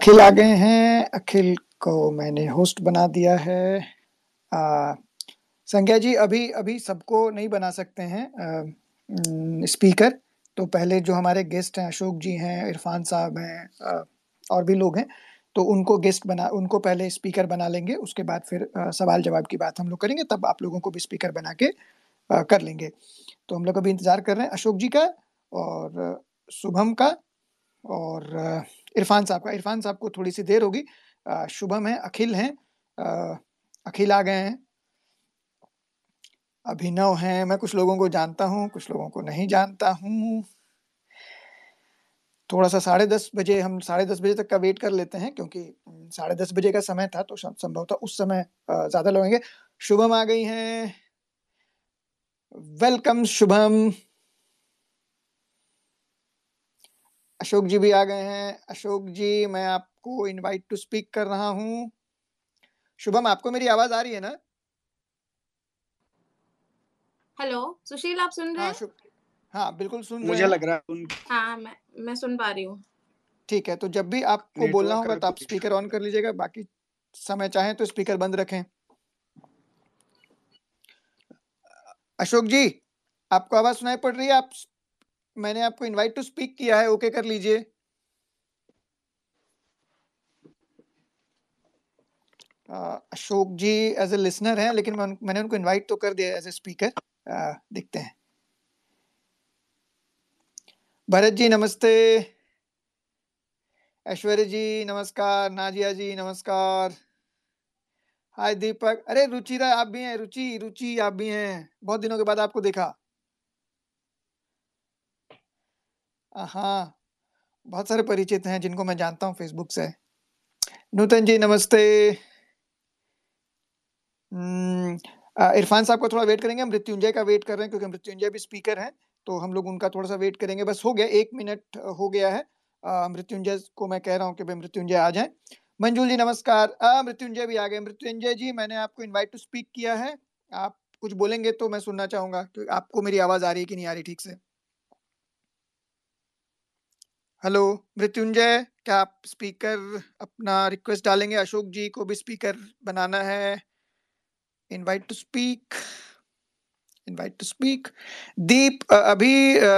अखिल आ गए हैं। अखिल को मैंने होस्ट बना दिया है। संज्ञा जी अभी अभी सबको नहीं बना सकते हैं आ, स्पीकर तो पहले जो हमारे गेस्ट हैं अशोक जी हैं इरफान साहब हैं और भी लोग हैं तो उनको गेस्ट बना उनको पहले स्पीकर बना लेंगे उसके बाद फिर आ, सवाल जवाब की बात हम लोग करेंगे तब आप लोगों को भी स्पीकर बना के आ, कर लेंगे। तो हम लोग अभी इंतज़ार कर रहे हैं अशोक जी का और शुभम का और इरफान साहब का। इरफान साहब को थोड़ी सी देर होगी। शुभम है, अखिल हैं अखिल आ गए हैं। अभिनव हैं, मैं कुछ लोगों को जानता हूँ, कुछ लोगों को नहीं जानता हूँ। थोड़ा सा साढ़े दस बजे, हम साढ़े दस बजे तक का वेट कर लेते हैं, क्योंकि साढ़े दस बजे का समय था तो संभवतः उस समय ज़्यादा लगेंगे शुभम आ गई हैं। वेलकम शुभम। अशोक जी भी आ गए हैं। अशोक जी मैं आपको इनवाइट टू स्पीक कर रहा हूँ। शुभम आपको मेरी आवाज़ आ रही है ना? हेलो सुशील आप सुन रहे हाँ हैं? हाँ बिल्कुल सुन मुझे लग रहा है हाँ मैं मैं सुन पा रही हूँ। ठीक है तो जब भी आपको बोलना होगा तो आप स्पीकर ऑन कर लीजिएगा बाकी समय चाहे तो स्पीकर बंद रखें। अशोक जी आपको आवाज़ सुनाई पड़ रही है? आप मैंने आपको इनवाइट टू स्पीक किया है ओके कर लीजिए। Ashok ji as a listener हैं, लेकिन मैं मैंने उनको इनवाइट तो कर दिया एज ए स्पीकर देखते हैं। भरत जी, नमस्ते। ऐश्वर्य जी, नमस्कार। नाजिया जी, नमस्कार। हाय दीपक। अरे रुचिरा, आप भी हैं। रुचि रुचि, आप भी हैं। बहुत दिनों के बाद आपको देखा। हाँ बहुत सारे परिचित हैं जिनको मैं जानता हूँ फेसबुक से। नूतन जी नमस्ते। हम्म, इरफान साहब का थोड़ा वेट करेंगे मृत्युंजय का वेट कर रहे हैं क्योंकि मृत्युंजय भी स्पीकर हैं तो हम लोग उनका थोड़ा सा वेट करेंगे। बस हो गया एक मिनट हो गया है। मृत्युंजय को मैं कह रहा हूँ कि भाई मृत्युंजय आ जाएँ। मंजुल जी नमस्कार। मृत्युंजय भी आ गए। मृत्युंजय जी मैंने आपको इनवाइट टू स्पीक किया है। आप कुछ बोलेंगे तो मैं सुनना चाहूँगा कि आपको मेरी आवाज़ आ रही है कि नहीं आ रही ठीक से? हेलो, मृत्युंजय, क्या आप स्पीकर अपना रिक्वेस्ट डालेंगे? अशोक जी को भी स्पीकर बनाना है। Invite to speak invite to speak Deep अभी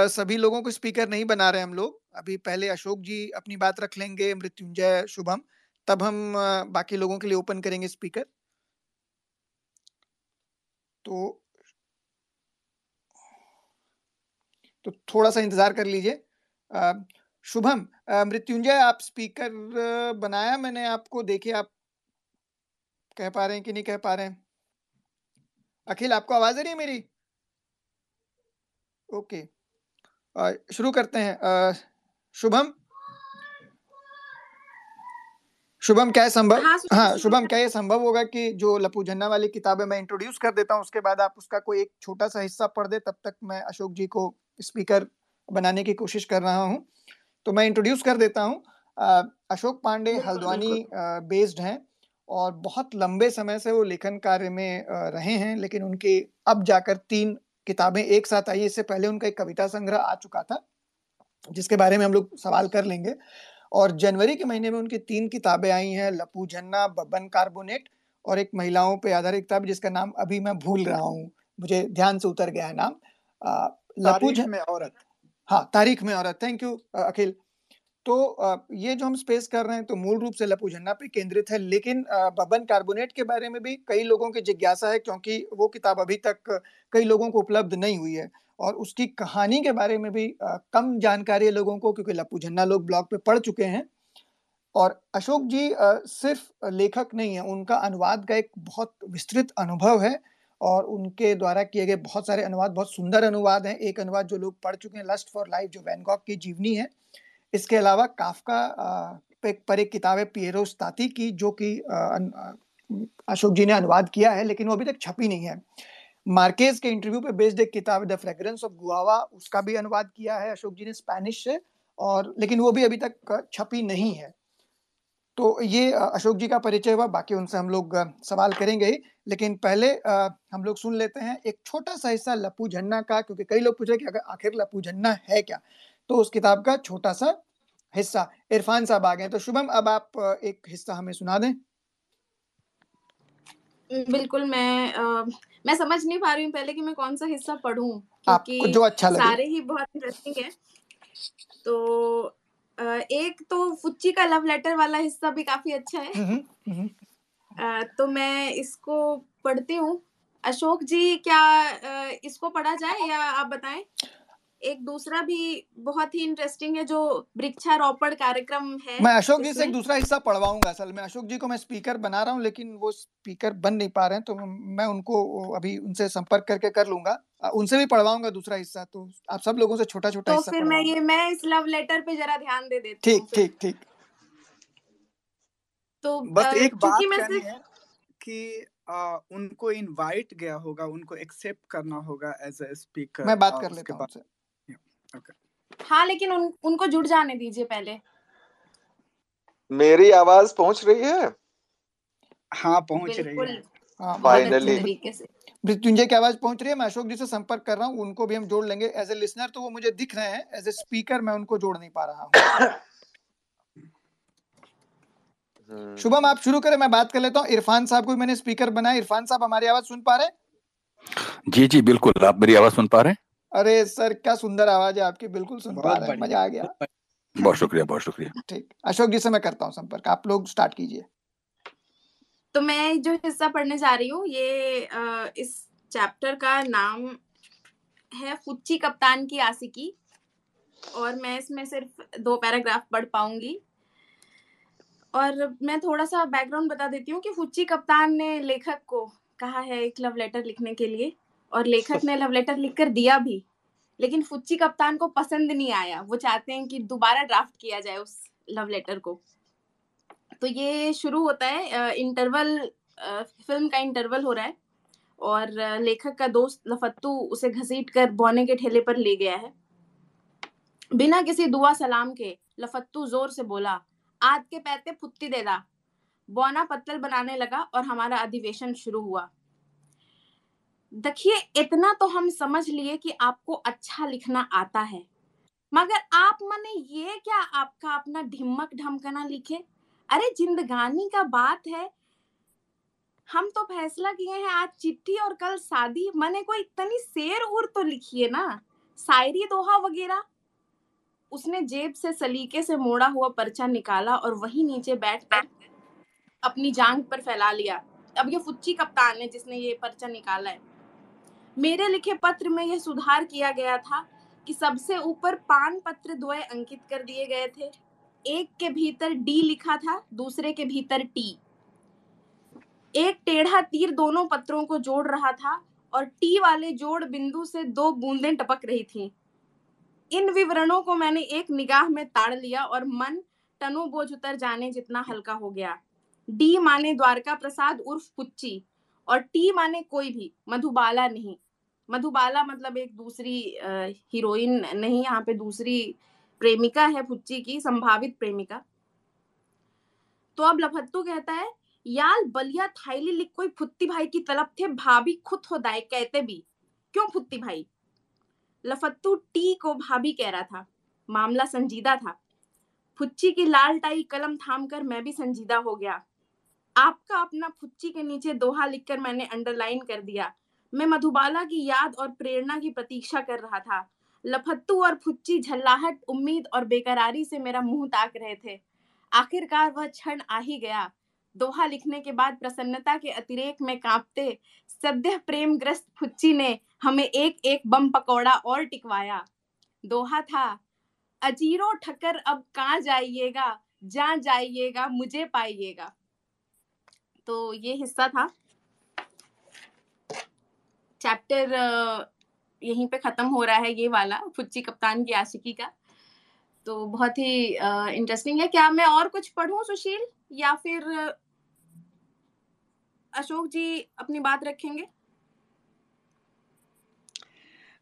सभी लोगों को स्पीकर नहीं बना रहे हम लोग। अभी पहले अशोक जी अपनी बात रख लेंगे, मृत्युंजय, शुभम। तब हम बाकी लोगों के लिए ओपन करेंगे स्पीकर तो तो थोड़ा सा इंतज़ार कर लीजिए। शुभम मृत्युंजय आप स्पीकर बनाया मैंने आपको देखिए आप कह पा रहे हैं कि नहीं कह पा रहे हैं? अखिल आपको आवाज़ आ रही है मेरी? ओके शुरू करते हैं शुभम? शुभम क्या है संभव हाँ हाँ शुभम क्या ये संभव होगा कि जो लपू झन्ना वाली किताबें मैं इंट्रोड्यूस कर देता हूँ उसके बाद आप उसका कोई एक छोटा सा हिस्सा पढ़ दे तब तक मैं अशोक जी को स्पीकर बनाने की कोशिश कर रहा हूँ। तो मैं इंट्रोड्यूस कर देता हूँ। अशोक पांडे हल्द्वानी बेस्ड हैं और बहुत लंबे समय से वो लेखन कार्य में रहे हैं लेकिन उनके अब जाकर तीन किताबें एक साथ आई इससे पहले उनका एक कविता संग्रह आ चुका था जिसके बारे में हम लोग सवाल कर लेंगे। और जनवरी के महीने में उनकी तीन किताबें आई हैं लपू झन्ना बबन कार्बोनेट और एक महिलाओं पे आधारित किताब जिसका नाम अभी मैं भूल रहा हूँ मुझे ध्यान से उतर गया है नाम। लपू तारीख झ में औरत। हाँ तारीख में औरत थैंक यू अखिल। तो ये जो हम स्पेस कर रहे हैं तो मूल रूप से लपू झन्ना पे केंद्रित है, लेकिन बबन कार्बोनेट के बारे में भी कई लोगों की जिज्ञासा है, क्योंकि वो किताब अभी तक कई लोगों को उपलब्ध नहीं हुई है। और उसकी कहानी के बारे में भी कम जानकारी है लोगों को, क्योंकि लपू झन्ना लोग ब्लॉग पे पढ़ चुके हैं। और अशोक जी सिर्फ़ लेखक नहीं है, उनका अनुवाद का एक बहुत विस्तृत अनुभव है। और उनके द्वारा किए गए बहुत सारे अनुवाद, बहुत सुंदर अनुवाद हैं। एक अनुवाद जो लोग पढ़ चुके हैं लस्ट फॉर लाइफ जो वैन गॉग की जीवनी है। इसके अलावा काफका पर एक किताब है पियरो स्ताती की, जो कि अशोक जी ने अनुवाद किया है, लेकिन वो अभी तक छपी नहीं है। मार्केज के इंटरव्यू पे बेस्ड एक किताब द फ्रेग्रेंस ऑफ़ गुआवा उसका भी अनुवाद किया है, अशोक जी ने स्पेनिश से, और, लेकिन वो भी अभी तक छपी नहीं है। तो ये अशोक जी का परिचय हुआ बाकी उनसे हम लोग सवाल करेंगे ही। लेकिन पहले हम लोग सुन लेते हैं एक छोटा सा हिस्सा लपू झन्ना का क्योंकि कई लोग पूछ रहे कि अगर आखिर लपू झन्ना है क्या? तो उस किताब का छोटा सा हिस्सा इरफान साहब आ गए तो शुभम अब आप एक हिस्सा हमें सुना दें। बिल्कुल मैं आ, मैं समझ नहीं पा रही हूँ पहले कि मैं कौन सा हिस्सा पढ़ूं आपको जो अच्छा लगे। सारे ही बहुत इंटरेस्टिंग है। तो एक तो फुच्ची का लव लेटर वाला हिस्सा भी काफ़ी अच्छा है। हम्म, हम्म। तो मैं इसको पढ़ती हूँ। अशोक जी क्या इसको पढ़ा जाए या आप बताएँ? एक दूसरा भी बहुत ही इंटरेस्टिंग है जो वृक्षारोपण कार्यक्रम है। मैं अशोक जी से एक दूसरा हिस्सा पढ़वाऊँगा असल में। अशोक जी को मैं स्पीकर बना रहा हूँ लेकिन वो स्पीकर बन नहीं पा रहे हैं तो मैं उनको अभी उनसे संपर्क करके कर लूँगा। उनसे भी पढ़वाऊँगा दूसरा हिस्सा तो आप सब लोगों से छोटा छोटा तो हिस्सा फिर मैं ये मैं इस लव लेटर पे जरा ध्यान दे देती ठीक ठीक ठीक। तो बस एक बात कहनी है कि आ, उनको इनवाइट गया होगा उनको एक्सेप्ट करना होगा एज ए स्पीकर मैं बात कर लेता हूँ हाँ लेकिन उन, उनको जुड़ जाने दीजिए पहले। मेरी आवाज़ पहुँच रही है? हाँ पहुँच रही है। फाइनली मृत्युंजय की आवाज़ पहुँच रही है मैं अशोक जी से संपर्क कर रहा हूँ उनको भी हम जोड़ लेंगे। एज ए लिसनर तो वो मुझे दिख रहे हैं। एज ए स्पीकर मैं उनको जोड़ नहीं पा रहा हूँ। शुभम आप शुरू करें मैं बात कर लेता हूँ। इरफान साहब को मैंने स्पीकर बनाया। इरफान साहब हमारी आवाज़ सुन पा रहे हैं? जी जी बिल्कुल। आप मेरी आवाज़ सुन पा रहे हैं? अरे सर क्या सुंदर आवाज़ है आपकी। बिल्कुल सुन पा रहे मज़ा आ गया। बहुत शुक्रिया बहुत शुक्रिया। ठीक अशोक जी से मैं करता हूँ संपर्क। आप लोग स्टार्ट कीजिए। तो मैं जो हिस्सा पढ़ने जा रही हूँ ये आ, इस चैप्टर का नाम है फुच्ची कप्तान की आसिकी और मैं इसमें सिर्फ़ दो पैराग्राफ पढ़ पाऊँगी। और मैं थोड़ा सा बैकग्राउंड बता देती हूँ कि फुच्ची कप्तान ने लेखक को कहा है एक लव लेटर लिखने के लिए। और लेखक ने लव लेटर लिखकर दिया भी। लेकिन फुच्ची कप्तान को पसंद नहीं आया। वो चाहते हैं कि दोबारा ड्राफ्ट किया जाए उस लव लेटर को। तो ये शुरू होता है इंटरवल फ़िल्म का इंटरवल हो रहा है। और लेखक का दोस्त लफत्तू उसे घसीट कर बौने के ठेले पर ले गया है। बिना किसी दुआ सलाम के लफत्तू ज़ोर से बोला आज के पैते फुत्ती दे दा। बौना पत्तल बनाने लगा और हमारा अधिवेशन शुरू हुआ। देखिए, इतना तो हम समझ लिए कि आपको अच्छा लिखना आता है। मगर आप मने ये क्या आपका अपना ढिमक ढमकना लिखे? अरे, जिंदगानी का बात है। हम तो फैसला किए हैं आज चिट्ठी और कल शादी। मने कोई इतनी शेर उर तो लिखिए ना। शायरी, दोहा वगैरह। उसने जेब से सलीके से मोड़ा हुआ पर्चा निकाला और वही नीचे बैठ कर अपनी जांग पर फैला लिया। अब ये फुच्ची कप्तान है जिसने ये पर्चा निकाला है। मेरे लिखे पत्र में यह सुधार किया गया था कि सबसे ऊपर पान पत्र द्वय अंकित कर दिए गए थे। एक के भीतर डी लिखा था, दूसरे के भीतर टी एक टेढ़ा तीर दोनों पत्रों को जोड़ रहा था और टी वाले जोड़ बिंदु से दो बूंदें टपक रही थीं। इन विवरणों को मैंने एक निगाह में ताड़ लिया और मन टनो बोझ उतर जाने जितना हल्का हो गया। डी माने द्वारका प्रसाद उर्फ़ पुच्ची और टी माने कोई भी, मधुबाला नहीं। मधुबाला मतलब एक दूसरी हीरोइन नहीं, यहाँ पे दूसरी प्रेमिका है फुच्ची की, संभावित प्रेमिका। तो अब लफत्तू कहता है याल बलिया थाईली लिख कोई फुत्ती भाई की तलब थे, भाभी खुद हो दाए, कहते भी। क्यों फुत्ती भाई? लफत्तू टी को भाभी कह रहा था, मामला संजीदा था। फुच्ची की लाल टाई कलम थाम कर मैं भी संजीदा हो गया। आपका अपना फुच्ची के नीचे दोहा लिखकर मैंने अंडरलाइन कर दिया। मैं मधुबाला की याद और प्रेरणा की प्रतीक्षा कर रहा था। लफत्तू और फुच्ची झल्लाहट, उम्मीद और बेकरारी से मेरा मुँह ताक रहे थे। आखिरकार वह क्षण आ ही गया। दोहा लिखने के बाद प्रसन्नता के अतिरेक में कांपते, सद्य प्रेम ग्रस्त फुच्ची ने हमें एक एक बम पकौड़ा और टिकवाया। दोहा था, अजीरो ठकर अब कहाँ जाइएगा? जा जाइएगा, मुझे पाइएगा। तो ये हिस्सा था। चैप्टर यहीं पे खत्म हो रहा है ये वाला फुच्ची कप्तान की आशिकी का। तो बहुत ही इंटरेस्टिंग है। क्या मैं और कुछ पढ़ूं सुशील? या फिर अशोक जी अपनी बात रखेंगे?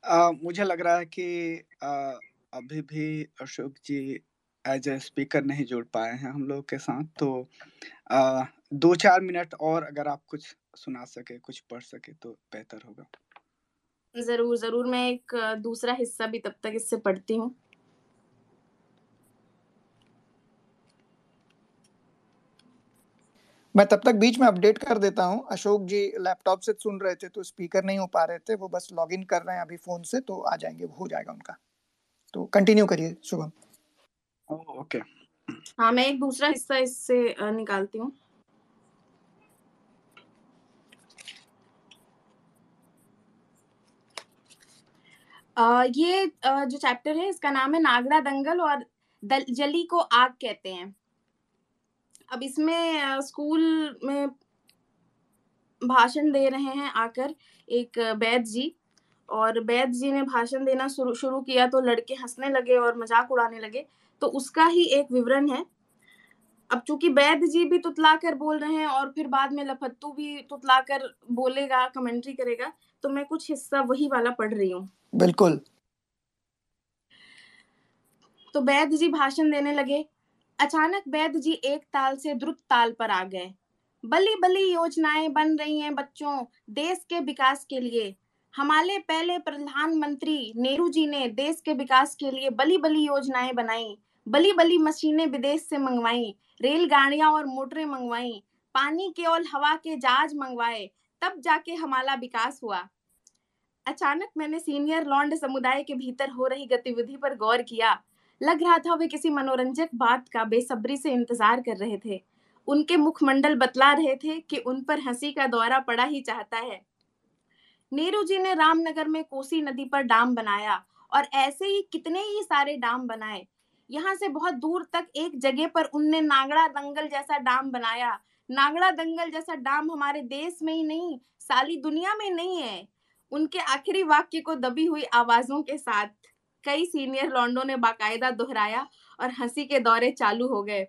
आ, मुझे लग रहा है कि आ, अभी भी Ashok ji as a speaker नहीं जुड़ पाए हैं हम लोग के साथ। तो आ, दो चार मिनट और अगर आप कुछ सुना सके कुछ पढ़ सके तो बेहतर होगा। ज़रूर ज़रूर मैं एक दूसरा हिस्सा भी तब तक इससे पढ़ती हूँ। मैं तब तक बीच में अपडेट कर देता हूँ। अशोक जी लैपटॉप से सुन रहे थे तो स्पीकर नहीं हो पा रहे थे वो बस लॉगिन कर रहे हैं अभी फ़ोन से तो आ जाएँगे हो जाएगा उनका। तो कंटिन्यू करिए शुभम। ओके। हाँ मैं एक दूसरा हिस्सा इससे निकालती हूँ। ये जो चैप्टर है इसका नाम है नागड़ा दंगल और दल, जली को आग कहते हैं। अब इसमें स्कूल में भाषण दे रहे हैं आकर एक वैद जी और वैद जी ने भाषण देना शुरू शुरू किया तो लड़के हंसने लगे और मज़ाक उड़ाने लगे तो उसका ही एक विवरण है। अब चूँकि वैद जी भी तुतला कर बोल रहे हैं और फिर बाद में लफत्तू भी तुतला कर बोलेगा कमेंट्री करेगा तो मैं कुछ हिस्सा वही वाला पढ़ रही हूँ। बिल्कुल। तो वैद जी भाषण देने लगे। अचानक वैद जी एक ताल से द्रुत ताल पर आ गए। बली बली योजनाएँ बन रही हैं बच्चों देश के विकास के लिए। हमारे पहले प्रधानमंत्री नेहरू जी ने देश के विकास के लिए बली बली योजनाएँ बनाई बली बली मशीनें विदेश से मंगवाई रेलगाड़ियाँ और मोटरें मंगवाई पानी के और हवा के जहाज़ मंगवाए तब जाके हमारा विकास हुआ। अचानक मैंने सीनियर लॉन्ड समुदाय के भीतर हो रही गतिविधि पर गौर किया। लग रहा था वे किसी मनोरंजक बात का बेसब्री से इंतज़ार कर रहे थे। उनके मुखमंडल बतला रहे थे कि उन पर हँसी का दौरा पड़ा ही चाहता है। नेहरू जी ने रामनगर में कोसी नदी पर डाम बनाया और ऐसे ही कितने ही सारे डाम बनाए। यहाँ से बहुत दूर तक एक जगह पर उनने नागड़ा दंगल जैसा डाम बनाया नागड़ा दंगल जैसा डाम हमारे देश में ही नहीं साली दुनिया में नहीं है। उनके आखिरी वाक्य को दबी हुई आवाजों के साथ कई सीनियर लॉन्डो ने बाकायदा दोहराया और हँसी के दौरे चालू हो गए।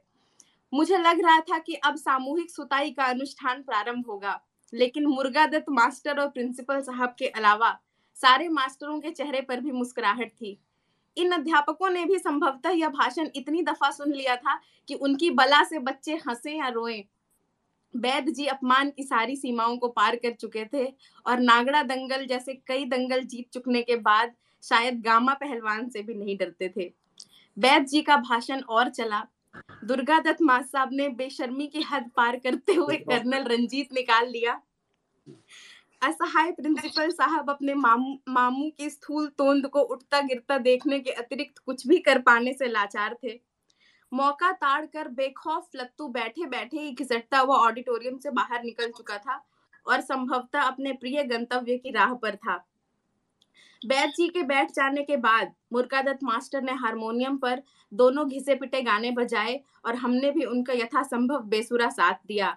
मुझे लग रहा था कि अब सामूहिक सुताई का अनुष्ठान प्रारंभ होगा, लेकिन मुर्गा दत्त मास्टर और प्रिंसिपल साहब के अलावा सारे मास्टरों के चेहरे पर भी मुस्कुराहट थी। इन अध्यापकों ने भी संभवतः यह भाषण इतनी दफ़ा सुन लिया था कि उनकी बला से बच्चे हंसे या रोए। वैद जी अपमान की सारी सीमाओं को पार कर चुके थे और नागड़ा दंगल जैसे कई दंगल जीत चुकने के बाद शायद गामा पहलवान से भी नहीं डरते थे। वैद जी का भाषण और चला। दुर्गा दत्त मास साहब ने बेशर्मी की हद पार करते हुए कर्नल रंजीत निकाल लिया। असहाय प्रिंसिपल साहब अपने मामू मामू की स्थूल तोंद को उठता गिरता देखने के अतिरिक्त कुछ भी कर पाने से लाचार थे। मौका ताड़ कर बेखौफ लत्तू बैठे बैठे ही घिसटता हुआ ऑडिटोरियम से बाहर निकल चुका था और संभवतः अपने प्रिय गंतव्य की राह पर था। बैद जी के बैठ जाने के बाद मुर्कादत्त मास्टर ने हारमोनियम पर दोनों घिसे पिटे गाने बजाए और हमने भी उनका यथासंभव बेसुरा साथ दिया।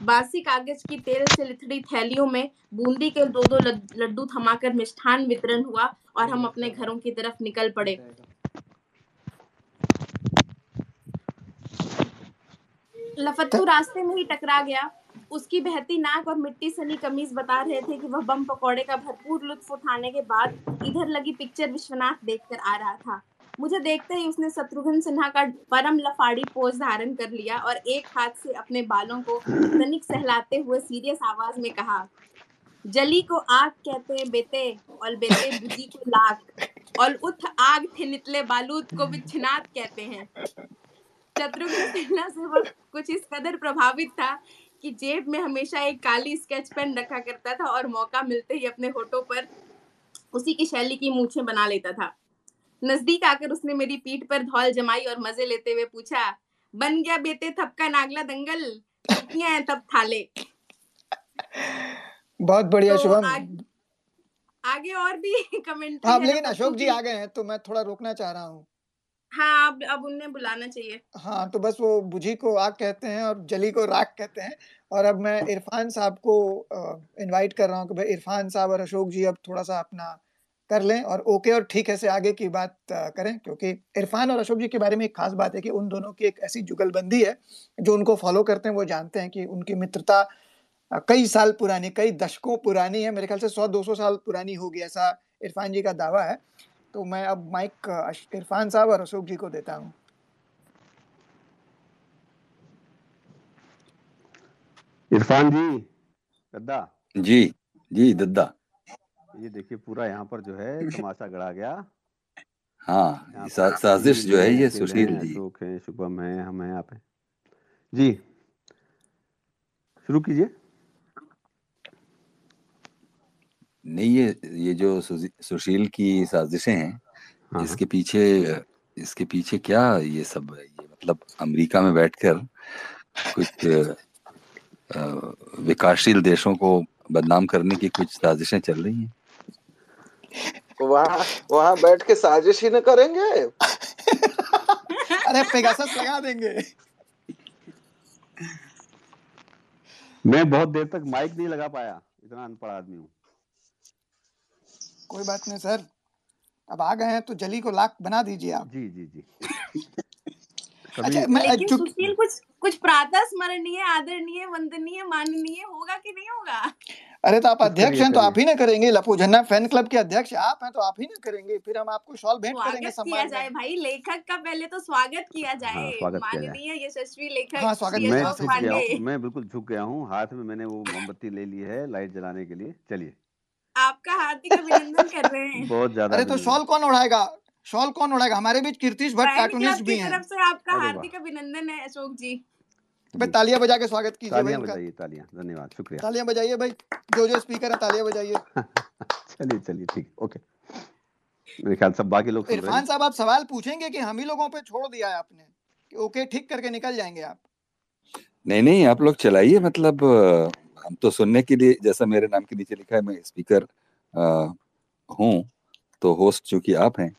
बासी कागज़ की तेल से लिथड़ी थैलियों में बूंदी के दो दो लड्डू थमाकर मिष्ठान वितरण हुआ और हम अपने घरों की तरफ़ निकल पड़े। लफत्तू रास्ते में ही टकरा गया। उसकी बहती नाक और मिट्टी सनी कमीज बता रहे थे कि वह बम पकौड़े का भरपूर लुत्फ उठाने के बाद इधर लगी पिक्चर विश्वनाथ देखकर आ रहा था। मुझे देखते ही उसने शत्रुघ्न सिन्हा का परम लफाड़ी पोज धारण कर लिया और एक हाथ से अपने बालों को तनिक सहलाते हुए सीरियस आवाज़ में कहा जली को आग कहते हैं बेटे और बेटे बुजी को लाख और उठ आग थे नितले बालूद को बिछनात कहते हैं। शत्रुघ्न सिन्हा से वो कुछ इस कदर प्रभावित था कि जेब में हमेशा एक काली स्केच पेन रखा करता था और मौका मिलते ही अपने होठों पर उसी की शैली की मूछें बना लेता था। नज़दीक आकर उसने मेरी पीठ पर धौल जमाई और मज़े लेते हुए पूछा बन गया बेटे थपका नागला दंगल है तब थाले बहुत बढ़िया तो शुभम। आग, आगे और भी कमेंट हाँ लेकिन अशोक जी आ गए हैं तो मैं थोड़ा रोकना चाह रहा हूँ। हाँ अब बुलाना चाहिए। हाँ तो बस वो बुझी को आग कहते हैं और जली को राख कहते हैं। और अब मैं इरफान साहब को इनवाइट कर रहा हूँ कि भाई इरफान साहब और अशोक जी अब थोड़ा सा अपना कर लें और ओके और ठीक है से आगे की बात करें। क्योंकि इरफान और अशोक जी के बारे में एक खास बात है कि उन दोनों की एक ऐसी जुगलबंदी है जो उनको फॉलो करते हैं, वो जानते हैं कि उनकी मित्रता कई साल पुरानी, कई दशकों पुरानी है। मेरे ख्याल से सौ, दो सौ साल पुरानी होगी, ऐसा इरफान जी का दावा है। तो मैं अब माइक इरफान साहब और अशोक जी को देता हूँ। इरफान जी दद्दा। जी जी दद्दा। ये देखिए पूरा यहाँ पर जो है तमाशा गड़ा गया। हाँ सा, साजिश जो है ये सुशील जी। अशोक है शुभम है हम हैं यहाँ पे जी शुरू कीजिए। नहीं ये ये जो सुजी- सुशील की साजिशें हैं हाँ इसके पीछे इसके पीछे क्या ये सब ये मतलब अमेरिका में बैठकर कुछ विकासशील देशों को बदनाम करने की कुछ साजिशें चल रही हैं? वहाँ वहाँ बैठ के साजिश ही न करेंगे? अरे पेगासस लगा देंगे। मैं बहुत देर तक माइक नहीं लगा पाया इतना अनपढ़ आदमी हूँ। कोई बात नहीं सर। अब आ गए हैं तो जली को लाख बना दीजिए आप। जी जी जी। अच्छा मैं लेकिन चूँकि सुशील कुछ कुछ प्रातः स्मरणीय आदरणीय वंदनीय माननीय होगा कि नहीं होगा? अरे तो आप अध्यक्ष करिए हैं तो आप ही ना करेंगे। लपू झन्ना फ़ैन क्लब के अध्यक्ष आप हैं तो आप ही ना करेंगे। फिर हम आपको शॉल भेंट करेंगे स्वागत किया जाए भाई। लेखक का पहले तो स्वागत किया हाँ जाए। स्वागत किया जाए। माननीय यशस्वी लेखक हाँ स्वागत मैं झुक गया मैं बिल्कुल झुक गया हूँ। हाथ में मैंने वो मोमबत्ती ले ली है लाइट जलाने के लिए। चलिए। आपका हार्दिक अभिनंदन कर रहे हैं। बहुत ज़्यादा अरे तो शॉल कौन उड़ाएगा? शॉल कौन उड़ाएगा? हमारे बीच कीर्तिश भट्ट कार्टूनिस्ट भी की हैं। तरफ़ से आपका हार्दिक अभिनंदन है अशोक जी। तो भाई तालियाँ बजा के स्वागत कीजिए तालियाँ बजाइए तालियाँ। धन्यवाद शुक्रिया। तालियाँ बजाइए भाई। जो जो स्पीकर है तालियाँ बजाइए। चलिए चलिए ठीक ओके। मेरे ख्याल सब बाकी लोग इरफान साहब आप सवाल पूछेंगे कि हम ही लोगों पे छोड़ दिया है आपने? कि ओके ठीक करके निकल जाएँगे आप? नहीं नहीं आप लोग चलाइए मतलब हम तो सुनने के लिए जैसा मेरे नाम के नीचे लिखा है मैं स्पीकर हूँ तो होस्ट चूँकि आप हैं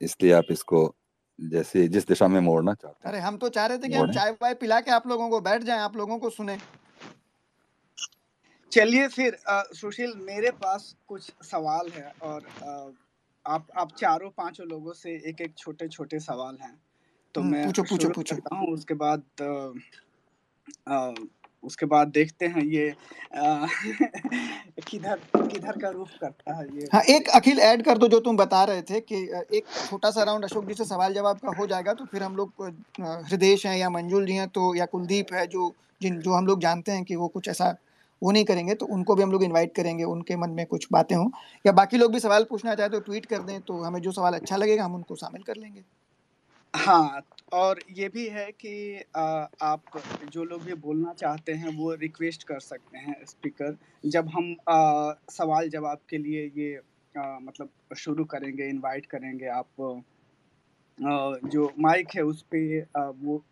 इसलिए आप इसको जैसे जिस दिशा में मोड़ना चाहते हैं। अरे हम तो चाह रहे थे कि हम चाय वाय पिला के आप लोगों को बैठ जाएँ आप लोगों को सुने। चलिए फिर अ, सुशील मेरे पास कुछ सवाल है और अ, आप आप चारों पाँचों लोगों से एक एक छोटे छोटे सवाल हैं। तो हम्म, मैं पूछो पूछो पूछो। हूँ उसके बाद अ, अ, उसके बाद देखते हैं ये किधर किधर का रुख करता है ये। हाँ एक अखिल ऐड कर दो जो तुम बता रहे थे कि एक छोटा सा राउंड अशोक जी से सवाल जवाब का हो जाएगा तो फिर हम लोग हृदेश हैं या मंजुल जी हैं तो या कुलदीप है जो जिन जो हम लोग जानते हैं कि वो कुछ ऐसा वो नहीं करेंगे तो उनको भी हम लोग इनवाइट करेंगे उनके मन में कुछ बातें हों। या बाकी लोग भी सवाल पूछना चाहे तो ट्वीट कर दें तो हमें जो सवाल अच्छा लगेगा हम उनको शामिल कर लेंगे। हाँ और ये भी है कि अ, आप जो लोग भी बोलना चाहते हैं वो रिक्वेस्ट कर सकते हैं स्पीकर जब हम अ, सवाल जवाब के लिए ये अ, मतलब शुरू करेंगे इनवाइट करेंगे आप जो माइक है उस पर वो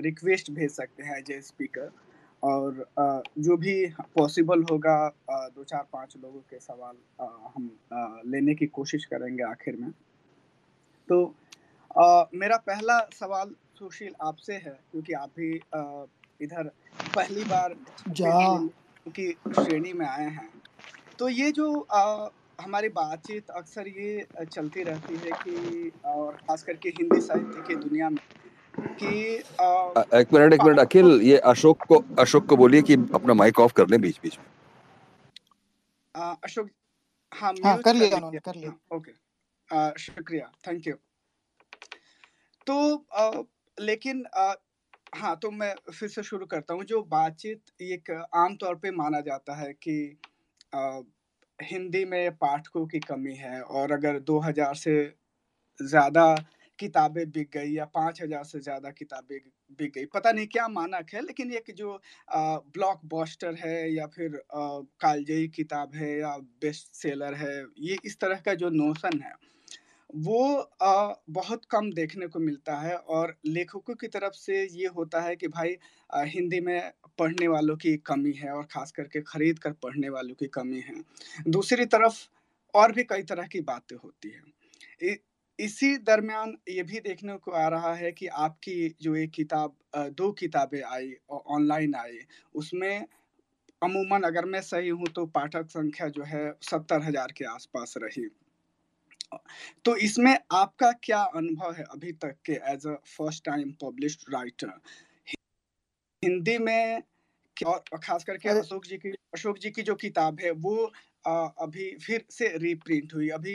रिक्वेस्ट भेज सकते हैं ए स्पीकर और जो भी पॉसिबल होगा दो चार पाँच लोगों के सवाल हम लेने की कोशिश करेंगे आखिर में। तो अ, मेरा पहला सवाल सुशील आपसे है क्योंकि आप भी इधर पहली बार जा। की श्रेणी में आए हैं। तो ये जो अ, हमारी बातचीत अक्सर ये चलती रहती है कि और खास करके हिंदी साहित्य की दुनिया में कि अ, एक मिनट एक मिनट अखिल ये अशोक को अशोक को बोलिए कि अपना माइक ऑफ़ कर लें बीच बीच में। अशोक हाँ हाँ कर लिया कर लिया। ओके। शुक्रिया थैंक यू तो अ, लेकिन अ, हाँ तो मैं फिर से शुरू करता हूँ जो बातचीत एक आम तौर पे माना जाता है कि अ, हिंदी में पाठकों की कमी है और अगर 2000 से ज़्यादा किताबें बिक गई या 5000 से ज़्यादा किताबें बिक गई पता नहीं क्या मानक है लेकिन एक जो ब्लॉक बॉस्टर है या फिर कालजयी किताब है या बेस्ट सेलर है ये इस तरह का जो नोशन है वो अ, बहुत कम देखने को मिलता है और लेखकों की तरफ़ से ये होता है कि भाई अ, हिंदी में पढ़ने वालों की कमी है और खास करके खरीद कर पढ़ने वालों की कमी है। दूसरी तरफ़ और भी कई तरह की बातें होती हैं। इ, इसी दरमियान ये भी देखने को आ रहा है कि आपकी जो एक किताब दो किताबें आई और ऑनलाइन आई उसमें अमूमन अगर मैं सही हूँ तो पाठक संख्या जो है सत्तर हज़ार के आसपास रही। तो इसमें आपका क्या अनुभव है अभी तक के as a first time published writer Hindi में और खास करके अशोक जी की अशोक जी की जो किताब है वो अभी फिर से रीप्रिंट हुई। अभी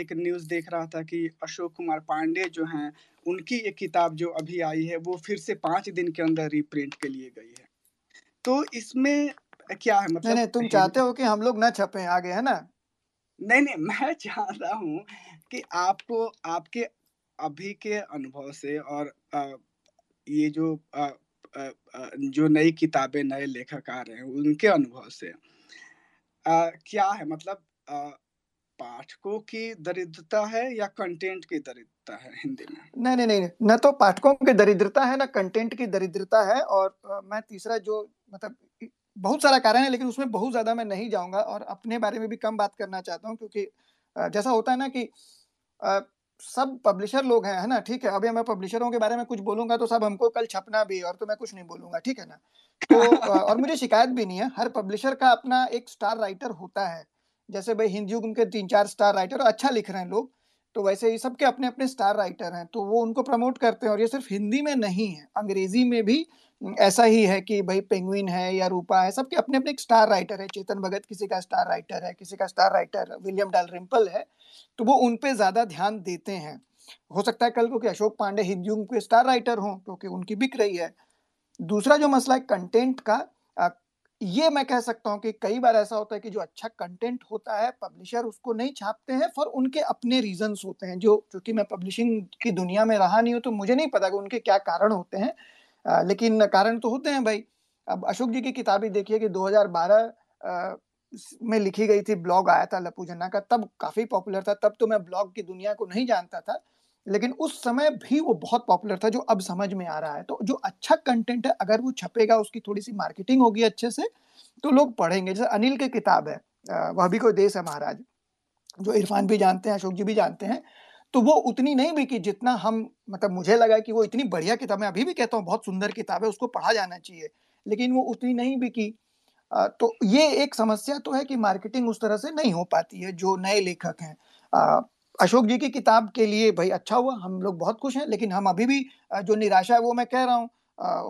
एक न्यूज़ देख रहा था कि अशोक कुमार पांडे जो हैं उनकी एक किताब जो अभी आई है वो फिर से पाँच दिन के अंदर रीप्रिंट के लिए गई है। तो इसमें क्या है मतलब नहीं नहीं तुम चाहते हो कि हम लोग न छपे आगे है ना? नहीं नहीं मैं चाहता हूँ कि आपको आपके अभी के अनुभव से और अ, ये जो अ, जो नई किताबें नए लेखक आ रहे हैं उनके अनुभव से आ, क्या है? मतलब आ, पाठकों की दरिद्रता है या कंटेंट की दरिद्रता है हिंदी में? नहीं नहीं नहीं न तो पाठकों की दरिद्रता है ना कंटेंट की दरिद्रता है और आ, मैं तीसरा जो मतलब बहुत सारा कारण है, लेकिन उसमें बहुत ज़्यादा मैं नहीं जाऊँगा और अपने बारे में भी कम बात करना चाहता हूँ, क्योंकि जैसा होता है ना कि सब पब्लिशर लोग हैं, है ना? ठीक है, अभी मैं पब्लिशरों के बारे में कुछ बोलूँगा तो सब हमको कल छपना भी और तो मैं कुछ नहीं बोलूँगा, ठीक है ना? तो और मुझे शिकायत भी नहीं है, हर पब्लिशर का अपना एक स्टार राइटर होता है। जैसे भाई हिंदी युग के तीन चार स्टार राइटर अच्छा लिख रहे हैं लोग तो वैसे ही सबके अपने अपने स्टार राइटर हैं तो वो उनको प्रमोट करते हैं और ये सिर्फ़ हिंदी में नहीं है, अंग्रेज़ी में भी ऐसा ही है कि भाई पेंगुइन है या रूपा है, सबके अपने अपने एक स्टार राइटर है, चेतन भगत किसी का स्टार राइटर है, किसी का स्टार राइटर विलियम डाल रिम्पल है तो वो उन पे ज़्यादा ध्यान देते हैं। हो सकता है कल को कि अशोक पांडे हिंदी के स्टार राइटर हों क्योंकि उनकी बिक रही है। दूसरा जो मसला है कंटेंट का ये मैं कह सकता हूँ कि कई बार ऐसा होता है कि जो अच्छा कंटेंट होता है पब्लिशर उसको नहीं छापते हैं फॉर उनके अपने रीजंस होते हैं। जो क्योंकि मैं पब्लिशिंग की दुनिया में रहा नहीं हूँ तो मुझे नहीं पता कि उनके क्या कारण होते हैं। लेकिन कारण तो होते हैं भाई। अब अशोक जी की किताबें देखिए कि 2012 आ, में लिखी गई थी ब्लॉग आया था लपू जन्ना का तब काफ़ी पॉपुलर था तब तो मैं ब्लॉग की दुनिया को नहीं जानता था लेकिन उस समय भी वो बहुत पॉपुलर था जो अब समझ में आ रहा है। तो जो अच्छा कंटेंट है अगर वो छपेगा उसकी थोड़ी सी मार्केटिंग होगी अच्छे से तो लोग पढ़ेंगे। जैसे अनिल की किताब है वह भी कोई देश है महाराज जो इरफान भी जानते हैं अशोक जी भी जानते हैं तो वो उतनी नहीं बिकी जितना हम मतलब मुझे लगा कि वो इतनी बढ़िया किताब है अभी भी कहता हूँ, बहुत सुंदर किताब है, उसको पढ़ा जाना चाहिए, लेकिन वो उतनी नहीं बिकी। तो ये एक समस्या तो है कि मार्केटिंग उस तरह से नहीं हो पाती है, जो नए लेखक हैं। अशोक जी की किताब के लिए भाई अच्छा हुआ, हम लोग बहुत खुश हैं, लेकिन हम अभी भी जो निराशा है, वो मैं कह रहा हूँ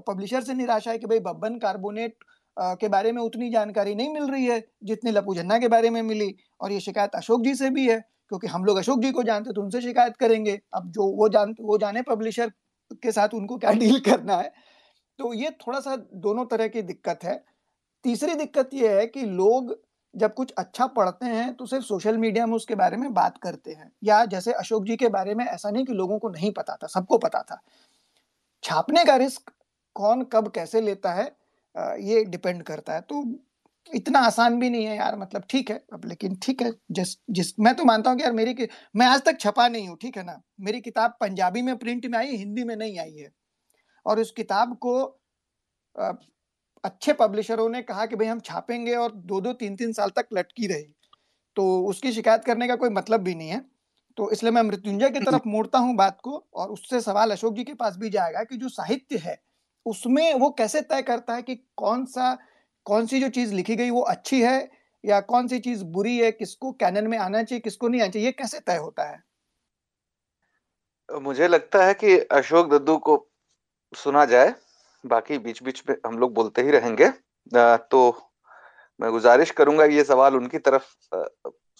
पब्लिशर से निराशा है कि भाई बब्बन कार्बोनेट के बारे में उतनी जानकारी नहीं मिल रही है, जितनी लपू झन्ना के बारे में मिली, और ये शिकायत अशोक जी से भी है। क्योंकि हम लोग अशोक जी को जानते तो उनसे शिकायत करेंगे। अब जो वो जान वो जाने पब्लिशर के साथ उनको क्या डील करना है। तो ये थोड़ा सा दोनों तरह की दिक्कत है। तीसरी दिक्कत ये है कि लोग जब कुछ अच्छा पढ़ते हैं तो सिर्फ़ सोशल मीडिया में उसके बारे में बात करते हैं। या जैसे अशोक जी के बारे में ऐसा नहीं कि लोगों को नहीं पता था, सबको पता था। छापने का रिस्क कौन कब कैसे लेता है ये डिपेंड करता है। तो इतना आसान भी नहीं है यार मतलब ठीक है अब लेकिन ठीक है जिस जिस मैं तो मानता हूँ कि यार मेरी मैं आज तक छपा नहीं हूँ ठीक है ना? मेरी किताब पंजाबी में प्रिंट में आई हिंदी में नहीं आई है। और उस किताब को अच्छे पब्लिशरों ने कहा कि भाई हम छापेंगे और दो दो तीन तीन साल तक लटकी रही। तो उसकी शिकायत करने का कोई मतलब भी नहीं है। तो इसलिए मैं मृत्युंजय की तरफ़ मोड़ता हूँ बात को और उससे सवाल अशोक जी के पास भी जाएगा कि जो साहित्य है उसमें वो कैसे तय करता है कि कौन सा कौन सी जो चीज़ लिखी गई वो अच्छी है या कौन सी चीज़ बुरी है, किसको कैनन में आना चाहिए, किसको नहीं आना चाहिए, ये कैसे तय होता है? मुझे लगता है कि अशोक दद्दू को सुना जाए, बाकी बीच बीच में हम लोग बोलते ही रहेंगे। तो मैं गुजारिश करूँगा ये सवाल उनकी तरफ़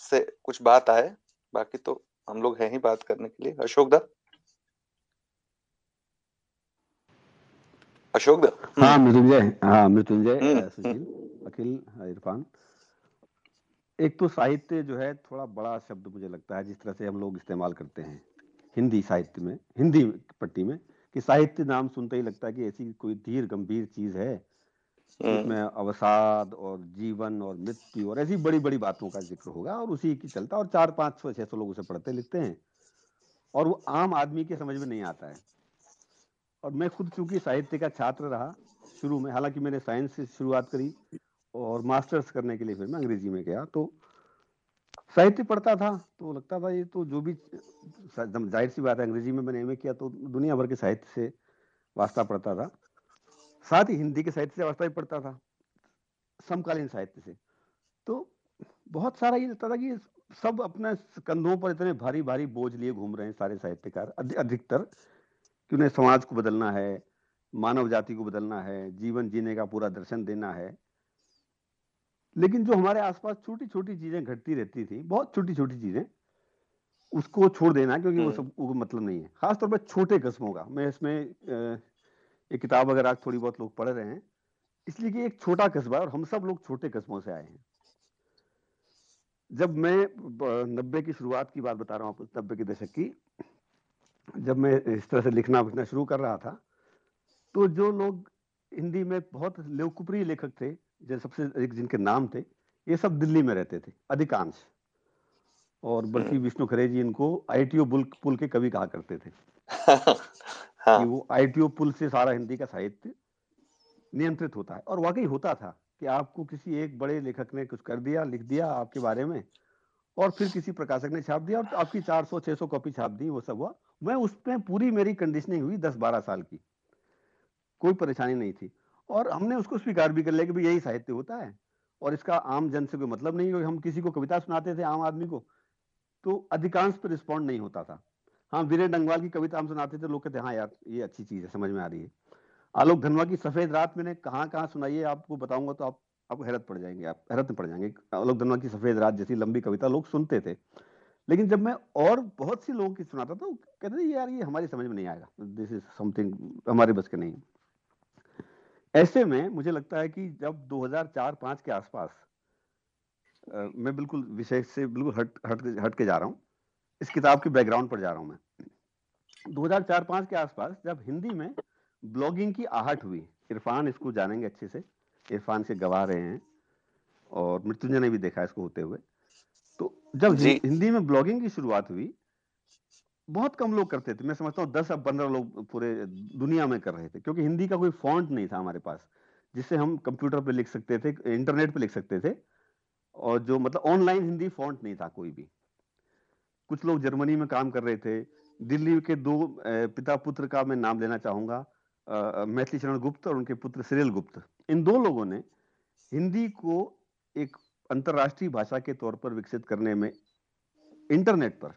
से कुछ बात आए, बाकी तो हम लोग हैं ही बात करने के लिए। अशोक दत्त? अशोक हाँ मृत्युंजय हाँ मृत्युंजय हम्म, सुशील हम्म। अखिल हाँ, इरफान एक तो साहित्य जो है थोड़ा बड़ा शब्द मुझे लगता है जिस तरह से हम लोग इस्तेमाल करते हैं हिंदी साहित्य में हिंदी पट्टी में कि साहित्य नाम सुनते ही लगता है कि ऐसी कोई धीर गंभीर चीज़ है जिसमें हम्म। अवसाद और जीवन और मृत्यु और ऐसी बड़ी बड़ी बातों का ज़िक्र होगा और उसी की चलता और चार पाँच सौ छह सौ लोग उसे पढ़ते लिखते हैं और वो आम आदमी के समझ में नहीं आता है और मैं खुद चूँकि साहित्य का छात्र रहा शुरू में, हालाँकि मैंने साइंस से शुरुआत करी और मास्टर्स करने के लिए फिर मैं अंग्रेज़ी में गया। तो साहित्य पढ़ता था तो लगता था ये तो जो भी ज़ाहिर सी बात है, अंग्रेज़ी में मैंने एम किया तो दुनिया भर के साहित्य से वास्ता पढ़ता था। साथ ही हिंदी के साहित्य से वास्ता भी पढ़ता था, समकालीन साहित्य से। तो बहुत सारा ये लगता था कि सब अपने कंधों पर इतने भारी भारी बोझ लिए घूम रहे हैं सारे साहित्यकार अधिकतर। कि उन्हें समाज को बदलना है मानव जाति को बदलना है जीवन जीने का पूरा दर्शन देना है। लेकिन जो हमारे आसपास छोटी छोटी चीज़ें घटती रहती थी बहुत छोटी छोटी चीज़ें उसको छोड़ देना क्योंकि वो हम्म। सब वो मतलब नहीं है। खासतौर पर छोटे कस्बों का। मैं इसमें एक किताब अगर आज थोड़ी बहुत लोग पढ़ रहे हैं इसलिए कि एक छोटा कस्बा और हम सब लोग छोटे कस्बों से आए हैं। जब मैं नब्बे की शुरुआत की बात बता रहा हूँ नब्बे के दशक की जब मैं इस तरह से लिखना लिखना शुरू कर रहा था तो जो लोग हिंदी में बहुत लोकप्रिय लेखक थे जो सबसे एक जिनके नाम थे ये सब दिल्ली में रहते थे अधिकांश और बल्कि हम्म। विष्णु खरे जी इनको आईटीओ पुल के कवि कहा करते थे हाँ। कि वो आईटीओ पुल से सारा हिंदी का साहित्य नियंत्रित होता है और वाकई होता था कि आपको किसी एक बड़े लेखक ने कुछ कर दिया लिख दिया आपके बारे में और फिर किसी प्रकाशक ने छाप दिया और आपकी 400 600 कॉपी छाप दी, वो सब हुआ। मैं उसमें पूरी मेरी कंडीशनिंग हुई 10 12 साल की। कोई परेशानी नहीं थी। और हमने उसको स्वीकार भी कर लिया कि भाई यही साहित्य होता है। और इसका आम जन से कोई मतलब नहीं हम किसी को कविता सुनाते थे, आम आदमी को। तो अधिकांश पर रिस्पॉन्ड नहीं होता था। हाँ वीरेन डंगवाल की कविता हम सुनाते थे, लोग कहते हाँ यार, ये अच्छी चीज़ है, समझ में आ रही है। आलोक धनवा की सफ़ेद रात मैंने कहाँ कहाँ सुनाई है, आपको बताऊँगा तो आप आपको हैरत पड़ जाएँगे, आप हैरत में पड़ जाएँगे। आलोक धनवा की सफ़ेद रात जैसी लंबी कविता लोग सुनते थे। लेकिन जब मैं और बहुत सी लोगों की सुनाता था कहते थे, यार, ये हमारी समझ में नहीं आएगा। दिस इज़ समथिंग हमारे बस के नहीं ऐसे में मुझे लगता है कि जब 2004-5 के आसपास मैं बिल्कुल विषय से बिल्कुल हट हट हट के जा रहा हूँ। इस किताब के बैकग्राउंड पर जा रहा हूँ मैं। 2004-5 के आसपास जब हिंदी में ब्लॉगिंग की आहट हुई, इरफान इसको जानेंगे अच्छे से। इरफान से गवा रहे हैं और मृत्युंजय ने भी देखा इसको होते हुए। तो जब हिंदी में ब्लॉगिंग की शुरुआत हुई बहुत कम लोग करते थे। मैं समझता हूँ दस अब पंद्रह लोग पूरे दुनिया में कर रहे थे क्योंकि हिंदी का कोई फॉन्ट नहीं था हमारे पास जिससे हम कंप्यूटर पे लिख सकते थे इंटरनेट पे लिख सकते थे और जो मतलब ऑनलाइन हिंदी फॉन्ट नहीं था कोई भी। कुछ लोग जर्मनी में काम कर रहे थे दिल्ली के दो पिता पुत्र का मैं नाम लेना चाहूँगा मैथिली शरण गुप्त और उनके पुत्र सिरिल गुप्त। इन दो लोगों ने हिंदी को एक अंतर्राष्ट्रीय भाषा के तौर पर विकसित करने में इंटरनेट पर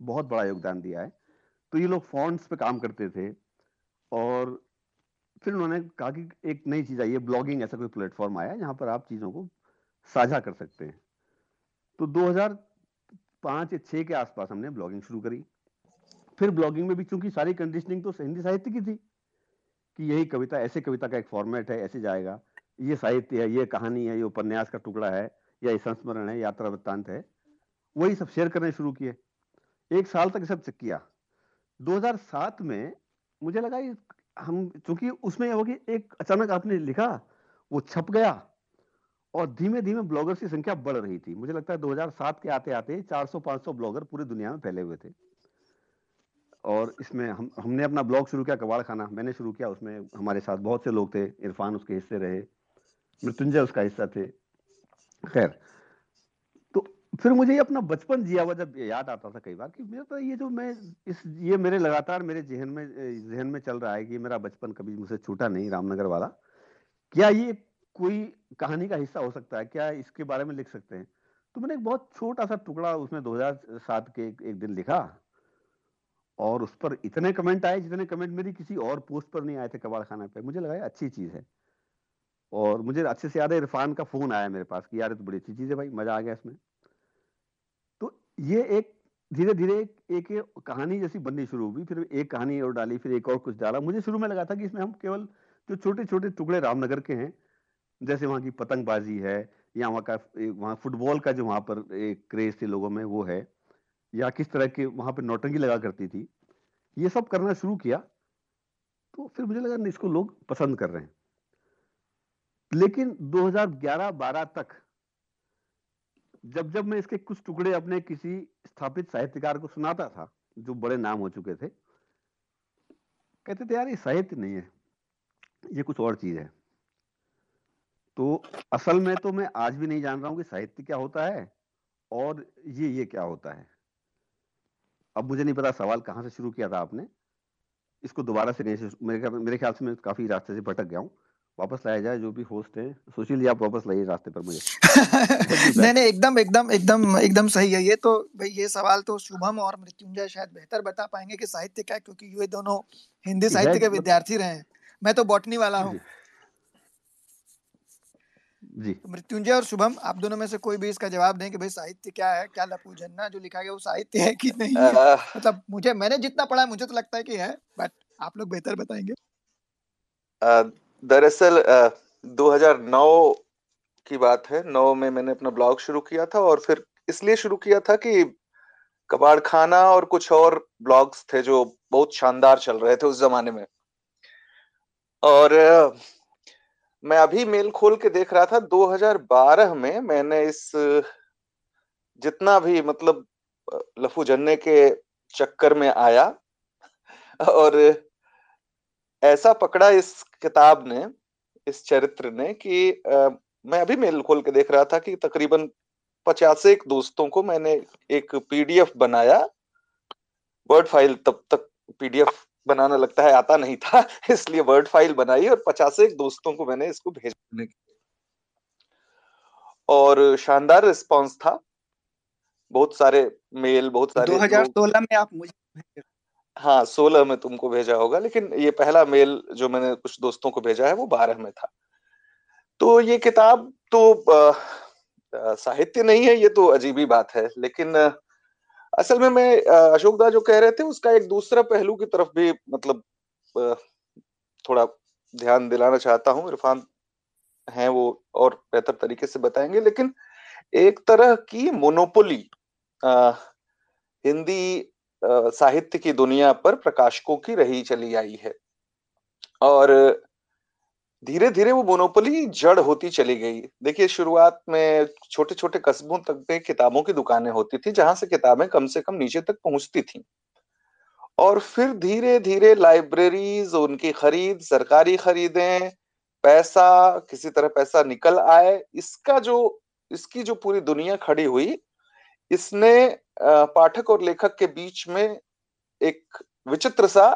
बहुत बड़ा योगदान दिया है। तो ये लोग फॉन्ट्स पे काम करते थे और फिर उन्होंने कहा कि एक नई चीज़ आई है ब्लॉगिंग ऐसा कोई प्लेटफॉर्म आया जहाँ पर आप चीज़ों को साझा कर सकते हैं। तो 2005 या 6 के आसपास हमने ब्लॉगिंग शुरू करी। फिर ब्लॉगिंग में भी चूँकि सारी कंडीशनिंग तो हिंदी साहित्य की थी कि यही कविता, ऐसे कविता का एक फॉर्मेट है, ऐसे जाएगा। ये साहित्य है, ये कहानी है, ये उपन्यास का टुकड़ा है, या ये संस्मरण है, यात्रा वृत्तांत है। वही सब शेयर करने शुरू किए। एक साल तक सब किया। 2007 में मुझे लगा हम, चूँकि उसमें हो कि एक अचानक आपने लिखा, वो छप गया और धीमे धीमे ब्लॉगर्स की संख्या बढ़ रही थी। मुझे लगता है 2007 के आते आते 400-500 ब्लॉगर पूरी दुनिया में फैले हुए थे। और इसमें हम हमने अपना ब्लॉग शुरू किया कबाड़ खाना। मैंने शुरू किया उसमें हमारे साथ बहुत से लोग थे इरफान उसके हिस्से रहे मृत्युंजय उसका हिस्सा थे। खैर तो फिर मुझे ये अपना बचपन जिया हुआ जब याद आता था कई बार कि मेरा तो ये जो मैं इस ये मेरे लगातार मेरे जहन में जहन में चल रहा है कि मेरा बचपन कभी मुझसे छूटा नहीं रामनगर वाला। क्या ये कोई कहानी का हिस्सा हो सकता है? क्या इसके बारे में लिख सकते हैं? तो मैंने एक बहुत छोटा सा टुकड़ा उसमें 2007 के एक, दिन लिखा। और उस पर इतने कमेंट आए जितने कमेंट मेरी किसी और पोस्ट पर नहीं आए थे कबाड़ खाना पे। मुझे लगा अच्छी चीज़ है। और मुझे अच्छे से याद है इरफान का फ़ोन आया मेरे पास कि यार तो बड़ी अच्छी चीज़ है भाई मज़ा आ गया इसमें। तो ये एक धीरे धीरे एक, एक कहानी जैसी बननी शुरू हुई फिर एक कहानी और डाली फिर एक और कुछ डाला। मुझे शुरू में लगा था कि इसमें हम केवल जो छोटे छोटे टुकड़े रामनगर के हैं जैसे वहाँ की पतंगबाजी है या वहाँ का वहाँ फुटबॉल का जो वहाँ पर एक क्रेज थे लोगों में वो है। या किस तरह के वहाँ पर नौटंकी लगा करती थी, ये सब करना शुरू किया तो फिर मुझे लगा इसको लोग पसंद कर रहे हैं। लेकिन 2011-12 तक, जब जब मैं इसके कुछ टुकड़े अपने किसी स्थापित साहित्यकार को सुनाता था, जो बड़े नाम हो चुके थे, कहते थे, यार, ये साहित्य नहीं है, ये कुछ और चीज़ है। तो असल में तो मैं आज भी नहीं जान रहा हूँ कि साहित्य क्या होता है और ये ये क्या होता है। अब मुझे नहीं पता सवाल कहाँ से शुरू किया था आपने। इसको दोबारा से नहीं मेरे मेरे ख्याल से मैं काफ़ी रास्ते से भटक गया हूँ। वापस लाया जाए जो भी होस्ट है सुशील जी आप वापस लाइए रास्ते पर मुझे। नहीं नहीं एकदम एकदम एकदम एकदम सही है ये तो। भाई ये सवाल तो शुभम और मृत्युंजय शायद बेहतर बता पाएँगे कि साहित्य क्या क्योंकि ये दोनों हिंदी साहित्य के विद्यार्थी रहे हैं। मैं तो बॉटनी वाला हूँ। जी। तो मृत्युंजय और शुभम आप दोनों में से कोई भी इसका जवाब दें कि भाई साहित्य क्या है क्या लपू झन्ना जो लिखा गया वो साहित्य है कि नहीं है? मतलब मुझे मैंने जितना पढ़ा है मुझे तो लगता है कि है बट आप लोग बेहतर बताएँगे। दरअसल 2009 की बात है। नौ में मैंने अपना ब्लॉग शुरू किया था और फिर इसलिए शुरू किया था कि कबाड़ खाना और कुछ और ब्लॉग्स थे जो बहुत शानदार चल रहे थे उस जमाने में। और मैं अभी मेल खोल के देख रहा था 2012 में मैंने इस जितना भी मतलब लफू जन्ने के चक्कर में आया और ऐसा पकड़ा इस किताब ने इस चरित्र ने कि आ, मैं अभी मेल खोल के देख रहा था कि तकरीबन पचास एक दोस्तों को मैंने एक पीडीएफ बनाया वर्ड फ़ाइल तब तक पीडीएफ बनाना लगता है आता नहीं था इसलिए वर्ड फ़ाइल बनाई और पचास एक दोस्तों को मैंने इसको भेजने और शानदार रिस्पांस था। बहुत सारे मेल बहुत सारे 2016 में आप मुझे हाँ सोलह में तुमको भेजा होगा लेकिन ये पहला मेल जो मैंने कुछ दोस्तों को भेजा है वो बारह में था। तो ये किताब तो साहित्य नहीं है ये तो अजीब ही बात है लेकिन असल में मैं अशोक दा जो कह रहे थे, उसका एक दूसरा पहलू की तरफ़ भी मतलब थोड़ा ध्यान दिलाना चाहता हूँ। इरफान हैं वो और बेहतर तरीके से बताएँगे। लेकिन एक तरह की मोनोपोली हिंदी साहित्य की दुनिया पर प्रकाशकों की रही चली आई है। और धीरे धीरे वो मोनोपोली जड़ होती चली गई। देखिए, शुरुआत में छोटे छोटे कस्बों तक पे किताबों की दुकानें होती थी, जहाँ से किताबें कम से कम नीचे तक पहुँचती थी। और फिर धीरे धीरे लाइब्रेरीज उनकी खरीद, सरकारी खरीदें, पैसा, किसी तरह पैसा निकल आए। इसका जो, इसकी जो पूरी दुनिया खड़ी हुई, इसने पाठक और लेखक के बीच में एक विचित्र सा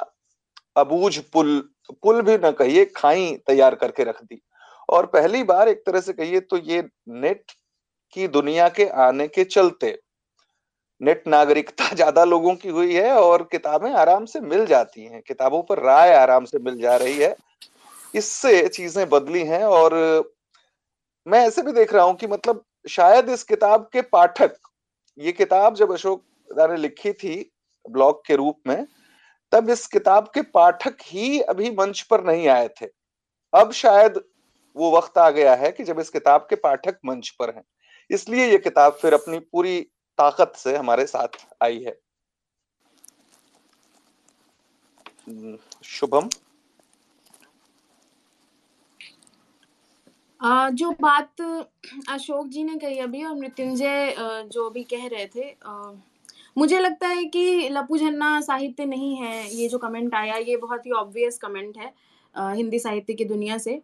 अबूझ पुल पुल भी न कहिए खाई तैयार करके रख दी। और पहली बार एक तरह से कहिए तो ये नेट की दुनिया के आने के चलते नेट नागरिकता ज़्यादा लोगों की हुई है और किताबें आराम से मिल जाती हैं, किताबों पर राय आराम से मिल जा रही है। इससे चीज़ें बदली हैं और मैं ऐसे भी देख रहा हूँ कि मतलब शायद इस किताब के पाठक, ये किताब जब अशोक ने लिखी थी ब्लॉग के रूप में तब इस किताब के पाठक ही अभी मंच पर नहीं आए थे। अब शायद वो वक्त आ गया है कि जब इस किताब के पाठक मंच पर हैं। इसलिए ये किताब फिर अपनी पूरी ताकत से हमारे साथ आई है। हम्म, शुभम। जो बात अशोक जी ने कही अभी और मृत्युंजय जो भी कह रहे थे मुझे लगता है कि लपू झन्ना साहित्य नहीं है, ये जो कमेंट आया, ये बहुत ही ऑब्वियस कमेंट है हिंदी साहित्य की दुनिया से।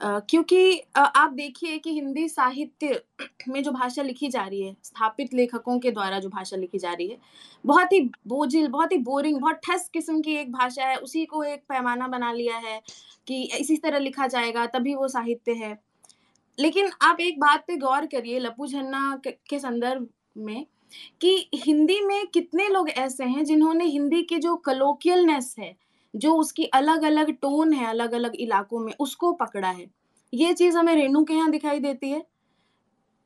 क्योंकि आप देखिए कि हिंदी साहित्य में जो भाषा लिखी जा रही है, स्थापित लेखकों के द्वारा जो भाषा लिखी जा रही है, बहुत ही बोझिल, बहुत ही बोरिंग बहुत ठस किस्म की एक भाषा है, उसी को एक पैमाना बना लिया है कि इसी तरह लिखा जाएगा, तभी वो साहित्य है। लेकिन आप एक बात पे गौर करिए, लपू झन्ना के संदर्भ में कि हिंदी में कितने लोग ऐसे हैं जिन्होंने हिंदी के जो कलोकियलनेस है जो उसकी अलग अलग टोन है अलग अलग इलाकों में उसको पकड़ा है। ये चीज़ हमें रेणु के यहाँ दिखाई देती है।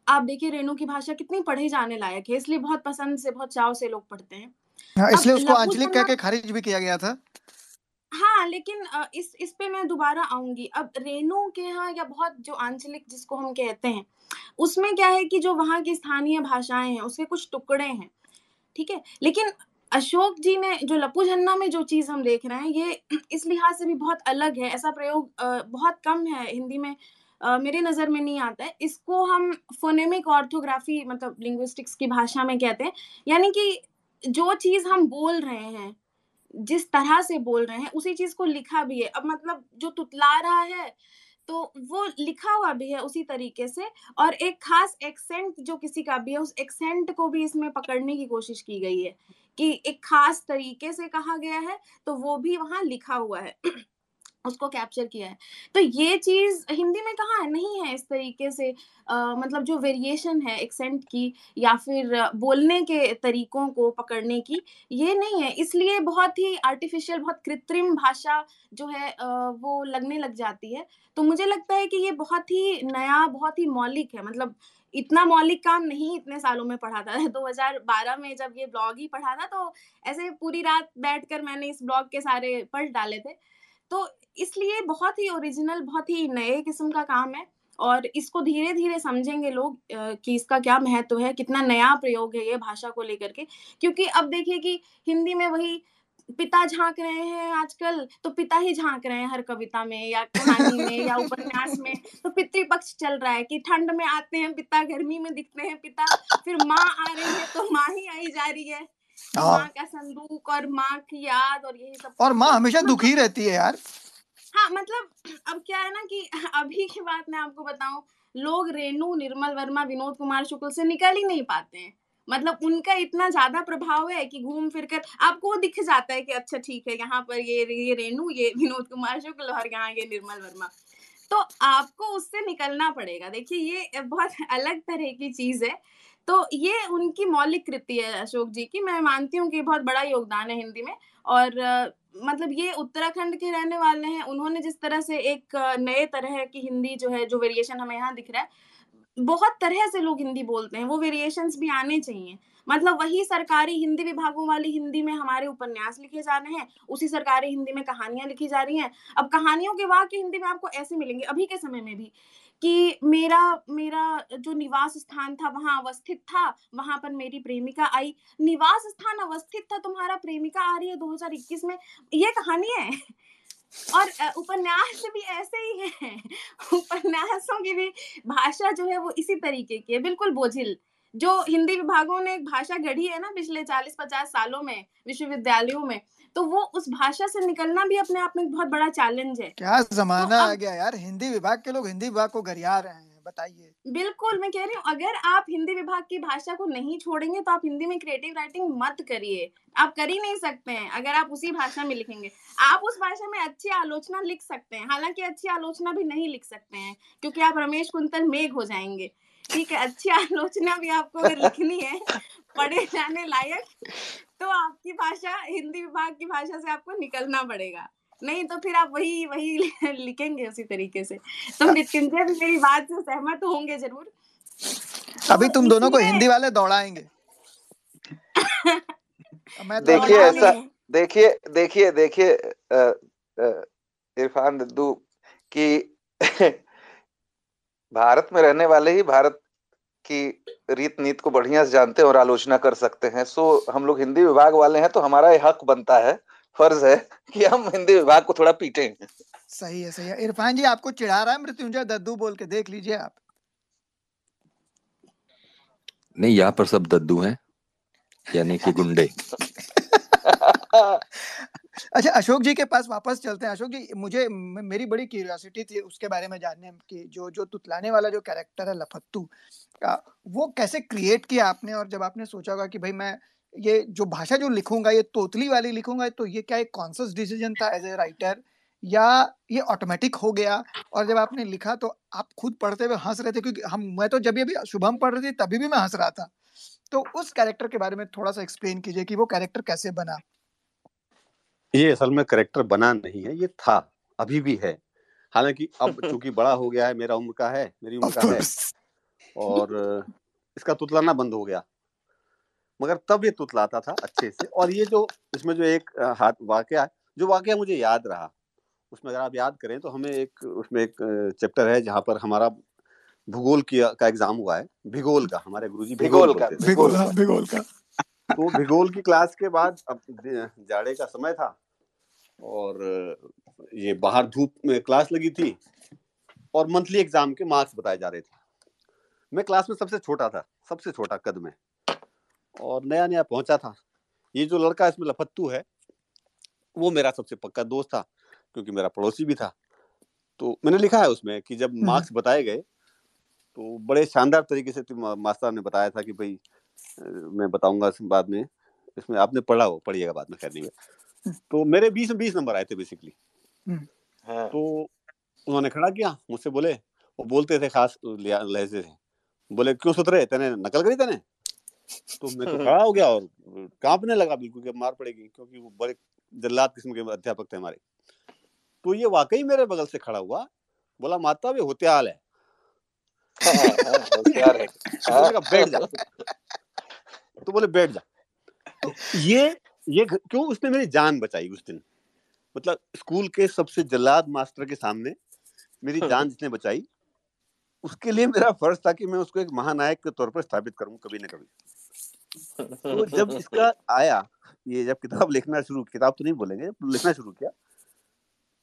आप देखिए रेणु की भाषा कितनी पढ़ी जाने लायक है इसलिए बहुत पसंद से बहुत चाव से लोग पढ़ते हैं। हाँ, इसलिए उसको आंचलिक कह के खारिज भी किया गया था। हाँ, लेकिन इस इस पे मैं दोबारा आऊँगी अब रेणु के यहाँ या बहुत जो आंचलिक जिसको हम कहते हैं, उसमें क्या है कि जो वहाँ की स्थानीय भाषाएँ हैं, उसके कुछ टुकड़े हैं, ठीक है? लेकिन अशोक जी ने जो लपू झन्ना में जो चीज़ हम देख रहे हैं, ये इस लिहाज से भी बहुत अलग है, ऐसा प्रयोग बहुत कम है हिंदी में मेरे नज़र में नहीं आता है। इसको हम फोनेमिक ऑर्थोग्राफी मतलब लिंग्विस्टिक्स की भाषा में कहते हैं, यानी कि जो चीज़ हम बोल रहे हैं जिस तरह से बोल रहे हैं, उसी चीज़ को लिखा भी है। अब मतलब जो तुतला रहा है तो वो लिखा हुआ भी है उसी तरीके से और एक खास एक्सेंट जो किसी का भी है, उस एक्सेंट को भी इसमें पकड़ने की कोशिश की गई है कि एक खास तरीके से कहा गया है तो वो भी वहाँ लिखा हुआ है। उसको कैप्चर किया है। तो ये चीज़ हिंदी में कहाँ है नहीं है इस तरीके से आ, मतलब जो वेरिएशन है एक्सेंट की या फिर बोलने के तरीकों को पकड़ने की ये नहीं है। इसलिए बहुत ही आर्टिफिशियल बहुत कृत्रिम भाषा जो है आ, वो लगने लग जाती है। तो मुझे लगता है कि ये बहुत ही नया बहुत ही मौलिक है। मतलब इतना मौलिक काम नहीं इतने सालों में पढ़ा था। 2012 में जब ये ब्लॉग ही पढ़ा था तो ऐसे पूरी रात बैठकर मैंने इस ब्लॉग के सारे पढ़ डाले थे। तो इसलिए बहुत ही ओरिजिनल बहुत ही नए किस्म का काम है और इसको धीरे धीरे समझेंगे लोग कि इसका क्या महत्व है कितना नया प्रयोग है ये भाषा को लेकर के। क्योंकि अब देखिए कि हिंदी में वही पिता झाँक रहे हैं आजकल तो पिता ही झाँक रहे हैं हर कविता में या कहानी में या उपन्यास में। तो पितृपक्ष चल रहा है कि ठंड में आते हैं पिता गर्मी में दिखते हैं पिता फिर माँ आ रही है तो माँ ही आई जा रही है। हाँ। माँ का संदूक और माँ की याद और यही सब। और माँ तो हमेशा मतलब दुखी रहती है यार। हाँ मतलब अब क्या है ना कि अभी की बात मैं आपको बताऊँ, लोग रेणु, निर्मल वर्मा, विनोद कुमार शुक्ल से निकल ही नहीं पाते हैं। मतलब उनका इतना ज़्यादा प्रभाव है कि घूम फिर कर आपको वो दिख जाता है कि अच्छा ठीक है, यहाँ पर ये ये रेणु, ये विनोद कुमार शुक्ल और यहाँ ये निर्मल वर्मा। तो आपको उससे निकलना पड़ेगा। देखिए, ये बहुत अलग तरह की चीज़ है। तो ये उनकी मौलिक कृति है अशोक जी की। मैं मानती हूँ कि बहुत बड़ा योगदान है हिंदी में और मतलब ये उत्तराखंड के रहने वाले हैं, उन्होंने जिस तरह से एक नए तरह की हिंदी जो है, जो वेरिएशन हमें यहाँ दिख रहा है, बहुत तरह से लोग हिंदी बोलते हैं, वो वेरिएशंस भी आने चाहिए। मतलब वही सरकारी हिंदी विभागों वाली हिंदी में हमारे उपन्यास लिखे जा रहे हैं, उसी सरकारी हिंदी में कहानियाँ लिखी जा रही हैं। अब कहानियों के वाक्य हिंदी में आपको ऐसे मिलेंगे, अभी के समय में भी। कि मेरा मेरा जो निवास स्थान था, वहाँ अवस्थित था, वहाँ पर मेरी प्रेमिका आई। निवास स्थान अवस्थित था, तुम्हारा प्रेमिका आ रही है 2021 में? ये कहानी है? और उपन्यास भी ऐसे ही है। उपन्यासों की भी भाषा जो है वो इसी तरीके की है, बिल्कुल बोझिल। जो हिंदी विभागों ने एक भाषा गढ़ी है ना पिछले चालीस पचास सालों में, विश्वविद्यालयों में तो वो उस भाषा से निकलना भी अपने आप में एक बहुत बड़ा चैलेंज है। क्या तो जमाना आ गया यार हिंदी विभाग के लोग हिंदी विभाग को गरिया रहे हैं बताइए। बिल्कुल मैं कह रही हूँ अगर आप हिंदी विभाग की भाषा को नहीं छोड़ेंगे तो आप हिंदी में क्रिएटिव राइटिंग मत करिए। आप कर ही नहीं सकते हैं अगर आप उसी भाषा में लिखेंगे। आप उस भाषा में अच्छी आलोचना लिख सकते हैं हालाँकि अच्छी आलोचना भी नहीं लिख सकते हैं क्योंकि आप रमेश कुंतल मेघ हो जाएँगे। ठीक है अच्छी आलोचना भी आपको अगर लिखनी है पढ़े जाने लायक तो आपकी भाषा हिंदी विभाग की भाषा से आपको निकलना पड़ेगा। नहीं तो फिर आप वही वही लिखेंगे उसी तरीके से। तो मृत्युंजय भी मेरी बात से सहमत होंगे ज़रूर। अभी तुम दोनों को हिंदी वाले दौड़ाएँगे। तो देखिए ऐसा देखिए देखिए देखिए इरफान दद्दू कि भारत में रहने वाले ही भारत की रीत नीत को बढ़िया से जानते हैं और आलोचना कर सकते हैं। सो हम लोग हिंदी विभाग वाले हैं तो हमारा ये हक बनता है फ़र्ज़ है कि हम हिंदी विभाग को थोड़ा पीटे। सही है सही है। इरफान जी आपको चिढ़ा रहा है मृत्युंजय दद्दू बोल के देख लीजिए आप। नहीं यहाँ पर सब दद्दू हैं यानी कि गुंडे। अच्छा अशोक जी के पास वापस चलते हैं। अशोक जी, मुझे मेरी बड़ी क्यूरियोसिटी थी उसके बारे में जानने की, जो जो तुतलाने वाला जो कैरेक्टर है, लफत्तू वो कैसे क्रिएट किया आपने? और जब आपने सोचा होगा कि भाई मैं ये जो भाषा जो लिखूँगा, ये तोतली वाली लिखूँगा तो ये क्या एक कॉन्सियस डिसीज़न था एज ए राइटर या ये ऑटोमेटिक हो गया? और जब आपने लिखा तो आप खुद पढ़ते हुए हंस रहे थे? क्योंकि हम, मैं तो जब ये भी शुभम पढ़ रही थी, तभी भी मैं हंस रहा था। तो उस कैरेक्टर के बारे में थोड़ा सा एक्सप्लेन कीजिए कि वो कैरेक्टर कैसे बना। ये असल में करेक्टर बना नहीं है ये था अभी भी है। हालाँकि अब चूँकि बड़ा हो गया है मेरा उम्र का है मेरी उम्र का है और इसका तुतलाना बंद हो गया। मगर तब ये तुतलाता था अच्छे से और ये जो इसमें जो एक हाथ वाकया है जो वाक्य मुझे याद रहा उसमें अगर आप याद करें तो हमें एक उसमें एक चैप्टर है जहाँ पर हमारा भूगोल की का एग्ज़ाम हुआ है भूगोल का हमारे गुरुजी भूगोल का भिगोल का। तो भूगोल की क्लास के बाद अब जाड़े का समय था और ये बाहर धूप में क्लास लगी थी और मंथली एग्ज़ाम के मार्क्स बताए जा रहे थे। मैं क्लास में सबसे छोटा था सबसे छोटा कद में और नया नया पहुँचा था। ये जो लड़का इसमें लफत्तू है वो मेरा सबसे पक्का दोस्त था क्योंकि मेरा पड़ोसी भी था। तो मैंने लिखा है उसमें कि जब हम्म। मार्क्स बताए गए तो बड़े शानदार तरीके से मास्टर ने बताया था कि भाई मैं बताऊँगा बाद में। इसमें आपने पढ़ा हो पढ़िएगा बाद में खैर नहीं तो मेरे बीस में बीस नंबर आए थे बेसिकली हम्म। हाँ। तो उन्होंने खड़ा किया मुझसे बोले वो बोलते थे खास लहजे से। बोले क्यों सुतरे तेने नकल करी तेने? तो मैं तो खड़ा हो गया और कांपने लगा बिल्कुल कि मार पड़ेगी क्योंकि वो बड़े जल्लाद किस्म के अध्यापक थे हमारे। तो ये वाकई मेरे बगल से खड़ा हुआ बोला माता वे होत्याल है। हाँ, है बैठ जा। तो बोले बैठ जा। तो ये ये क्यों उसने मेरी जान बचाई उस दिन? मतलब स्कूल के सबसे जल्लाद मास्टर के सामने मेरी जान जिसने बचाई उसके लिए मेरा फ़र्ज़ था कि मैं उसको एक महानायक के तौर पर स्थापित करूँ कभी ना कभी। तो जब इसका आया ये जब किताब लिखना शुरू किताब तो नहीं बोलेंगे जब लिखना शुरू किया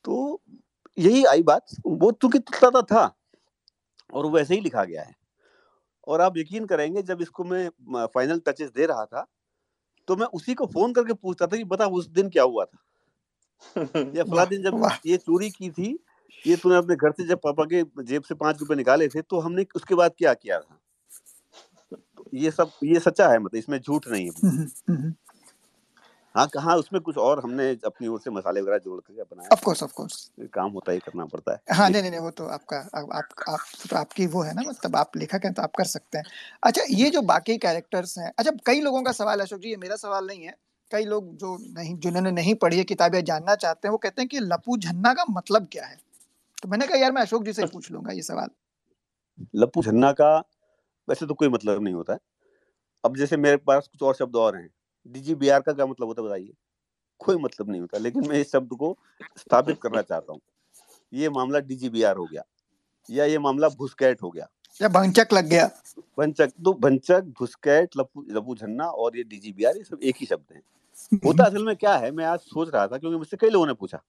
तो यही आई बात। वो चूँकि तुतलाता था और वैसे ही लिखा गया है। और आप यकीन करेंगे जब इसको मैं फाइनल टचेस दे रहा था तो मैं उसी को फ़ोन करके पूछता था कि बता उस दिन क्या हुआ था? या फला दिन जब ये चोरी की थी ये तूने अपने घर से जब पापा के जेब से पाँच रुपए निकाले थे तो हमने उसके बाद क्या किया था? ये सब ये सच्चा है मतलब इसमें झूठ नहीं है। हाँ कहा उसमें कुछ और हमने अपनी ओर से मसाले वगैरह जोड़ के बनाया ऑफ़ कोर्स ऑफ़ कोर्स काम होता ही करना पड़ता है। हाँ नहीं नहीं वो तो आपका आप, आप, आप तो आपकी वो है ना मतलब आप लेखक हैं तो आप कर सकते हैं। अच्छा ये जो। बाकी कैरेक्टर्स हैं अच्छा कई लोगों का सवाल अशोक जी ये मेरा सवाल नहीं है। कई लोग जो नहीं जिन्होंने नहीं पढ़ी है किताबें जानना चाहते हैं वो कहते हैं कि लपू झन्ना का मतलब क्या है? तो मैंने कहा यार मैं अशोक जी से पूछ लूँगा ये सवाल। लपू झन्ना का वैसे तो कोई मतलब नहीं होता है। अब जैसे मेरे पास कुछ और शब्द और हैं डीजीबीआर का क्या मतलब होता है बताइए? कोई मतलब नहीं होता लेकिन मैं इस शब्द को स्थापित करना चाहता हूँ। ये मामला डीजीबीआर हो गया या ये मामला भुसकैट हो गया। या भंचक लग गया। भंचक तो भंचक भुसकैट लपू लपू झन्ना और ये डीजीबीआर ये सब एक ही शब्द हैं। होता असल में क्या है मैं आज सोच रहा था क्योंकि मुझसे कई लोगों ने पूछा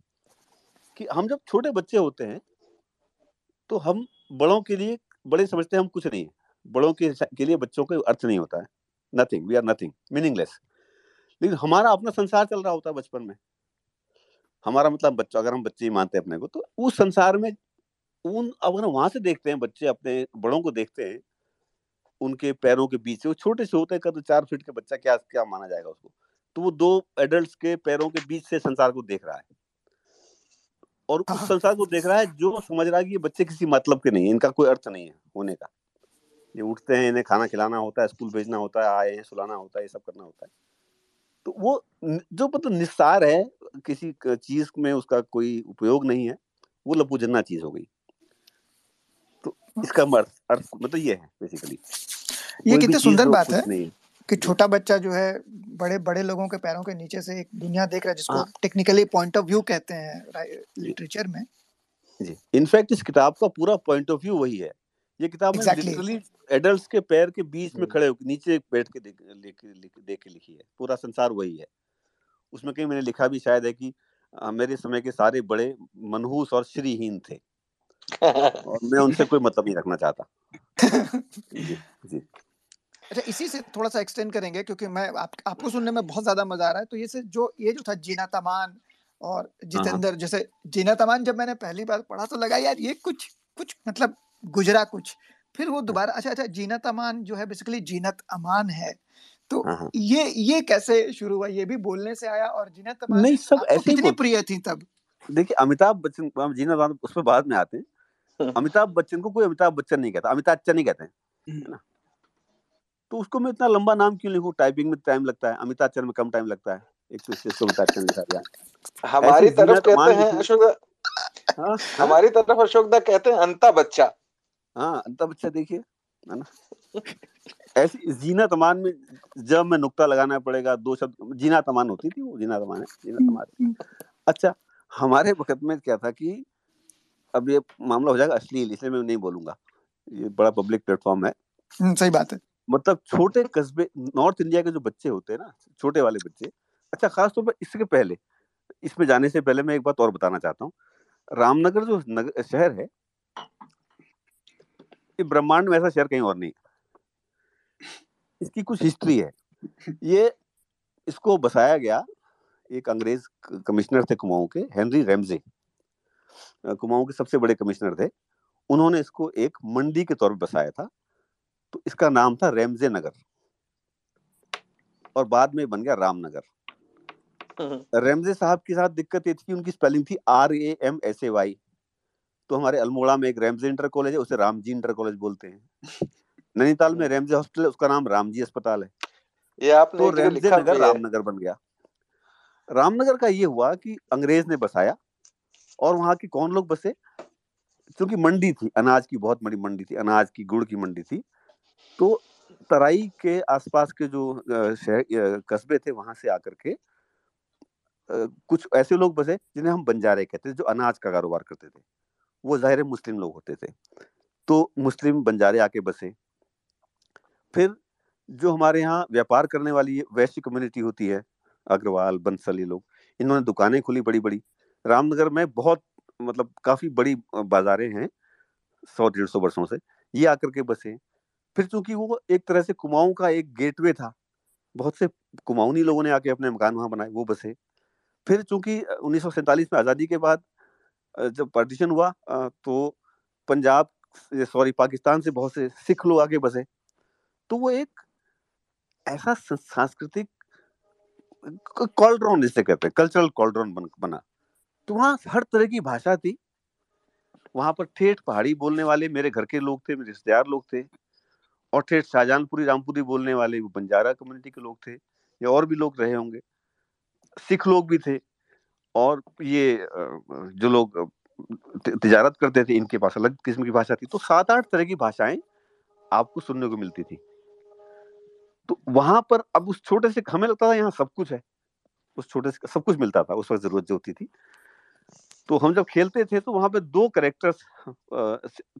कि हम जब छोटे बच्चे होते हैं तो हम बड़ों के लिए बड़े समझते हैं हम कुछ नहीं है। बड़ों के के लिए बच्चों का अर्थ नहीं होता है। Nothing we are nothing meaningless लेकिन हमारा अपना संसार चल रहा होता है बचपन में। हमारा मतलब बच्चा अगर हम बच्चे ही मानते हैं अपने को तो उस संसार में उन अगर वहाँ से देखते हैं बच्चे अपने बड़ों को देखते हैं उनके पैरों के बीच वो छोटे से होते हैं तो चार फीट के बच्चा क्या क्या माना जाएगा उसको? तो वो दो एडल्ट के पैरों के बीच से संसार को देख रहा है। और उस हाँ। संसार को देख रहा है जो समझ रहा है कि ये बच्चे किसी मतलब के नहीं है इनका कोई अर्थ नहीं है होने का। ये उठते हैं इन्हें खाना खिलाना होता है स्कूल भेजना होता है आए हैं सुलाना होता है ये सब करना होता है। तो वो जो मतलब निस्सार है किसी चीज़ में उसका कोई उपयोग नहीं है वो लपूजन्ना चीज़ हो गई। तो हाँ। इसका अर्थ मतलब ये है बेसिकली ये कितनी सुंदर बात है कि छोटा बच्चा जो है बड़े बड़े लोगों के पैरों के नीचे से एक दुनिया देख रहा है जिसको टेक्निकली पॉइंट ऑफ़ व्यू कहते हैं लिटरेचर में। जी। इनफैक्ट इस किताब का पूरा पॉइंट ऑफ़ व्यू वही है। ये किताब exactly. लिटरली एडल्ट्स के पैर के बीच में हम्म। खड़े होकर नीचे बैठ के देख के लिखी है पूरा संसार वही है उसमें कहीं मैंने लिखा भी शायद है कि मेरे समय के सारे बड़े मनहूस और श्रीहीन थे और मैं उनसे कोई मतलब नहीं रखना चाहता जी जी अच्छा इसी से थोड़ा सा एक्सटेंड करेंगे क्योंकि मैं आप, आपको सुनने में बहुत ज़्यादा मज़ा आ रहा है तो ये से जो ये जो था जीना तमान और हाँ, हाँ। जितेंद्र जैसे जीना तमान जब मैंने पहली बार पढ़ा तो लगा यार ये कुछ कुछ मतलब गुजरा कुछ। फिर वो हाँ। दोबारा अच्छा अच्छा जीनत अमान जो है बेसिकली जीनत अमान है। तो ये ये कैसे शुरू हुआ? ये भी बोलने से आया और जीनत अमान नहीं सब ऐसे कितनी प्रिय थी तब? देखिए अमिताभ बच्चन जीनत अमान उस पर बाद में आते हैं। अमिताभ बच्चन को कोई अमिताभ बच्चन नहीं कहता अमिताभ बच्चन नहीं कहते हैं ना? तो उसको मैं इतना लंबा नाम क्यों लिखूं? टाइपिंग में टाइम लगता है अमिताभ बच्चन में कम टाइम लगता है। एक तो इससे अमिताभ बच्चन लिखा गया हमारी तरफ़ कहते हैं अशोक हाँ, हाँ। हमारी तरफ़ अशोक दा कहते हैं अंता बच्चा। हाँ अंता बच्चा देखिए है ना? ऐसी जीना तमान में जब में नुक्ता लगाना पड़ेगा दो शब्द जीना तमान होती थी वो जीना तमान है जीना तमान अच्छा हमारे वक्त में क्या था कि अब ये मामला हो जाएगा अश्लील इसलिए मैं नहीं बोलूँगा। ये बड़ा पब्लिक प्लेटफॉर्म है। हम्म, सही बात है। मतलब छोटे कस्बे नॉर्थ इंडिया के जो बच्चे होते हैं ना छोटे वाले बच्चे अच्छा खास तौर पर इसके पहले इसमें जाने से पहले मैं एक बात और बताना चाहता हूँ। रामनगर जो नगर शहर है ब्रह्मांड में ऐसा शहर कहीं और नहीं इसकी कुछ हिस्ट्री है। ये इसको बसाया गया एक अंग्रेज़ कमिश्नर थे कुमाऊं के हेनरी रेमजे कुमाऊं के सबसे बड़े कमिश्नर थे। उन्होंने इसको एक मंडी के तौर पर बसाया था। तो इसका नाम था रेमजे नगर। और बाद में बन गया रामनगर। हम्म। रेमजे साहब के साथ दिक्कत ये थी कि उनकी स्पेलिंग थी R A M S A Y तो हमारे अल्मोड़ा में एक रेमजे इंटर कॉलेज है उसे रामजी इंटर कॉलेज बोलते हैं। नैनीताल में रेमजे हॉस्पिटल है उसका नाम रामजी अस्पताल है। ये आपने तो रेमजे नगर रामनगर बन गया। रामनगर का ये हुआ कि अंग्रेज़ ने बसाया और वहाँ के कौन लोग बसे? क्योंकि मंडी थी अनाज की बहुत बड़ी मंडी थी अनाज की गुड़ की मंडी थी। तो तराई के आसपास के जो शहर कस्बे थे वहाँ से आकर के कुछ ऐसे लोग बसे जिन्हें हम बंजारे कहते थे जो अनाज का कारोबार करते थे। वो ज़ाहिर मुस्लिम लोग होते थे। तो मुस्लिम बंजारे आके बसे। फिर जो हमारे यहाँ व्यापार करने वाली वैश्य कम्युनिटी होती है, अग्रवाल, बंसल, ये लोग, इन्होंने दुकानें खुली बड़ी बड़ी रामनगर में बहुत मतलब काफ़ी बड़ी बाजारें हैं, सौ, डेढ़ सौ वर्षों से, ये आकर के बसे। फिर चूँकि वो एक तरह से कुमाऊं का एक गेटवे था, बहुत से कुमाऊनी लोगों ने आके अपने मकान वहाँ बनाए, वो बसे। फिर चूँकि उन्नीस में आज़ादी के बाद जब पार्टीशन हुआ तो पंजाब सॉरी पाकिस्तान से बहुत से सिख लोग आगे बसे। तो वो एक ऐसा सांस्कृतिक कॉल्ड्रॉन जिसे कहते हैं कल्चरल कॉल्ड्रॉन बन, बना। तो वहाँ हर तरह की भाषा थी। वहाँ पर ठेठ पहाड़ी बोलने वाले मेरे घर के लोग थे मेरे रिश्तेदार लोग थे। और ठेठ शाहजहानपुरी रामपुरी बोलने वाले वो बंजारा कम्युनिटी के लोग थे। या और भी लोग रहे होंगे। सिख लोग भी थे। और ये जो लोग तिजारत करते थे, इनके पास अलग किस्म की भाषा थी तो सात आठ तरह की भाषाएँ आपको सुनने को मिलती थी। तो वहाँ पर अब उस छोटे से, हमें लगता था यहाँ सब कुछ है। उस छोटे से, सब कुछ मिलता था, उस वक्त ज़रूरत जो होती थी। तो हम जब खेलते थे तो वहाँ पे दो करेक्टर्स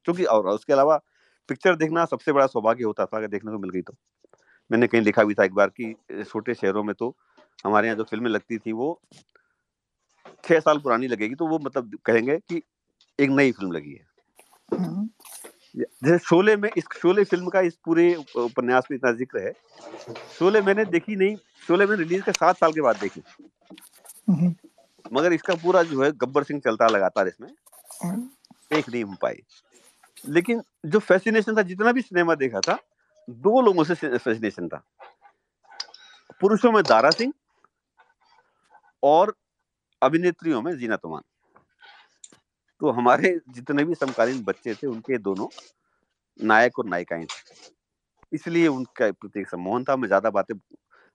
चूँकि और, उसके अलावा पिक्चर देखना सबसे बड़ा सौभाग्य होता था, अगर देखने को मिल गई तो। मैंने कहीं लिखा भी था एक बार कि, छोटे शहरों में तो हमारे यहाँ जो फ़िल्में लगती थी, वो छह साल पुरानी लगेगी तो वो मतलब कहेंगे कि एक नई फ़िल्म लगी है। हम्म। जैसे शोले में इस शोले फ़िल्म का इस पूरे उपन्यास में इतना ज़िक्र है। शोले मैंने देखी नहीं शोले में रिलीज़ के सात साल के बाद देखी। हम्म। मगर इसका पूरा जो है गब्बर सिंह चलता लगातार इसमें। एक नहीं हो पाई। लेकिन जो फैसिनेशन था जितना भी सिनेमा देखा था दो लोगों से फैसिनेशन था। पुरुषों में दारा सिंह और अभिनेत्रियों में जीना तुमान तो हमारे जितने भी समकालीन बच्चे थे उनके दोनों नायक और नायिकाएँ थे। इसलिए उनका प्रति सम्मोहन था। मैं ज़्यादा बातें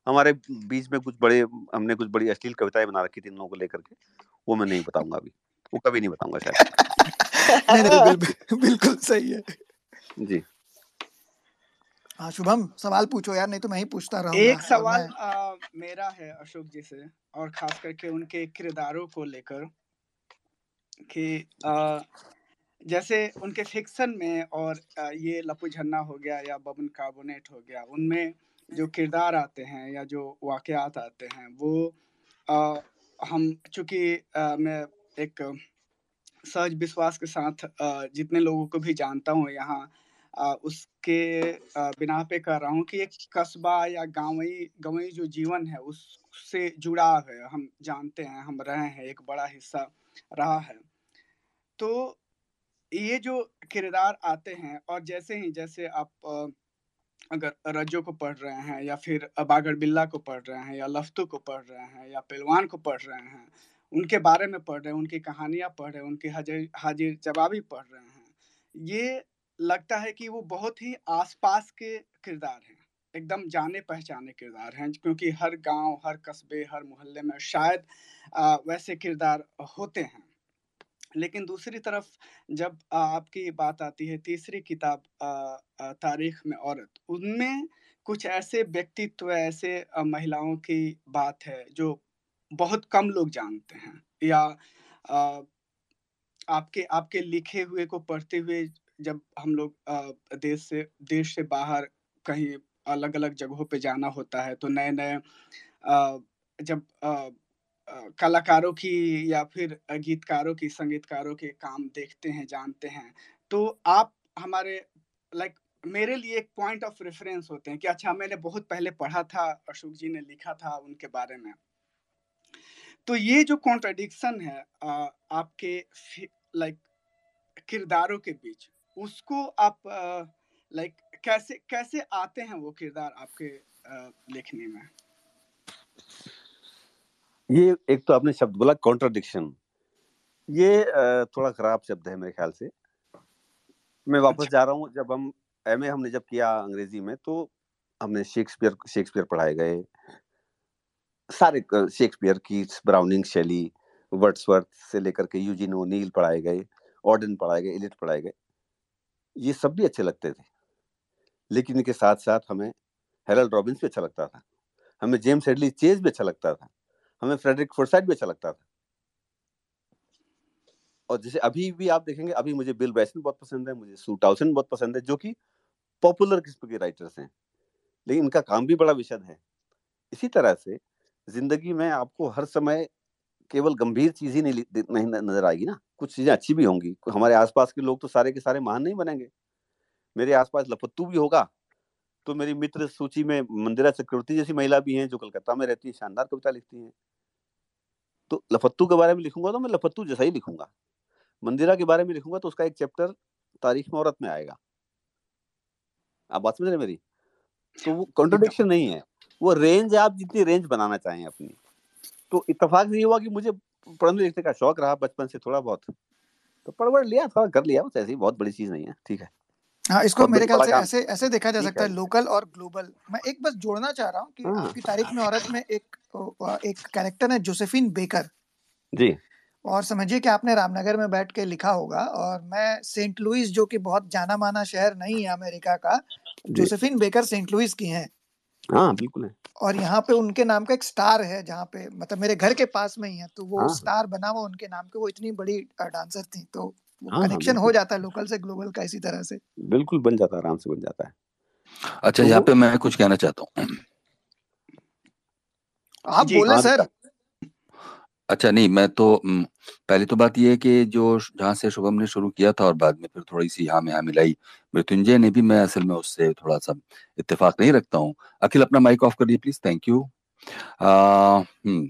हमारे बीच में कुछ बड़े हमने कुछ बड़ी अश्लील कविताएँ बना रखी थी इन लोगों को लेकर के वो मैं नहीं बताऊँगा अभी। वो कभी नहीं बताऊँगा शायद। नहीं, नहीं, बिल्कुल सही है। जी। हाँ शुभम सवाल पूछो यार नहीं तो मैं ही पूछता रहूँगा। एक सवाल आ, मेरा है अशोक जी से और खास करके उनके किरदारों को लेकर कि आ, जैसे उनके फिक्सन में और आ, ये लपू झन्ना हो गया या बबन कार्बोनेट हो गया उनमें जो किरदार आते हैं या जो वाकयात आते हैं वो आ, हम चूँकि मैं एक सहज विश्वास के साथ आ, जितने लोगों को भी जानता हूँ यहाँ उसके बिना पे कर रहा हूँ कि एक कस्बा या गाँवी गाँवी जो जीवन है उससे जुड़ा है। हम जानते हैं, हम रहे हैं, एक बड़ा हिस्सा रहा है। तो ये जो किरदार आते हैं और जैसे ही, जैसे आप अगर रजो को पढ़ रहे हैं या फिर बागर बिल्ला को पढ़ रहे हैं या लफ्तू को पढ़ रहे हैं या पहलवान को पढ़ रहे हैं, उनके बारे में पढ़ रहे हैं, उनकी कहानियाँ पढ़ रहे हैं, उनकी हाजिर हाजिर जवाबी पढ़ रहे हैं, ये लगता है कि वो बहुत ही आसपास के किरदार हैं एकदम जाने पहचाने किरदार हैं क्योंकि हर गाँव हर कस्बे हर मोहल्ले में शायद आ, वैसे किरदार होते हैं। लेकिन दूसरी तरफ़ जब आपकी बात आती है तीसरी किताब तारीख में औरत उनमें कुछ ऐसे व्यक्तित्व ऐसे महिलाओं की बात है जो बहुत कम लोग जानते हैं या आपके आपके लिखे हुए को पढ़ते हुए जब हम लोग देश से देश से बाहर कहीं अलग अलग जगहों पे जाना होता है तो नए नए जब कलाकारों की या फिर गीतकारों की, संगीतकारों के काम देखते हैं, जानते हैं तो आप हमारे लाइक मेरे लिए एक पॉइंट ऑफ़ रेफरेंस होते हैं कि अच्छा मैंने बहुत पहले पढ़ा था, अशोक जी ने लिखा था उनके बारे में। तो ये जो कॉन्ट्रडिक्शन है आपके लाइक किरदारों के बीच उसको आप लाइक कैसे कैसे आते हैं वो किरदार आपके लिखने में? ये एक तो आपने शब्द बोला कॉन्ट्रडिक्शन ये थोड़ा खराब शब्द है मेरे ख्याल से। मैं वापस अच्छा। जा रहा हूँ जब हम एमए हमने जब किया अंग्रेज़ी में तो हमने शेक्सपियर शेक्सपियर पढ़ाए गए। सारे शेक्सपियर की ब्राउनिंग शैली वर्ड्सवर्थ से लेकर के यूजिन ओनील पढ़ाए गए ऑर्डन पढ़ाए गए इलिट पढ़ाए गए। ये सब भी अच्छे लगते थे। लेकिन इनके साथ साथ हमें हेरल्ड रॉबिन्स भी अच्छा लगता था। हमें जेम्स हेडली चेज भी अच्छा लगता था। हमें फ्रेडरिक फोर्साइट भी अच्छा लगता था। और जैसे अभी भी आप देखेंगे, अभी मुझे बिल बैसन बहुत पसंद है, मुझे सू टाउसन बहुत पसंद है, जो कि पॉपुलर किस्म के राइटर्स हैं। लेकिन इनका काम भी बड़ा विशद है। इसी तरह से ज़िंदगी में आपको हर समय केवल गंभीर चीज़ ही नहीं नहीं नज़र आएगी ना। कुछ चीज़ें अच्छी भी होंगी हमारे आसपास के लोग तो सारे के सारे महान नहीं बनेंगे। मेरे आसपास लपत्तू भी होगा तो मेरी मित्र सूची में मंदिरा चक्रवर्ती जैसी महिला भी हैं जो कलकत्ता में रहती है शानदार कविता लिखती हैं। तो लफत्तू के बारे में लिखूँगा तो मैं लफत्तू जैसा ही लिखूँगा। मंदिरा के बारे में लिखूँगा तो उसका एक चैप्टर तारीख में औरत में आएगा। आप बात समझ रहे मेरी? तो वो कॉन्ट्रोडिक्शन नहीं है। वो रेंज आप जितनी रेंज बनाना चाहें अपनी। तो इतफाक से ये हुआ कि मुझे पढ़ने लिखने का शौक रहा बचपन से थोड़ा बहुत। तो पढ़ लिया थोड़ा कर लिया बस ऐसी बहुत बड़ी चीज़ नहीं है ठीक है। हाँ इसको मेरे ख्याल से ऐसे ऐसे देखा जा सकता है। लोकल और ग्लोबल। मैं एक बस जोड़ना चाह रहा हूँ कि हाँ। आपकी तारीख में औरत में एक एक कैरेक्टर है जोसेफिन बेकर जी। और समझिए कि आपने रामनगर में बैठ के लिखा होगा और मैं सेंट लुइस जो कि बहुत जाना माना शहर नहीं है अमेरिका का जोसेफिन बेकर सेंट लुइस की हैं। हाँ बिल्कुल है। और यहाँ पे उनके नाम का एक स्टार है जहाँ पे मतलब मेरे घर के पास में ही है तो वो हाँ, स्टार हाँ। बना हुआ उनके नाम के वो इतनी बड़ी डांसर थी तो कनेक्शन हाँ, हो जाता है लोकल से ग्लोबल का इसी तरह से। बिल्कुल बन जाता है आराम से बन जाता है। अच्छा तो यहाँ पे मैं कुछ कहना चाहता हूँ। आप बोले सर। अच्छा नहीं, मैं तो पहली तो बात यह है कि जो जहाँ से शुभम ने शुरू किया था और बाद में फिर थोड़ी सी हाँ-में-हाँ मिलाई मृत्युंजय ने भी, मैं असल में उससे थोड़ा सा इत्तेफाक नहीं रखता हूँ। अखिल, अपना माइक ऑफ़ कर दिए प्लीज़ थैंक यू हम्म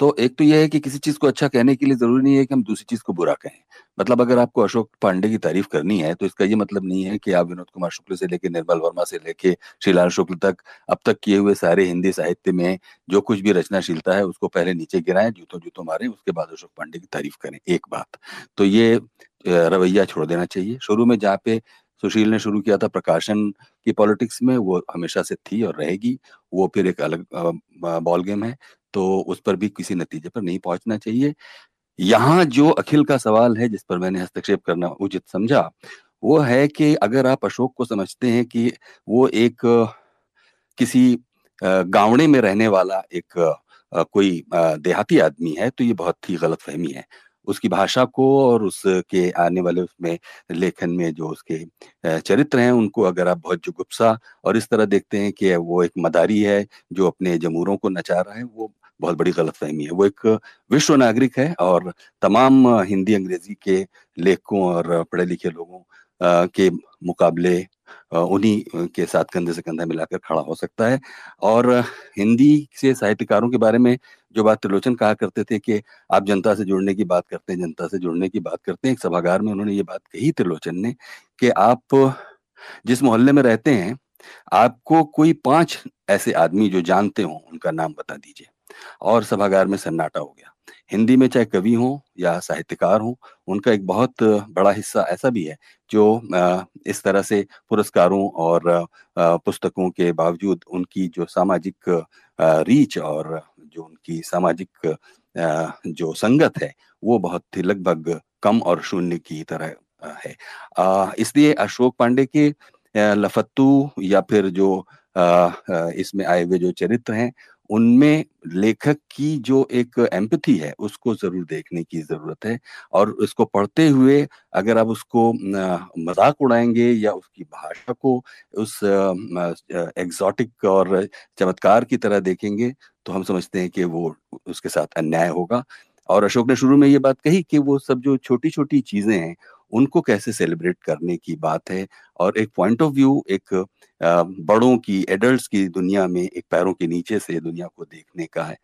तो एक तो यह है कि किसी चीज़ को अच्छा कहने के लिए ज़रूरी नहीं है कि हम दूसरी चीज़ को बुरा कहें। मतलब अगर आपको अशोक पांडे की तारीफ़ करनी है तो इसका ये मतलब नहीं है कि आप विनोद कुमार शुक्ल से लेके निर्मल वर्मा से लेके श्रीलाल शुक्ल तक अब तक किए हुए सारे हिंदी साहित्य में जो कुछ भी रचनाशीलता है, उसको पहले नीचे गिराएँ जूतों जूतों मारे, उसके बाद अशोक पांडे की तारीफ़ करें, एक बात। तो ये रवैया छोड़ देना चाहिए। शुरू में जहाँ पे सुशील ने शुरू किया था प्रकाशन की पॉलिटिक्स में, वो हमेशा से थी और रहेगी, वो फिर एक अलग बॉल गेम है तो उस पर भी किसी नतीजे पर नहीं पहुँचना चाहिए। यहाँ जो अखिल का सवाल है, जिस पर मैंने हस्तक्षेप करना उचित समझा, वो है कि अगर आप अशोक को समझते हैं कि वो एक, किसी गावड़े में रहने वाला एक कोई देहाती आदमी है तो ये बहुत ही गलत फहमी है। उसकी भाषा को और उसके आने वाले उसमें लेखन में जो उसके चरित्र हैं, उनको अगर आप बहुत जुगुप्सा और इस तरह देखते हैं कि वो एक मदारी है, जो अपने जमूरों को नचा रहा है, वो बहुत बड़ी गलत फहमी है। वो एक विश्व नागरिक है और तमाम हिंदी अंग्रेज़ी के लेखकों और पढ़े लिखे लोगों के मुकाबले उन्हीं के साथ कंधे से कंधा मिलाकर खड़ा हो सकता है। और हिंदी से साहित्यकारों के बारे में जो बात त्रिलोचन कहा करते थे कि आप जनता से जुड़ने की बात करते हैं, जनता से जुड़ने की बात करते हैं, एक सभागार में उन्होंने ये बात कही त्रिलोचन ने कि आप जिस मोहल्ले में रहते हैं, आपको कोई पाँच ऐसे आदमी जो जानते हो, उनका नाम बता दीजिए। और सभागार में सन्नाटा हो गया। हिंदी में चाहे कवि हो या साहित्यकार हो, उनका एक बहुत बड़ा हिस्सा ऐसा भी है जो इस तरह से पुरस्कारों और पुस्तकों के बावजूद उनकी जो सामाजिक रीच और जो उनकी सामाजिक जो संगत है, वो बहुत ही लगभग कम और शून्य की तरह है। इसलिए अशोक पांडे के लफत्तू या फिर जो इसमें आए हुए जो चरित्र हैं उनमें लेखक की जो एक एम्पथी है, उसको ज़रूर देखने की ज़रूरत है। और उसको पढ़ते हुए अगर आप उसको मज़ाक उड़ाएँगे या उसकी भाषा को उस एग्जॉटिक और चमत्कार की तरह देखेंगे तो हम समझते हैं कि वो उसके साथ अन्याय होगा। और अशोक ने शुरू में ये बात कही कि वो सब जो छोटी छोटी चीज़ें हैं उनको कैसे सेलिब्रेट करने की बात है? और एक पॉइंट ऑफ़ व्यू एक बड़ों की एडल्ट्स की दुनिया में एक पैरों के नीचे से दुनिया को देखने का है।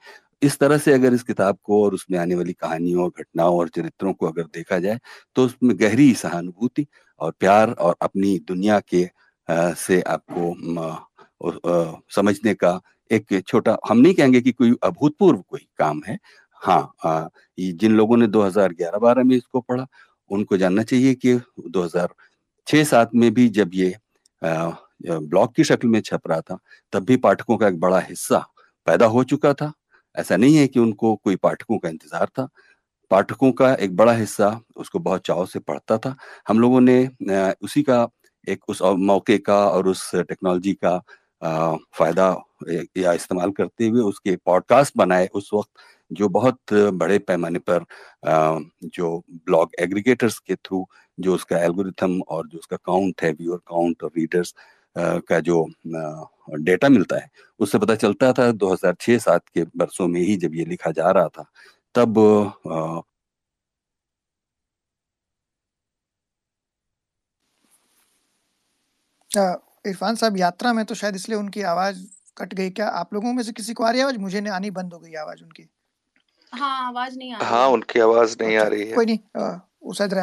इस तरह से अगर इस किताब को और उसमें आने वाली कहानियों घटनाओं और चरित्रों को अगर देखा जाए तो उसमें गहरी सहानुभूति और प्यार और अपनी दुनिया के आ, से आपको आ, आ, समझने का एक छोटा हम नहीं कहेंगे कि कोई अभूतपूर्व कोई काम है। हाँ जिन लोगों ने 2011-12 में इसको पढ़ा उनको जानना चाहिए कि 2006-7 में भी जब ये ब्लॉग की शक्ल में छप रहा था, तब भी पाठकों का एक बड़ा हिस्सा पैदा हो चुका था। ऐसा नहीं है कि उनको कोई पाठकों का इंतज़ार था। पाठकों का एक बड़ा हिस्सा उसको बहुत चाव से पढ़ता था। हम लोगों ने उसी का एक उस मौके का और उस टेक्नोलॉजी का फ़ायदा या इस्तेमाल करते हुए उसके पॉडकास्ट बनाए उस वक्त। जो बहुत बड़े पैमाने पर जो ब्लॉग एग्रीगेटर्स के थ्रू जो उसका एल्गोरिथम और जो उसका काउंट है, व्यूअर काउंट और रीडर्स का जो डेटा मिलता है, उससे पता चलता था 2006-7 के वर्षों में ही जब ये लिखा जा रहा था, तब इरफान साहब, यात्रा में तो शायद इसलिए उनकी आवाज़ कट गई क्या? आप लोगों में से किसी को आ रही आवाज़? मुझे आनी बंद हो गई आवाज़ उनकी। हाँ आवाज़ नहीं आ रही हाँ उनकी आवाज़ नहीं आ अच्छा, रही है। कोई नहीं वो शायद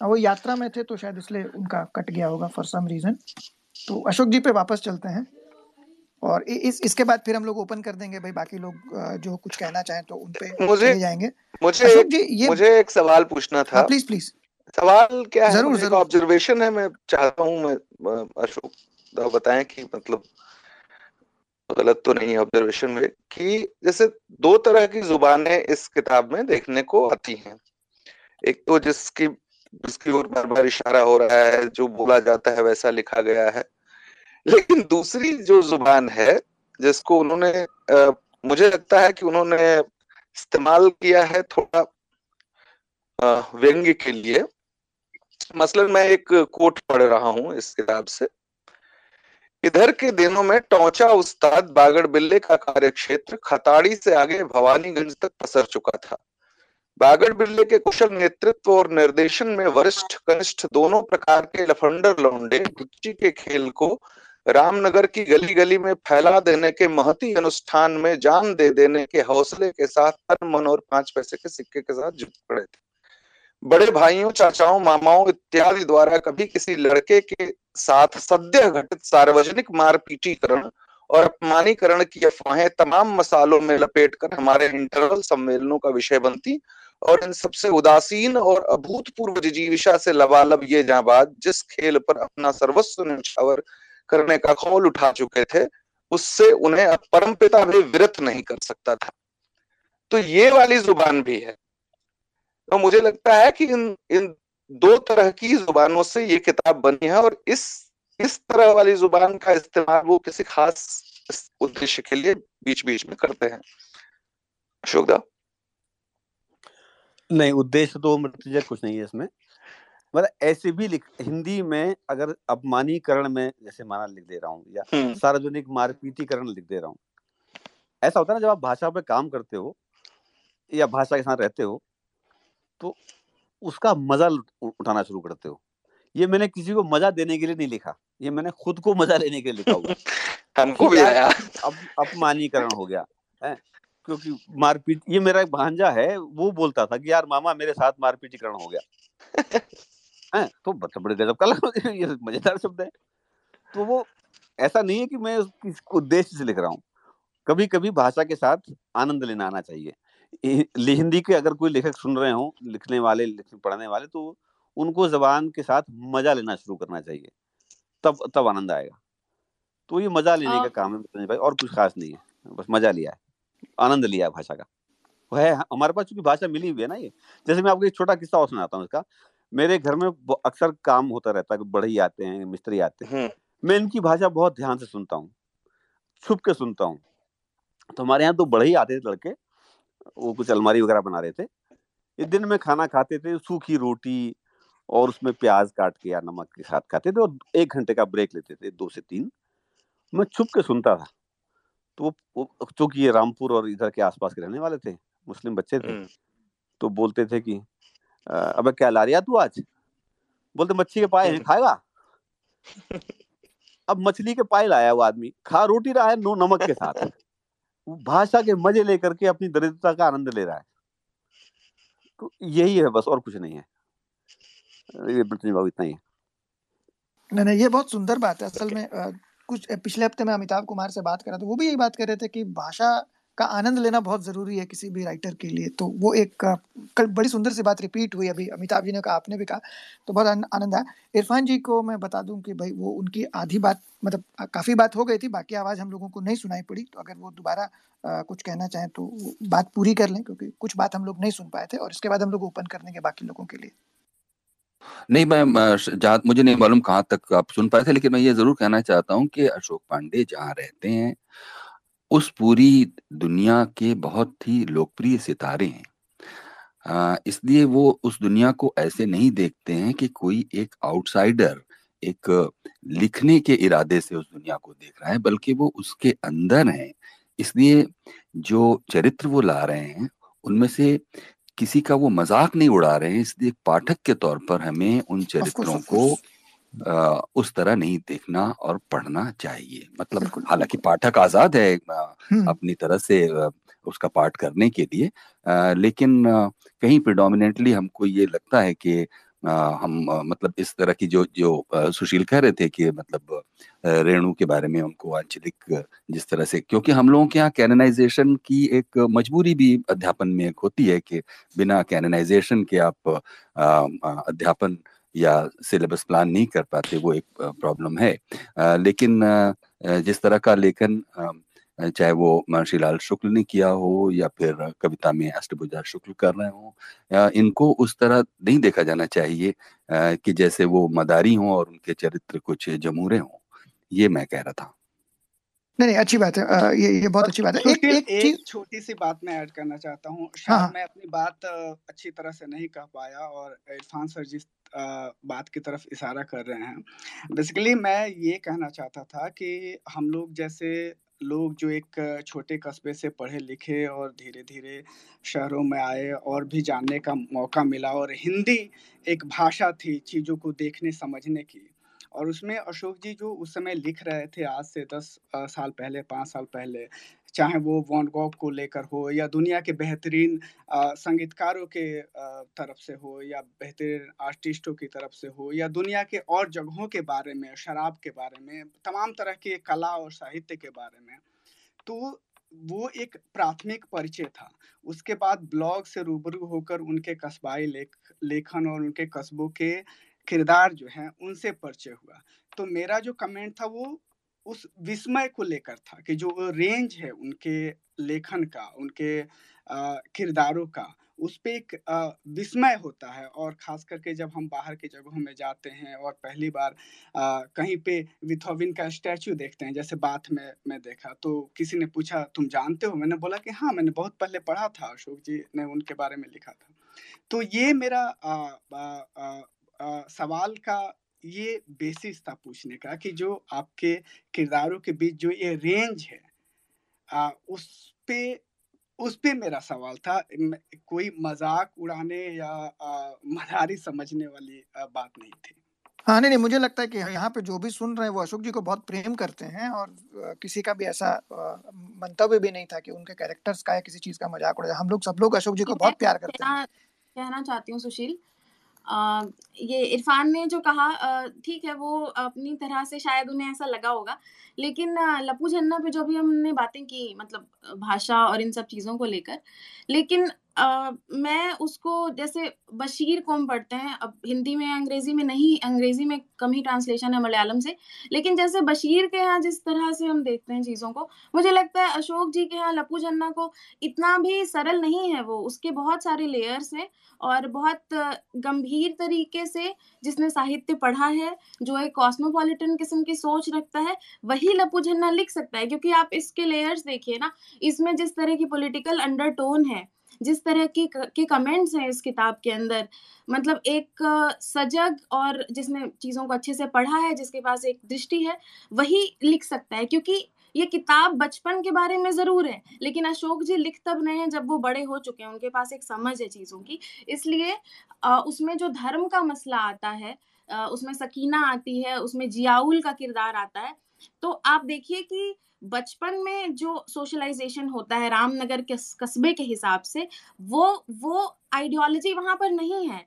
वो यात्रा में थे तो शायद इसलिए उनका कट गया होगा फॉर सम रीजन तो अशोक जी पे वापस चलते हैं। और इस इसके बाद फिर हम लोग ओपन कर देंगे भाई बाकी लोग जो कुछ कहना चाहें तो उन पे मुझे जाएँगे। मुझे अशोक जी ये मुझे एक सवाल पूछना था। हाँ, प्लीज़ प्लीज़ सवाल क्या ज़रूर, है? ज़रूर ज़रूर। ऑब्जर्वेशन है मैं चाहता हूँ मैं अशोक बताएँ कि मतलब गलत तो नहीं है ऑब्जर्वेशन में कि जैसे दो तरह की जुबानें इस किताब में देखने को आती हैं। एक तो जिसकी जिसकी ओर बार बार इशारा हो रहा है जो बोला जाता है वैसा लिखा गया है। लेकिन दूसरी जो ज़ुबान है जिसको उन्होंने आ, मुझे लगता है कि उन्होंने इस्तेमाल किया है थोड़ा व्यंग्य के लिए। मसलन मैं एक कोट पढ़ रहा हूँ इस किताब से। इधर के दिनों में टोचा उस्ताद बागड़ बिल्ले का कार्य क्षेत्र खताड़ी से आगे भवानीगंज तक पसर चुका था। बागड़ बिल्ले के कुशल नेतृत्व और निर्देशन में वरिष्ठ, कनिष्ठ दोनों प्रकार के लफंडर लौंडे गुच्ची के खेल को रामनगर की गली गली में फैला देने के महती अनुष्ठान में जान दे देने के हौसले के साथ तन मन और पाँच पैसे के सिक्के के साथ जुट पड़े थे। बड़े भाइयों, चाचाओं, मामाओं इत्यादि द्वारा कभी किसी लड़के के साथ सद्य घटित सार्वजनिक मारपीटीकरण और अपमानीकरण की अफवाहें तमाम मसालों में लपेट कर हमारे इंटरवल सम्मेलनों का विषय बनती और इन सबसे उदासीन और अभूतपूर्व जिजीविशा से लबालब ये जाबाज जिस खेल पर अपना सर्वस्व निछावर करने का खोल उठा चुके थे, उससे उन्हें अब परमपिता भी विरत नहीं कर सकता था। तो ये वाली ज़ुबान भी है। तो मुझे लगता है कि इन इन दो तरह की जुबानों से ये किताब बनी है और इस इस तरह वाली ज़ुबान का इस्तेमाल वो किसी खास उद्देश्य के लिए बीच बीच में करते हैं। अशोक दा? नहीं उद्देश्य तो मृत्युजय कुछ नहीं है इसमें। मतलब ऐसे भी लिख हिंदी में अगर अपमानीकरण में जैसे माना लिख दे रहा हूँ या हम्म। सार्वजनिक मारपीटीकरण लिख दे रहा हूँ। ऐसा होता है ना जब आप भाषा पे काम करते हो या भाषा के साथ रहते हो तो उसका मज़ा उठाना शुरू करते हो। ये मैंने किसी को मज़ा देने के लिए नहीं लिखा। ये मैंने खुद को मज़ा लेने के लिए लिखा हुआ हमको भी आया। अब अपमानीकरण हो गया है? क्योंकि मारपीट ये मेरा एक भांजा है वो बोलता था कि यार मामा मेरे साथ मारपीटीकरण हो गया। है? तो बड़े बड़े गजब का ये मज़ेदार शब्द है। तो वो ऐसा नहीं है कि मैं उद्देश्य से लिख रहा हूँ। कभी कभी भाषा के साथ आनंद लेना आना चाहिए। हिंदी के अगर कोई लेखक सुन रहे हो लिखने वाले पढ़ने वाले तो उनको जबान के साथ मज़ा लेना शुरू करना चाहिए। तब तब आनंद आएगा। तो ये मज़ा लेने का काम है भाई और कुछ खास नहीं है। बस मज़ा लिया है। आनंद लिया है भाषा का। वो है हमारे पास चूँकि भाषा मिली हुई है ना ये जैसे मैं आपको एक छोटा किस्सा और सुनाता हूँ इसका। मेरे घर में अक्सर काम होता रहता है बढ़ई आते हैं मिस्त्री आते हैं। हम्म। मैं इनकी भाषा बहुत ध्यान से सुनता हूँ छुप के सुनता हूँ। तो हमारे यहाँ तो बढ़ई आते थे लड़के। वो कुछ अलमारी वगैरह बना रहे थे। एक दिन में खाना खाते थे सूखी रोटी और उसमें प्याज काट के या नमक के साथ खाते थे और एक घंटे का ब्रेक लेते थे दो से तीन। मैं छुप के सुनता था। तो वो चूँकि ये रामपुर और इधर के आसपास के रहने वाले थे मुस्लिम बच्चे थे हम्म। तो बोलते थे कि अबे क्या ला रिया तू आज? बोलते मच्छी के पाए हैं खाएगा? अब मछली के पाए लाया वो आदमी खा रोटी रहा है नो नमक के साथ। भाषा के मज़े लेकर के अपनी दरिद्रता का आनंद ले रहा है। तो यही है बस और कुछ नहीं है। ये इतना ही है। नहीं नहीं ये बहुत सुंदर बात है। असल में कुछ पिछले हफ़्ते में अमिताभ कुमार से बात कर रहा था वो भी यही बात कर रहे थे कि भाषा का आनंद लेना बहुत ज़रूरी है किसी भी राइटर के लिए। तो वो एक, कल बड़ी सुंदर सी बात रिपीट हुई अभी, अमिताभ जी ने कहा, आपने भी कहा तो बहुत आनंद आया। इरफान जी को मैं बता दूँ कि भाई वो उनकी आधी बात मतलब काफ़ी बात हो गई थी, बाकी आवाज़ हम लोगों को नहीं सुनाई पड़ी तो अगर वो दोबारा कुछ कहना चाहें तो बात पूरी कर लें, क्योंकि कुछ बात हम लोग नहीं सुन पाए थे, और इसके बाद हम लोग ओपन कर देंगे बाकी लोगों के लिए। नहीं मैं जहाँ, मुझे नहीं मालूम कहाँ तक आप सुन पाए थे, लेकिन मैं ये ज़रूर कहना चाहता हूँ कि अशोक पांडे जहाँ रहते हैं उस पूरी दुनिया के बहुत ही लोकप्रिय सितारे हैं। इसलिए वो उस दुनिया को ऐसे नहीं देखते हैं कि कोई एक आउटसाइडर एक लिखने के इरादे से उस दुनिया को देख रहा है बल्कि वो उसके अंदर है। इसलिए जो चरित्र वो ला रहे हैं उनमें से किसी का वो मज़ाक नहीं उड़ा रहे हैं इसलिए पाठक के तौर पर हमें उन चरित्रों को आ, उस तरह नहीं देखना और पढ़ना चाहिए मतलब हालाँकि पाठक आज़ाद है। अपनी तरह से उसका पाठ करने के लिए आ, लेकिन आ, कहीं प्रिडोमिनेटली हमको ये लगता है कि हम मतलब इस तरह की जो जो सुशील कह रहे थे कि मतलब रेणु के बारे में उनको आंचलिक जिस तरह से क्योंकि हम लोगों के यहाँ कैननाइजेशन की एक मजबूरी भी अध्यापन में एक होती है कि बिना कैननाइजेशन के आप अध्यापन या सिलेबस प्लान नहीं कर पाते, वो एक प्रॉब्लम है। लेकिन जिस तरह का लेखन चाहे वो महर्षि लाल शुक्ल ने किया हो या फिर कविता में अष्टभुजा शुक्ल कर रहे हो इनको उस तरह नहीं देखा जाना चाहिए कि जैसे वो मदारी हों और उनके चरित्र कुछ जमूरे हों, ये मैं कह रहा था। नहीं नहीं अच्छी बात है ये ये बहुत अच्छी बात है एक एक, एक छोटी सी बात मैं ऐड करना चाहता हूँ शायद हाँ, हाँ। मैं अपनी बात अच्छी तरह से नहीं कह पाया और इरफान सर जिस बात की तरफ़ इशारा कर रहे हैं बेसिकली मैं ये कहना चाहता था कि हम लोग जैसे लोग जो एक छोटे कस्बे से पढ़े लिखे और धीरे-धीरे शहरों में आए और भी जानने का मौका मिला और हिंदी एक भाषा थी चीज़ों को देखने समझने की। और उसमें अशोक जी जो उस समय लिख रहे थे आज से 10 साल पहले, पाँच साल पहले, चाहे वो वॉन गॉग को लेकर हो या दुनिया के बेहतरीन संगीतकारों के तरफ़ से हो या बेहतरीन आर्टिस्टों की तरफ़ से हो या दुनिया के और जगहों के बारे में, शराब के बारे में, तमाम तरह के कला और साहित्य के बारे में। तो वो एक प्राथमिक परिचय था। उसके बाद ब्लॉग से रूबरू होकर उनके कस्बाई लेख लेखन और उनके कस्बों के किरदार जो है उनसे परिचय हुआ। तो मेरा जो कमेंट था वो उस विस्मय को लेकर था कि जो रेंज है उनके लेखन का, उनके किरदारों का, उस पर एक विस्मय होता है और ख़ास करके जब हम बाहर की जगहों में जाते हैं और पहली बार आ, कहीं पे विथोविन का स्टैचू देखते हैं, जैसे बाथ में मैं देखा, तो किसी ने पूछा, "तुम जानते हो?" मैंने बोला कि हाँ, मैंने बहुत पहले पढ़ा था, अशोक जी ने उनके बारे में लिखा था। तो ये मेरा आ, आ, आ, सवाल का ये बेसिस था पूछने का कि जो आपके किरदारों के बीच जो ये रेंज है आ, उस पे उस पे मेरा सवाल था। कोई मज़ाक उड़ाने या मदारी समझने वाली आ, बात नहीं थी। हाँ नहीं नहीं मुझे लगता है कि यहाँ पे जो भी सुन रहे हैं वो अशोक जी को बहुत प्रेम करते हैं और किसी का भी ऐसा मंतव्य भी नहीं था कि उनके कैरेक्टर्स का या किसी चीज़ का मज़ाक उड़ाया हम लोग सब लोग अशोक जी को बहुत प्यार करते हैं। कहना चाहती हूँ सुशील ये इरफान ने जो कहा ठीक है, वो अपनी तरह से शायद उन्हें ऐसा लगा होगा, लेकिन लपू झन्ना पे जो भी हमने बातें की मतलब भाषा और इन सब चीज़ों को लेकर, लेकिन मैं उसको जैसे बशीर को हम पढ़ते हैं, अब हिंदी में अंग्रेज़ी में नहीं, अंग्रेज़ी में कम ही ट्रांसलेशन है मलयालम से, लेकिन जैसे बशीर के यहाँ जिस तरह से हम देखते हैं चीज़ों को, मुझे लगता है अशोक जी के यहाँ लपू जन्ना को इतना भी सरल नहीं है वो, उसके बहुत सारे लेयर्स हैं और बहुत गंभीर तरीके से जिसने साहित्य पढ़ा है, जो एक कॉस्मोपॉलिटन किस्म की सोच रखता है, वही लपू झन्ना लिख सकता है, क्योंकि आप इसके लेयर्स देखिए ना, इसमें जिस तरह की पॉलिटिकल अंडरटोन है जिस तरह की के कमेंट्स हैं इस किताब के अंदर मतलब एक सजग और जिसने चीज़ों को अच्छे से पढ़ा है, जिसके पास एक दृष्टि है, वही लिख सकता है, क्योंकि ये किताब बचपन के बारे में ज़रूर है, लेकिन अशोक जी लिख तब रहे हैं जब वो बड़े हो चुके हैं, उनके पास एक समझ है चीज़ों की, इसलिए उसमें जो धर्म का मसला आता है उसमें सकीना आती है, उसमें जियाउल का किरदार आता है तो आप देखिए कि बचपन में जो सोशलाइजेशन होता है रामनगर के कस्बे के हिसाब से वो वो आइडियोलॉजी वहाँ पर नहीं है।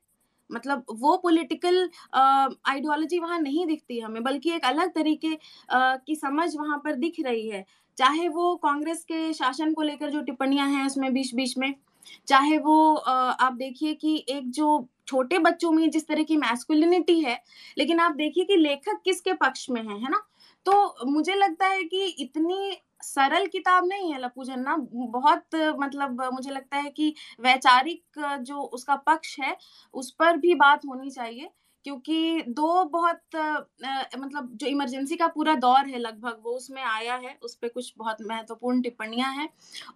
मतलब वो पॉलिटिकल आइडियोलॉजी वहाँ नहीं दिखती हमें बल्कि एक अलग तरीके uh, की समझ वहाँ पर दिख रही है। चाहे वो कांग्रेस के शासन को लेकर जो टिप्पणियाँ हैं उसमें बीच बीच में चाहे वो आप देखिए कि एक जो छोटे बच्चों में जिस तरह की मैस्कुलिनिटी है लेकिन आप देखिए कि लेखक किसके पक्ष में है है ना? तो मुझे लगता है कि इतनी सरल किताब नहीं है लपू झन्ना बहुत मतलब मुझे लगता है कि वैचारिक जो उसका पक्ष है, उस पर भी बात होनी चाहिए। क्योंकि दो बहुत अ, मतलब जो इमरजेंसी का पूरा दौर है लगभग वो उसमें आया है। उस पर कुछ बहुत महत्वपूर्ण टिप्पणियाँ हैं।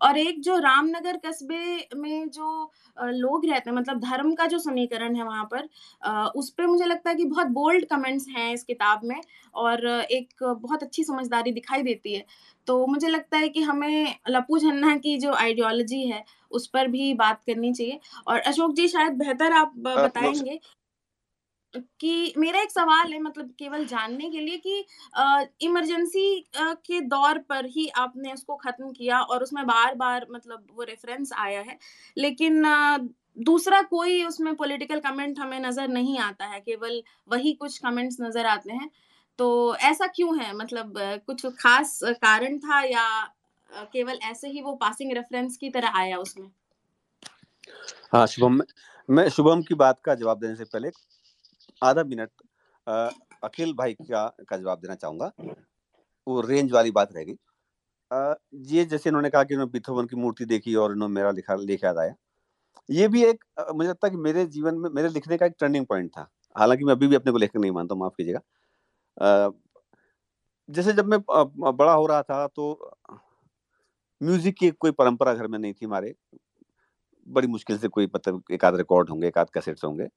और एक जो रामनगर कस्बे में जो लोग रहते हैं मतलब धर्म का जो समीकरण है वहाँ पर अ, उस पर मुझे लगता है कि बहुत बोल्ड कमेंट्स हैं इस किताब में और एक बहुत अच्छी समझदारी दिखाई देती है। तो मुझे लगता है कि हमें लपू झन्ना की जो आइडियोलॉजी है उस पर भी बात करनी चाहिए। और अशोक जी शायद बेहतर आप बताएँगे कि मेरा एक सवाल है मतलब केवल जानने के लिए कि इमरजेंसी के दौर पर ही आपने उसको खत्म किया और उसमें बार बार मतलब वो रेफरेंस आया है लेकिन अ, दूसरा कोई उसमें पॉलिटिकल कमेंट हमें नज़र नहीं आता है केवल वही कुछ कमेंट्स नज़र आते हैं। तो ऐसा क्यों है? मतलब कुछ खास कारण था या केवल ऐसे ही वो पासिंग रेफरेंस की तरह आया उसमें? हाँ शुभम मैं शुभम की बात का जवाब देने से पहले आधा मिनट अखिल भाई का का जवाब देना चाहूँगा। वो रेंज वाली बात रह गई ये जैसे इन्होंने कहा कि उन्होंने बिथोवन की मूर्ति देखी और इन्होंने मेरा लिखा लेख याद आया। ये भी एक मुझे लगता है कि मेरे जीवन में, मेरे लिखने का एक टर्निंग पॉइंट था। हालाँकि मैं अभी भी अपने को लेखक नहीं मानता माफ़ कीजिएगा। जैसे जब मैं बड़ा हो रहा था तो म्यूज़िक की कोई परंपरा घर में नहीं थी हमारे। बड़ी मुश्किल से कोई मतलब एक आध रिकॉर्ड होंगे, एक आध कैसेट्स होंगे।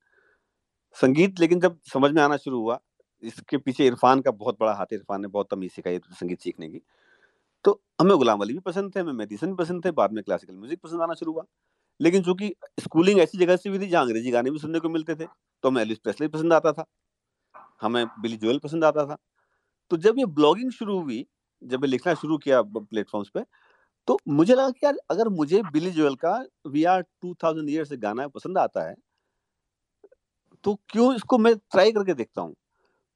संगीत, लेकिन जब समझ में आना शुरू हुआ, इसके पीछे इरफान का बहुत बड़ा हाथ इरफान ने बहुत तमीज सिखाई संगीत सीखने की। तो हमें गुलाम अली भी पसंद थे, हमें मेडिसन भी पसंद थे, बाद में क्लासिकल म्यूज़िक पसंद आना शुरू हुआ। लेकिन चूँकि स्कूलिंग ऐसी जगह से हुई थी, जहाँ अंग्रेज़ी गाने भी सुनने को मिलते थे तो हमें एलिस प्रेसली पसंद आता था। हमें बिली जोएल पसंद आता था। तो जब ये ब्लॉगिंग शुरू हुई, जब मैं लिखना शुरू किया प्लेटफॉर्म्स पे तो मुझे लगा कि यार, अगर मुझे बिली जोएल का we are two thousand year से गाना पसंद आता है तो क्यों इसको मैं ट्राई करके देखता हूँ?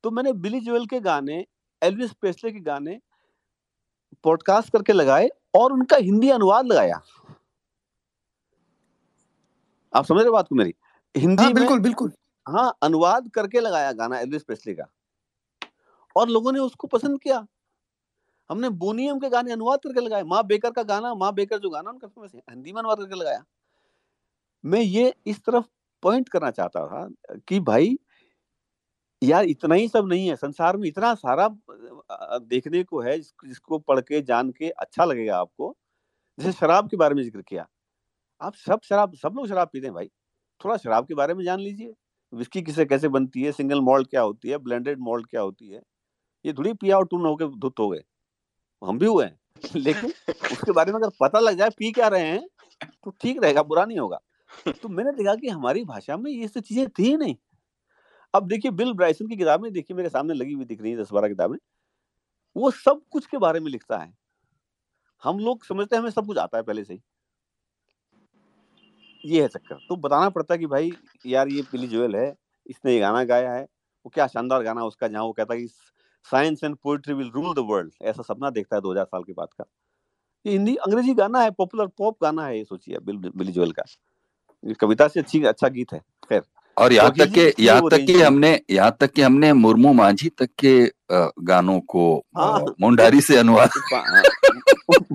तो मैंने बिली जोएल के गाने एल्विस प्रेस्ले के गाने पॉडकास्ट करके लगाए और उनका हिंदी अनुवाद लगाया। आप समझ रहे बात को मेरी? हिंदी हाँ बिल्कुल बिल्कुल। हाँ अनुवाद करके लगाया गाना एलविस प्रेस्ली का। और लोगों ने उसको पसंद किया। हमने बोनियम के गाने अनुवाद करके लगाए। माँ बेकर का गाना माँ बेकर जो गाना उनका फ़ेमस है हिंदी में अनुवाद करके लगाया। मैं ये इस तरफ़ पॉइंट करना चाहता था, कि भाई, यार इतना ही सब नहीं है, संसार में इतना सारा देखने को है, जिस- जिसको पढ़ के, जान के अच्छा लगेगा आपको। जैसे शराब के बारे में ज़िक्र किया। आप सब शराब, सब लोग शराब पीते हैं भाई। थोड़ा शराब के बारे में जान लीजिए। विस्की किसे, कैसे बनती है, सिंगल मॉल्ट क्या होती है, ब्लेंडेड मॉल्ट क्या होती है? ये थोड़ी पिया और टून हो के धुत हो गए। हम भी हुए हैं। लेकिन उसके बारे में अगर पता लग जाए, पी क्या रहे हैं तो ठीक रहेगा, बुरा नहीं होगा। तो मैंने देखा कि हमारी भाषा में ये सब चीज़ें थी नहीं। अब देखिए, बिल ब्राइसन की किताबें देखिए, मेरे सामने लगी हुई दिख रही है, दस बारह किताबें। वो सब कुछ के बारे में लिखता है। हम लोग समझते हैं, हमें सब कुछ आता है पहले से ही। ये है चक्कर। तो बताना पड़ता है कि भाई, यार ये बिली जोएल है, इसने ये गाना गाया है, वो क्या शानदार गाना उसका, जहाँ वो कहता है कि science and poetry will rule the world, ऐसा सपना देखता है 2000 साल के बाद का। ये हिंदी, अंग्रेज़ी गाना है, पॉपुलर पॉप गाना है, ये सोचिए बिल, बिली जोएल का। कविता से अच्छी अच्छा गीत है खैर। और यहाँ तक के यहाँ तक कि हमने यहाँ तक कि हमने मुर्मू मांझी तक के गानों को हाँ। मुंडारी से अनुवाद हाँ,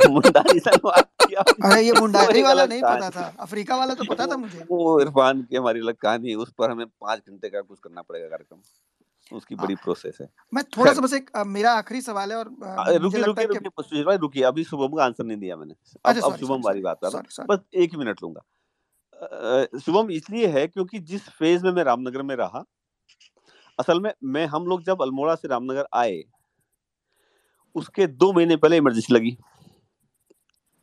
मुंडारी से अनुवाद किया। अरे ये मुंडारी वाला नहीं कहानी। पता था। अफ्रीका वाला तो पता था मुझे। वो इरफान की हमारी अलग कहानी उस पर हमें पाँच घंटे का कुछ करना पड़ेगा कार्यक्रम। उसकी बड़ी प्रोसेस है। मैं थोड़ा सा बस एक मेरा आखिरी सवाल है और रुकिए रुकिए रुकिए रुकिए। अभी शुभम का आंसर नहीं दिया मैंने। अब अच्छा शुभम वाली बात कर रहा हूँ बस एक मिनट लूँगा। शुभम इसलिए है क्योंकि जिस फ़ेज़ में मैं रामनगर में रहा असल में मैं हम लोग जब अल्मोड़ा से रामनगर आए उसके दो महीने पहले इमरजेंसी लगी।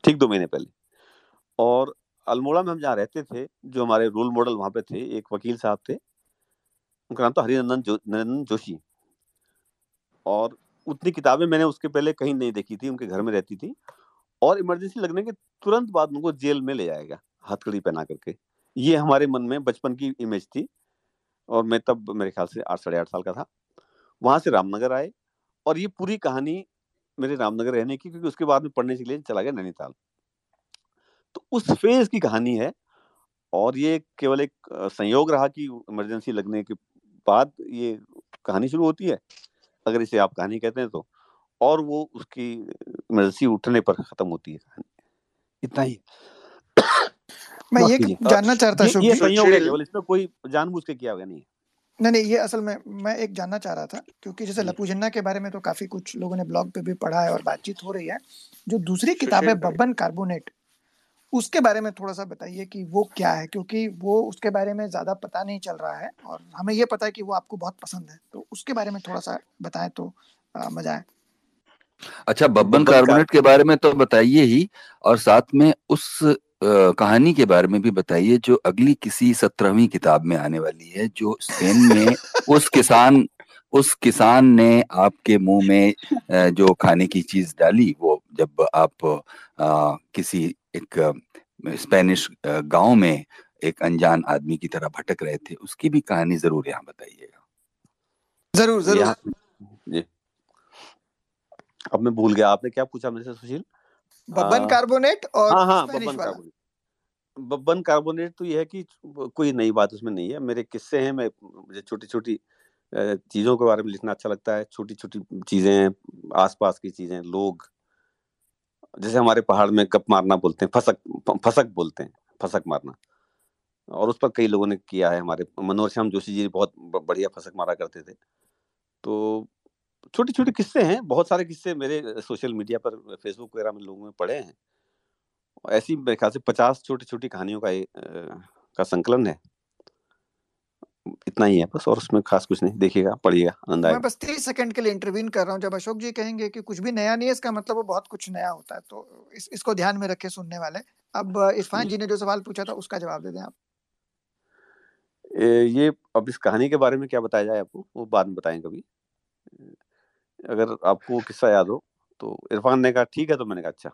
ठीक दो महीने पहले। और अल्मोड़ा में हम जहाँ रहते थे जो हमारे रोल मॉडल वहाँ पे थे एक वकील साहब थे उनका नाम था हरिनंदन जो, नंदन जोशी। और उतनी किताबें मैंने उसके पहले कहीं नहीं देखी थी उनके घर में रहती थी। और इमरजेंसी लगने के तुरंत बाद उनको जेल में ले जाएगा हथकड़ी पहना करके। ये हमारे मन में बचपन की इमेज थी और मैं तब मेरे ख्याल से आठ, साढ़े आठ साल का था। वहाँ से रामनगर आए और ये पूरी कहानी मेरे रामनगर रहने की क्योंकि उसके बाद में पढ़ने के लिए चला गया नैनीताल। तो उस फ़ेज़ की कहानी है और ये केवल एक संयोग रहा कि इमरजेंसी लगने के बाद ये कहानी शुरू होती है। अगर इसे आप कहानी कहते हैं तो। और वो उसकी इमरजेंसी उठने पर खत्म होती है कहानी। इतना ही। मैं ये जानना चाहता अशोक ये संयोग है केवल इसमें कोई जानबूझ के किया हुआ नहीं नहीं नहीं ये असल में मैं एक जानना चाह रहा था क्योंकि जैसे लपू जन्ना के बारे में तो काफ़ी कुछ लोगों ने ब्लॉग पे भी पढ़ा है और बातचीत हो रही है। जो दूसरी किताब है बब्बन कार्बोनेट उसके बारे में थोड़ा सा बताइए कि वो क्या है क्योंकि वो उसके बारे में ज़्यादा पता नहीं चल रहा है और हमें ये पता है कि वो आपको बहुत पसंद है। तो उसके बारे में थोड़ा सा बताएँ तो आ, मज़ा आए। अच्छा बब्बन कार्बोनेट के बारे में तो बताइए ही और साथ में उस कहानी के बारे में भी बताइए जो अगली किसी सत्रहवीं किताब में आने वाली है जो स्पेन में उस किसान उस किसान ने आपके मुँह में जो खाने की चीज़ डाली वो जब आप अ, किसी एक स्पेनिश गाँव में एक अनजान आदमी की तरह भटक रहे थे उसकी भी कहानी ज़रूर यहाँ बताइएगा। ज़रूर ज़रूर। जी। अब मैं भूल गया आपने क्या पूछा मेरे से सुशील? बब्बन आ, कार्बोनेट और हाँ हाँ वाला। कार्बोनेट। बब्बन कार्बोनेट तो ये है कि कोई नई बात उसमें नहीं है। मेरे किस्से हैं मैं मुझे छोटी छोटी चीज़ों के बारे में लिखना अच्छा लगता है। छोटी छोटी चीज़ें हैं आसपास की चीज़ें लोग। जैसे हमारे पहाड़ में कप मारना बोलते हैं फसक फसक बोलते हैं फसक मारना। और उस पर कई लोगों ने किया है हमारे। मनोहर श्याम जोशी जी बहुत बढ़िया फसक मारा करते थे। तो छोटे छोटे किस्से हैं बहुत सारे किस्से मेरे सोशल मीडिया पर फेसबुक वगैरह में लोगों में पड़े हैं। ऐसी मेरे ख्याल से पचास छोटी छोटी कहानियों का अ, का संकलन है। इतना ही है बस और उसमें खास कुछ नहीं। देखिएगा पढ़िएगा आनंद मैं बस तीस सेकंड के लिए इंटरवीन कर रहा हूँ। जब अशोक जी कहेंगे कि कुछ भी नया नहीं है इसका मतलब वो बहुत कुछ नया होता है। तो इस, इसको ध्यान में रखे सुनने वाले। अब इरफान जी। ने जो सवाल पूछा था उसका जवाब दे दें आप। ये अब इस कहानी के बारे में क्या बताया जाए आपको? वो बाद में बताएँ कभी। अगर आपको किस्सा याद हो तो इरफान ने कहा ठीक है तो मैंने कहा अच्छा.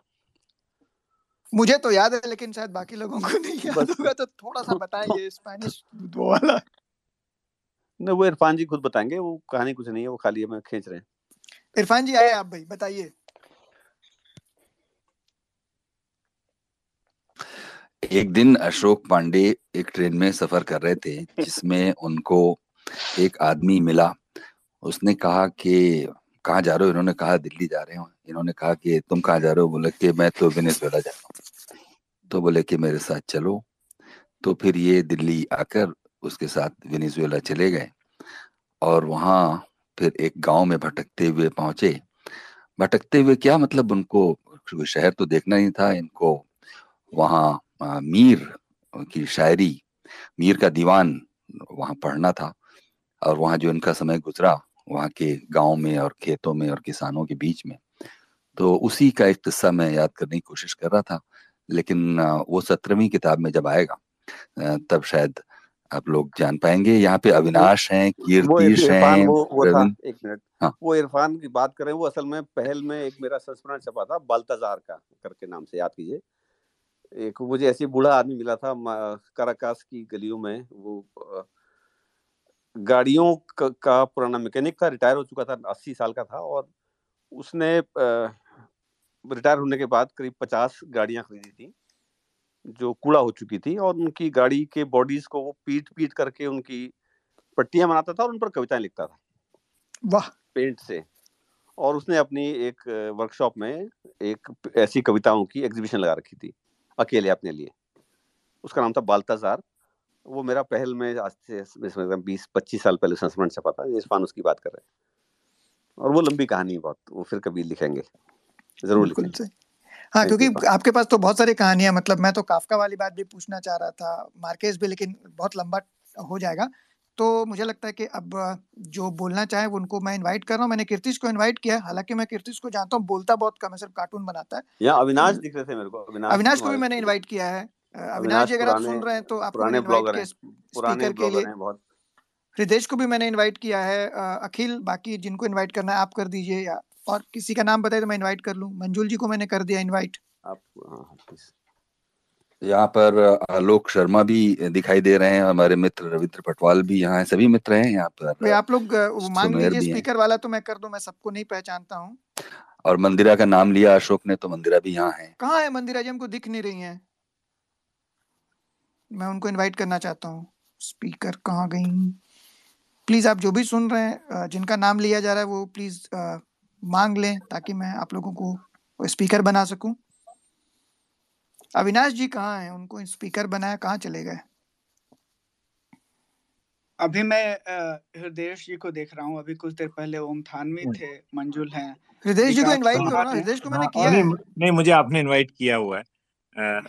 मुझे तो याद है लेकिन शायद बाकी लोगों को नहीं याद होगा तो थोड़ा सा बताएँ ये स्पेनिश वो वाला। नहीं वो इरफान जी खुद बताएँगे वो कहानी कुछ नहीं है वो खाली हमें खींच रहे हैं। इरफान जी आए आप भाई बताइए। एक दिन अशोक पांडे एक ट्रेन में सफ़र कर रहे थे जिसमें उनको एक आदमी मिला। उसने कहा कि कहाँ जा रहे हो? इन्होंने कहा दिल्ली जा रहे हो। इन्होंने कहा कि तुम कहाँ जा रहे हो? बोले कि मैं तो वेनेजुएला जा रहा हूँ। तो बोले कि मेरे साथ चलो। तो फिर ये दिल्ली आकर उसके साथ वेनेजुएला चले गए और वहाँ फिर एक गाँव में भटकते हुए पहुँचे। भटकते हुए क्या मतलब? उनको शहर तो देखना नहीं था। इनको वहाँ मीर की शायरी, मीर का दीवान वहाँ पढ़ना था और वहाँ जो इनका समय गुजरा वहाँ के गाँव में और खेतों में और किसानों के बीच में। तो उसी का एक किस्सा मैं याद करने की कोशिश कर रहा था लेकिन वो सत्रहवीं किताब में जब आएगा तब शायद आप लोग जान पाएँगे। यहाँ पे अविनाश हैं कीर्तिश हैं वो वो था एक मिनट। हाँ। वो इरफान की बात करें वो असल में पहल में एक मेरा संस्मरण छपा था बाल्ताजार का करके नाम से याद कीजिए। एक मुझे ऐसी बूढ़ा आदमी मिला था कराकास की गलियों में वो गाड़ियों क- का पुराना मैकेनिक था रिटायर हो चुका था अस्सी साल का था और उसने रिटायर होने के बाद करीब पचास गाड़ियाँ खरीदी थी जो कूड़ा हो चुकी थी और उनकी गाड़ी के बॉडीज को वो पीट पीट करके उनकी पट्टियाँ बनाता था और उन पर कविताएँ लिखता था। वाह! पेंट से। और उसने अपनी एक वर्कशॉप में एक ऐसी कविताओं की एग्जीबिशन लगा रखी थी अकेले अपने लिए। उसका नाम था बाल्ताजार। वो मेरा पहल में आज से बीस पच्चीस साल पहले संस्मरण छपा था इरफान उसकी बात कर रहे हैं। और वो लंबी कहानी है बहुत वो फिर कभी लिखेंगे। ज़रूर लिखेंगे। हाँ क्योंकि आपके पास तो बहुत सारी कहानियाँ मतलब मैं तो काफका वाली बात भी पूछना चाह रहा था मार्केस भी लेकिन बहुत लंबा हो जाएगा। तो मुझे लगता है कि अब जो बोलना चाहे उनको मैं इनवाइट कर रहा हूँ। मैंने कीर्तिश को इनवाइट किया हालाँकि मैं कीर्तिश को जानता हूँ बोलता बहुत कम है सिर्फ़ कार्टून बनाता है। यहाँ अविनाश दिख रहे थे मेरे को अविनाश अविनाश को भी मैंने इनवाइट किया है। अविनाश जी अगर आप सुन रहे हैं तो आपको पुराने ब्लॉगर हैं। पुराने ब्लॉगर हैं बहुत। हृदेश को भी मैंने इनवाइट किया है। अखिल बाकी जिनको इनवाइट करना है आप कर दीजिए या और किसी का नाम बताए तो मैं इनवाइट कर लूँ। मंजूल जी को मैंने कर दिया इनवाइट आप हाँ, हाँ। यहाँ पर आलोक शर्मा भी दिखाई दे रहे हैं। हमारे मित्र रविंद्र पटवाल भी यहाँ हैं। सभी मित्र हैं यहाँ भाई पर आप लोग मांग लीजिए स्पीकर वाला तो मैं कर दूँ मैं सबको नहीं पहचानता हूँ। और मंदिरा का नाम लिया अशोक ने तो मंदिरा भी यहाँ है। कहाँ है मंदिरा जी? हमको दिख नहीं रही हैं। मैं उनको इनवाइट करना चाहता हूँ। स्पीकर कहाँ गई? प्लीज़ आप जो भी सुन रहे हैं जिनका नाम लिया जा रहा है वो प्लीज़ मांग लें ताकि मैं आप लोगों को स्पीकर बना सकूँ। अविनाश जी कहाँ हैं? उनको स्पीकर बनाया कहाँ चले गए? अभी मैं हृदय जी को देख रहा हूँ। अभी कुछ देर पहले ओम थानवी थे मंजुल हैं। हृदय जी को इनवाइट करो ना। हृदय को मैंने हाँ, किया नहीं, नहीं मुझे आपने इनवाइट किया हुआ है।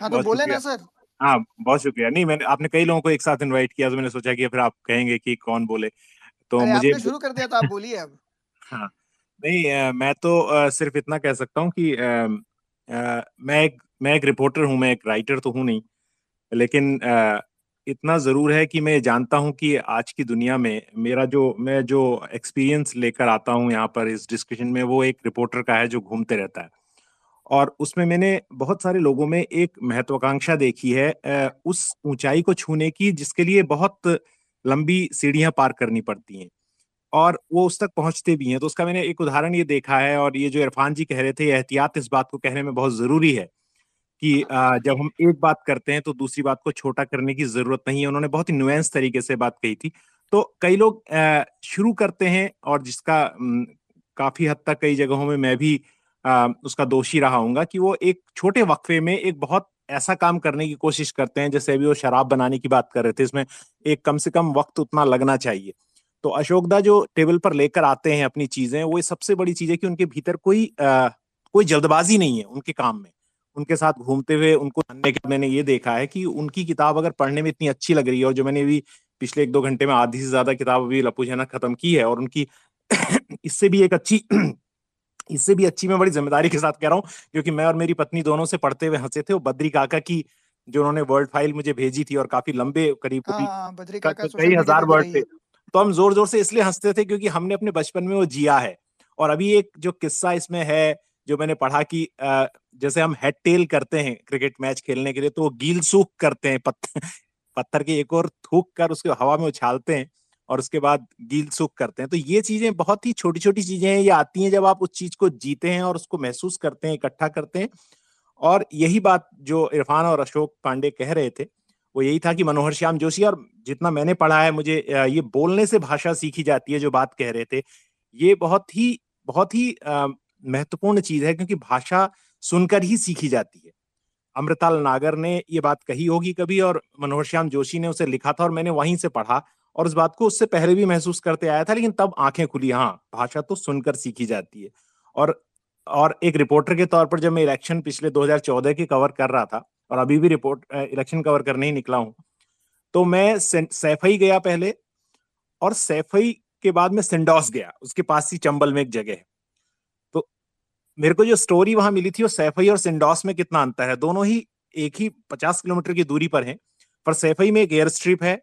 हाँ तो बोले ना सर। हाँ बहुत शुक्रिया। नहीं मैंने आपने कई लोगों को एक साथ इनवाइट किया तो मैंने सोचा कि फिर आप कहेंगे कि कौन बोले। तो मुझे शुरू कर दिया तो आप बोलिए अब। हाँ नहीं मैं तो सिर्फ़ इतना कह सकता हूँ कि मैं एक मैं एक रिपोर्टर हूँ मैं एक राइटर तो हूँ नहीं। लेकिन इतना ज़रूर है कि मैं जानता हूँ कि आज की दुनिया में मेरा जो मैं जो एक्सपीरियंस लेकर आता हूँ यहाँ पर इस डिस्कशन में वो एक रिपोर्टर का है जो घूमते रहता है। और उसमें मैंने बहुत सारे लोगों में एक महत्वाकांक्षा देखी है उस ऊंचाई को छूने की जिसके लिए बहुत लंबी सीढ़ियाँ पार करनी पड़ती हैं। और वो उस तक पहुँचते भी हैं। तो उसका मैंने एक उदाहरण ये देखा है और ये जो इरफान जी कह रहे थे एहतियात इस बात को कहने में बहुत ज़रूरी है कि जब हम एक बात करते हैं तो दूसरी बात को छोटा करने की ज़रूरत नहीं है। उन्होंने बहुत ही नुएंस तरीके से बात कही थी। तो कई लोग शुरू करते हैं और जिसका काफ़ी हद तक कई जगहों में मैं भी उसका दोषी रहा हूँ कि वो एक छोटे वक्फे में एक बहुत ऐसा काम करने की कोशिश करते हैं जैसे अभी वो शराब बनाने की बात कर रहे थे इसमें एक कम से कम वक्त उतना लगना चाहिए। तो अशोकदा जो टेबल पर लेकर आते हैं अपनी चीज़ें वो सबसे बड़ी चीज़ है कि उनके भीतर कोई आ, कोई जल्दबाजी नहीं है उनके काम में। उनके साथ घूमते हुए उनको मैंने ये देखा है कि उनकी किताब अगर पढ़ने में इतनी अच्छी लग रही है और जो मैंने अभी पिछले एक दो घंटे में आधी से ज़्यादा किताब अभी लपू खत्म की है और उनकी इससे भी एक अच्छी इससे भी अच्छी मैं बड़ी ज़िम्मेदारी के साथ कह रहा हूँ क्योंकि मैं और मेरी पत्नी दोनों से पढ़ते हुए हंसे थे वो बद्री काका की जो उन्होंने वर्ल्ड फ़ाइल मुझे भेजी थी और काफ़ी लंबे करीब हाँ, कई हज़ार वर्ड थे तो हम ज़ोर ज़ोर से इसलिए हँसते थे क्योंकि हमने अपने बचपन में वो जिया है। और अभी एक जो किस्सा इसमें है जो मैंने पढ़ा कि जैसे हम हेड टेल करते हैं क्रिकेट मैच खेलने के लिए तो वो गील सूख करते हैं पत्थर पत्थर के एक और थूक कर उसके हवा में उछालते हैं। और उसके बाद गील सुख करते हैं। तो ये चीज़ें बहुत ही छोटी छोटी चीज़ें हैं, ये आती हैं जब आप उस चीज़ को जीते हैं और उसको महसूस करते हैं, इकट्ठा करते हैं। और यही बात जो इरफान और अशोक पांडे कह रहे थे, वो यही था कि मनोहर श्याम जोशी, और जितना मैंने पढ़ा है, मुझे ये बोलने से भाषा सीखी जाती है जो बात कह रहे थे। ये बहुत ही बहुत ही महत्वपूर्ण चीज़ है क्योंकि भाषा सुनकर ही सीखी जाती है। अमृताल नागर ने ये बात कही होगी कभी, और मनोहर श्याम जोशी ने उसे लिखा था और मैंने वहीं से पढ़ा। और उस बात को उससे पहले भी महसूस करते आया था, लेकिन तब आँखें खुली। हाँ भाषा तो सुनकर सीखी जाती है। और और एक रिपोर्टर के तौर पर जब मैं इलेक्शन पिछले 2014 की कवर कर रहा था, और अभी भी रिपोर्ट इलेक्शन कवर करने ही निकला हूँ तो मैं सैफई गया पहले, और सैफई के बाद में सिंडोस गया। उसके पास ही चंबल में एक जगह है। तो मेरे को जो स्टोरी वहाँ मिली थी, वो सैफई और सिंडोस में कितना अंतर है? दोनों ही एक ही पचास किलोमीटर की दूरी पर है, पर सैफई में एक एयर स्ट्रिप है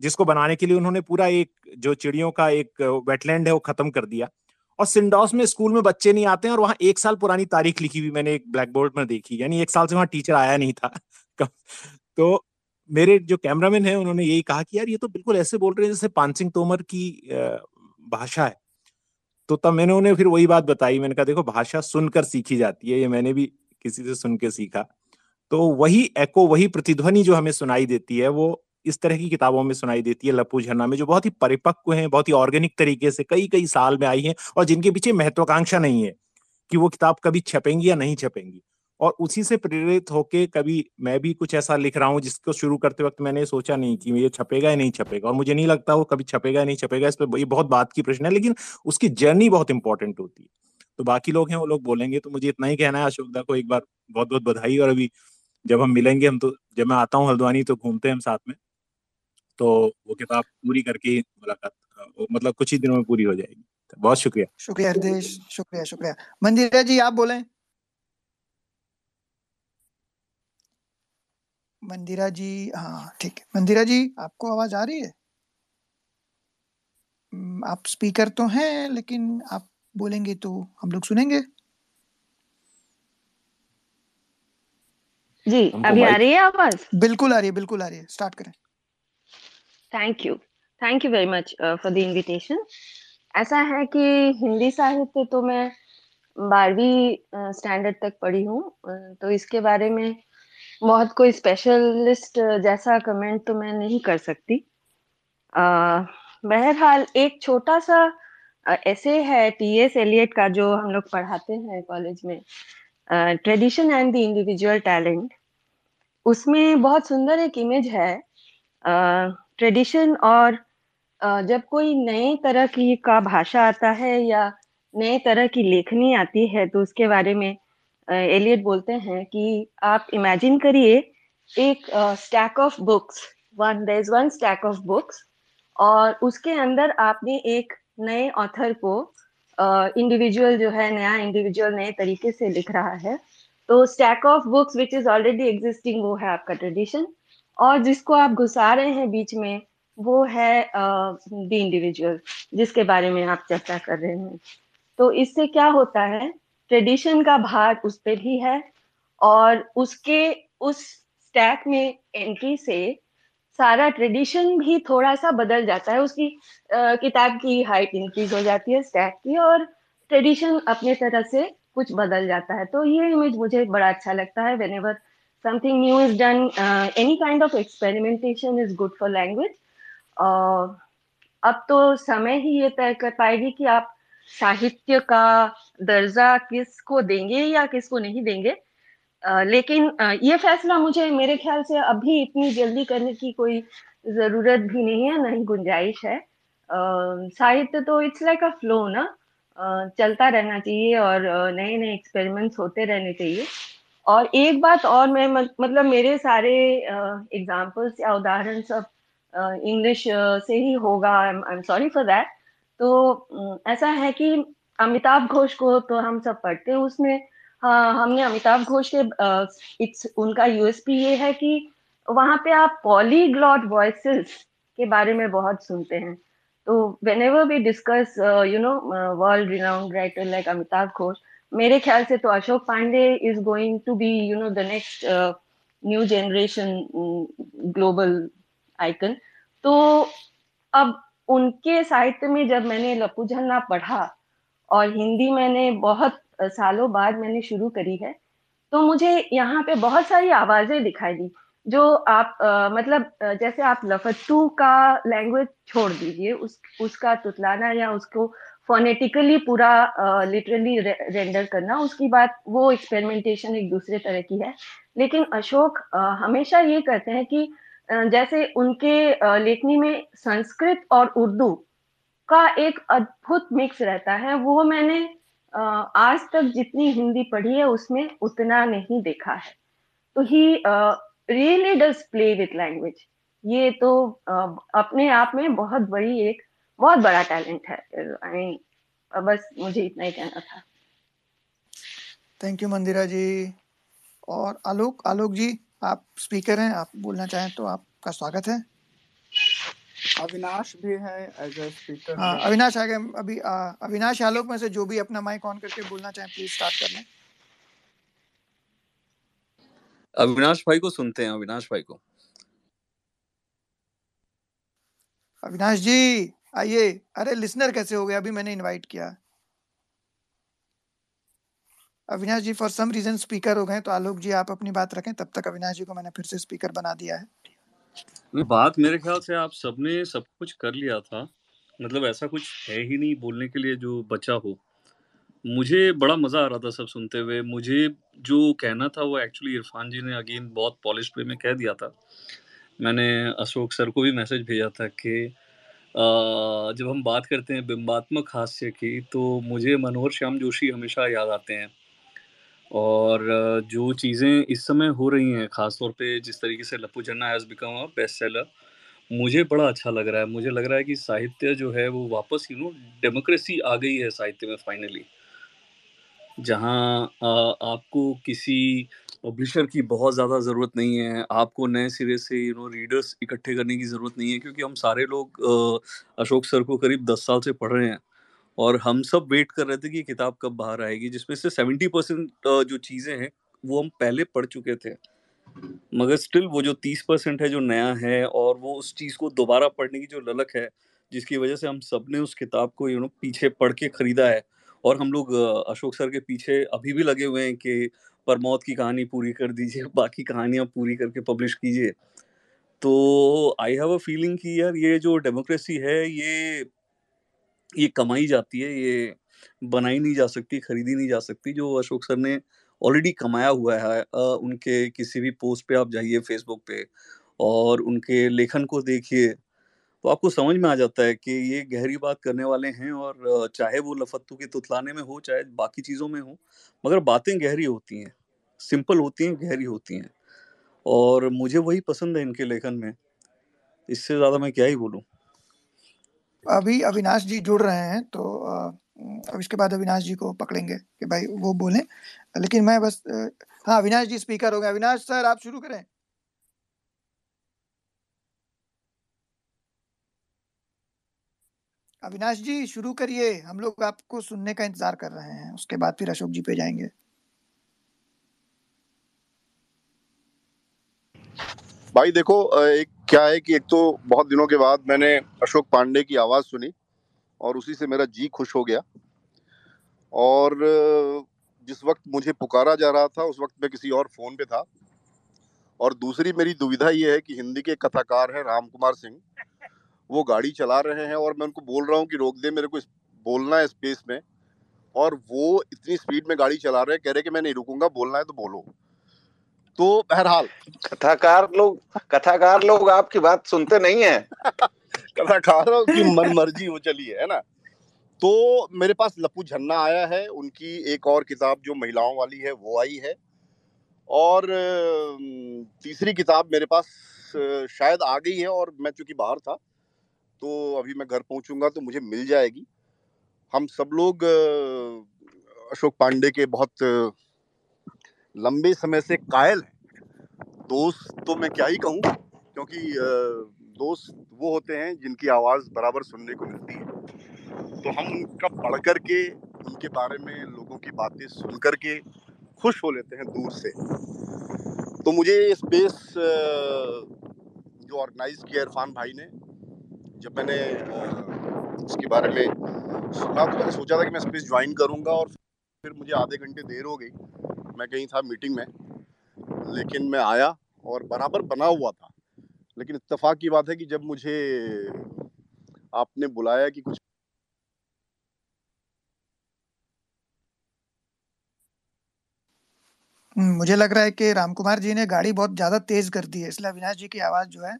जिसको बनाने के लिए उन्होंने पूरा एक, जो चिड़ियों का एक वेटलैंड है, वो खत्म कर दिया। और सिंडॉस में स्कूल में बच्चे नहीं आते हैं और वहाँ एक साल पुरानी तारीख लिखी हुई मैंने एक ब्लैक बोर्ड में देखी। यानी एक साल से वहाँ टीचर आया नहीं था। तो मेरे जो कैमरामैन है, उन्होंने यही कहा कि यार, ये तो बिल्कुल ऐसे बोल रहे हैं जैसे पानसिंह तोमर की भाषा है। तो तब मैंने उन्हें फिर वही बात बताई। मैंने कहा, देखो, भाषा सुनकर सीखी जाती है। ये मैंने भी किसी से सुन के सीखा। तो वही एको वही प्रतिध्वनि जो हमें सुनाई देती है, वो इस तरह की किताबों में सुनाई देती है लपू झरना में, जो बहुत ही परिपक्व हैं, बहुत ही ऑर्गेनिक तरीके से कई कई साल में आई हैं और जिनके पीछे महत्वाकांक्षा नहीं है कि वो किताब कभी छपेंगी या नहीं छपेंगी। और उसी से प्रेरित होके कभी मैं भी कुछ ऐसा लिख रहा हूँ जिसको शुरू करते वक्त मैंने सोचा नहीं कि ये छपेगा या नहीं छपेगा और मुझे नहीं लगता वो कभी छपेगा या नहीं छपेगा, इस पर ये बहुत बात की प्रश्न है, लेकिन उसकी जर्नी बहुत इंपॉर्टेंट होती है। तो बाकी लोग हैं, वो लोग बोलेंगे तो मुझे इतना ही कहना है, अशोक दा को एक बार बहुत बहुत बधाई और अभी जब हम मिलेंगे, हम तो जब मैं आता हूँ हल्द्वानी तो घूमते हैं हम साथ में। तो वो किताब पूरी करके मुलाकात मतलब कुछ ही दिनों में पूरी हो जाएगी। बहुत शुक्रिया। शुक्रिया हृदय शुक्रिया शुक्रिया। मंदिरा जी आप बोले। मंदिरा जी हाँ ठीक है। मंदिरा जी आपको आवाज़ आ रही है? आप स्पीकर तो हैं लेकिन आप बोलेंगे तो हम लोग सुनेंगे। जी अभी आ रही है आवाज़? बिल्कुल आ रही है बिल्कुल आ रही है। स्टार्ट करें। Thank you thank you very much for the invitation ऐसा है कि हिंदी साहित्य तो मैं बारहवीं स्टैंडर्ड uh, तक पढ़ी हूँ uh, तो इसके बारे में बहुत कोई स्पेशलिस्ट जैसा कमेंट तो मैं नहीं कर सकती। Uh, बहरहाल एक छोटा सा ऐसे है टी एस एलियट का जो हम लोग पढ़ाते हैं कॉलेज में। Tradition and the individual talent उसमें बहुत सुंदर एक इमेज है। ट्रेडिशन और जब कोई नए तरह की का भाषा आता है या नए तरह की लेखनी आती है तो उसके बारे में एलियट बोलते हैं कि आप इमेजिन करिए एक stack of books one is one stack of books और उसके अंदर आपने एक नए ऑथर को इंडिविजुअल uh, जो है नया इंडिविजुअल नए तरीके से लिख रहा है। तो stack of books which is already existing वो है आपका ट्रेडिशन और जिसको आप घुसा रहे हैं बीच में वो है द इंडिविजुअल जिसके बारे में आप चर्चा कर रहे हैं। तो इससे क्या होता है ट्रेडिशन का भार उस पर भी है और उसके उस स्टैक में एंट्री से सारा ट्रेडिशन भी थोड़ा सा बदल जाता है। उसकी आ, किताब की हाइट इंक्रीज हो जाती है स्टैक की और ट्रेडिशन अपने तरह से कुछ बदल जाता है। तो ये इमेज मुझे बड़ा अच्छा लगता है। Whenever something new is done any kind of experimentation is good for language अब तो समय ही ये तय कर पाएगी कि आप साहित्य का दर्जा किसको देंगे या किसको नहीं देंगे। Uh, लेकिन uh, ये फैसला मुझे मेरे ख्याल से अभी इतनी जल्दी करने की कोई ज़रूरत भी नहीं है नहीं गुंजाइश है। Uh, साहित्य तो इट्स लाइक अ फ्लो ना। चलता रहना चाहिए और नए नए एक्सपेरिमेंट्स होते रहने चाहिए। और एक बात और मैं मतलब मेरे सारे एग्जाम्पल्स या उदाहरण सब इंग्लिश से ही होगा। I am sorry for that तो ऐसा है कि अमिताभ घोष को तो हम सब पढ़ते हैं उसमें। हाँ हमने अमिताभ घोष के इट्स, उनका यूएसपी ये है कि वहाँ पे आप पॉलीग्लॉट वॉइसेस के बारे में बहुत सुनते हैं। तो whenever we discuss you know world writer like Amitav Ghosh मेरे ख्याल से तो Ashok Pandey is going to be you know the next new generation global icon तो अब उनके साहित्य में जब मैंने लपू झन्ना पढ़ा और हिंदी मैंने बहुत सालों बाद मैंने शुरू करी है तो मुझे यहाँ पे बहुत सारी आवाज़ें दिखाई दी जो आप आ, मतलब जैसे आप लफट्टू का लैंग्वेज छोड़ दीजिए उस उसका तुतलाना या उसको फोनेटिकली पूरा लिटरली रेंडर करना उसकी बात वो एक्सपेरिमेंटेशन एक दूसरे तरह की है। लेकिन अशोक आ, हमेशा ये करते हैं कि uh, जैसे उनके uh, लेखनी में संस्कृत और उर्दू का एक अद्भुत मिक्स रहता है वो मैंने uh, आज तक जितनी हिंदी पढ़ी है उसमें उतना नहीं देखा है। तो he really does play with language ये तो uh, अपने आप में बहुत बड़ी एक बहुत बड़ा टैलेंट है आई मीन बस मुझे इतना ही कहना था। Thank you Mandira ji. और आलोक आलोक जी आप स्पीकर हैं आप बोलना चाहें तो आपका स्वागत है। अविनाश भी है एज ए स्पीकर हाँ अविनाश आ गए अभी अविनाश आलोक में से जो भी अपना माइक ऑन करके बोलना चाहें प्लीज़ स्टार्ट कर लें अविनाश भाई को सुनते हैं अविनाश भाई को। अविनाश जी आइए, अरे लिसनर कैसे हो गए? अभी मैंने इनवाइट किया। Avinash ji for some reason speaker हो गए तो आलोक जी, आप अपनी बात रखें, तब तक अविनाश जी को मैंने फिर से स्पीकर बना दिया है। बात मेरे ख्याल से आप सबने सब कुछ कर लिया था। मतलब ऐसा कुछ है ही नहीं बोलने के लिए जो बचा हो। मुझे बड़ा मज़ा आ रहा था सब सुनते हुए। मुझे जो कहना था, वो एक्चुअली इरफान जी ने अगेन बहुत पॉलिश वे में कह दिया था। मैंने अशोक सर को भी मैसेज भेजा था कि जब हम बात करते हैं बिंबात्मक हास्य की तो मुझे मनोहर श्याम जोशी हमेशा याद आते हैं। और जो चीज़ें इस समय हो रही हैं, ख़ासतौर पे जिस तरीके से Lapoojhanna has become a best seller मुझे बड़ा अच्छा लग रहा है। मुझे लग रहा है कि साहित्य जो है, वो वापस यू नो डेमोक्रेसी आ गई है साहित्य में फाइनली जहाँ आपको किसी पब्लिशर की बहुत ज़्यादा ज़रूरत नहीं है, आपको नए सिरे से यू नो रीडर्स इकट्ठे करने की ज़रूरत नहीं है, क्योंकि हम सारे लोग अशोक सर को करीब दस साल से पढ़ रहे हैं और हम सब वेट कर रहे थे कि किताब कब बाहर आएगी, जिसमें से सेवेंटी परसेंट जो चीज़ें हैं, वो हम पहले पढ़ चुके थे। मगर स्टिल वो जो तीस परसेंट है, जो नया है और वो उस चीज़ को दोबारा पढ़ने की जो ललक है, जिसकी वजह से हम सबने उस किताब को यू नो पीछे पढ़ के खरीदा है और हम लोग अशोक सर के पीछे अभी भी लगे हुए हैं कि परमौत की कहानी पूरी कर दीजिए, बाकी कहानियाँ पूरी करके पब्लिश कीजिए। तो आई हैव अ फीलिंग कि यार ये जो डेमोक्रेसी है, ये ये कमाई जाती है, ये बनाई नहीं जा सकती, खरीदी नहीं जा सकती, जो अशोक सर ने ऑलरेडी कमाया हुआ है उनके किसी भी पोस्ट पे आप जाइए फेसबुक पे और उनके लेखन को देखिए। तो आपको समझ में आ जाता है कि ये गहरी बात करने वाले हैं और चाहे वो लफत्तू के तुतलाने में हो, चाहे बाकी चीज़ों में हो, मगर बातें गहरी होती हैं, सिंपल होती हैं, गहरी होती हैं। और मुझे वही पसंद है इनके लेखन में। इससे ज़्यादा मैं क्या ही बोलूँ? अभी अविनाश जी जुड़ रहे हैं तो अब इसके बाद अविनाश जी को पकड़ेंगे कि भाई वो बोलें। लेकिन मैं बस हाँ अविनाश जी स्पीकर हो गए। अविनाश सर, आप शुरू करें। अविनाश जी, शुरू करिए। हम लोग आपको सुनने का इंतज़ार कर रहे हैं। उसके बाद फिर अशोक जी पे जाएँगे। भाई देखो एक क्या है कि एक तो बहुत दिनों के बाद मैंने अशोक पांडे की आवाज़ सुनी और उसी से मेरा जी खुश हो गया। और जिस वक्त मुझे पुकारा जा रहा था, उस वक्त मैं किसी और फ़ोन पे था। और दूसरी मेरी दुविधा ये है कि हिंदी के कथाकार हैं राम कुमार सिंह। वो गाड़ी चला रहे हैं और मैं उनको बोल रहा हूँ कि रोक दे मेरे को बोलना है स्पेस में। और वो इतनी स्पीड में गाड़ी चला रहे हैं कह रहे कि मैं नहीं रुकूँगा बोलना है तो बोलो। तो बहरहाल। कथाकार लोग कथाकार लोग आपकी बात सुनते नहीं है। कथाकारों की मन मर्ज़ी वो चली है ना? तो मेरे पास लपू झन्ना आया है उनकी एक और किताब जो महिलाओं वाली है वो आई है। और तीसरी किताब मेरे पास शायद आ गई है और मैं चूँकि बाहर था तो अभी मैं घर पहुंचूँगा तो मुझे मिल जाएगी। हम सब लोग अशोक पांडे के बहुत लंबे समय से कायल हैं। दोस्त तो मैं क्या ही कहूँ, क्योंकि दोस्त वो होते हैं जिनकी आवाज़ बराबर सुनने को मिलती है। तो हम उनका पढ़ कर के उनके बारे में, लोगों की बातें सुन कर के खुश हो लेते हैं दूर से। तो मुझे स्पेस जो ऑर्गेनाइज किया इरफान भाई ने जब मैंने इसके बारे में सुना तो मैंने सोचा था कि मैं स्पेस ज्वाइन करूँगा और फिर मुझे आधे घंटे देर हो गई। मैं कहीं था मीटिंग में, लेकिन मैं आया और बराबर बना हुआ था। लेकिन इत्तेफाक की बात है कि जब मुझे आपने बुलाया कि कुछ मुझे लग रहा है कि राम कुमार जी ने गाड़ी बहुत ज़्यादा तेज कर दी है। इसलिए अविनाश जी की आवाज़ जो है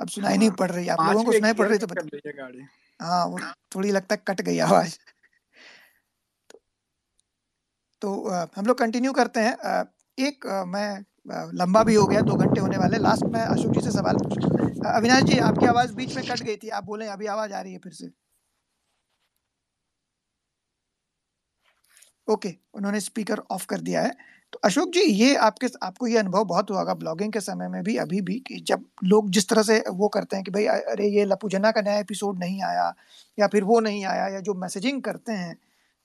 अब सुनाई नहीं हाँ, पड़ रही आप लोगों को सुनाई पड़ रही तो बता गाड़ी। हाँ वो थोड़ी लगता है कट गई आवाज़। तो, तो हम लोग कंटिन्यू करते हैं। एक मैं लंबा भी हो गया दो घंटे होने वाले लास्ट में अशोक जी से सवाल पूछ। अविनाश जी आपकी आवाज़ बीच में कट गई थी आप बोले अभी आवाज़ आ रही है फिर से। ओके, उन्होंने स्पीकर ऑफ़ कर दिया है। तो अशोक जी, ये आपके, आपको ये अनुभव बहुत हुआ होगा ब्लॉगिंग के समय में भी, अभी भी, कि जब लोग जिस तरह से वो करते हैं कि भाई, अरे ये लपूजना का नया एपिसोड नहीं आया, या फिर वो नहीं आया, या जो मैसेजिंग करते हैं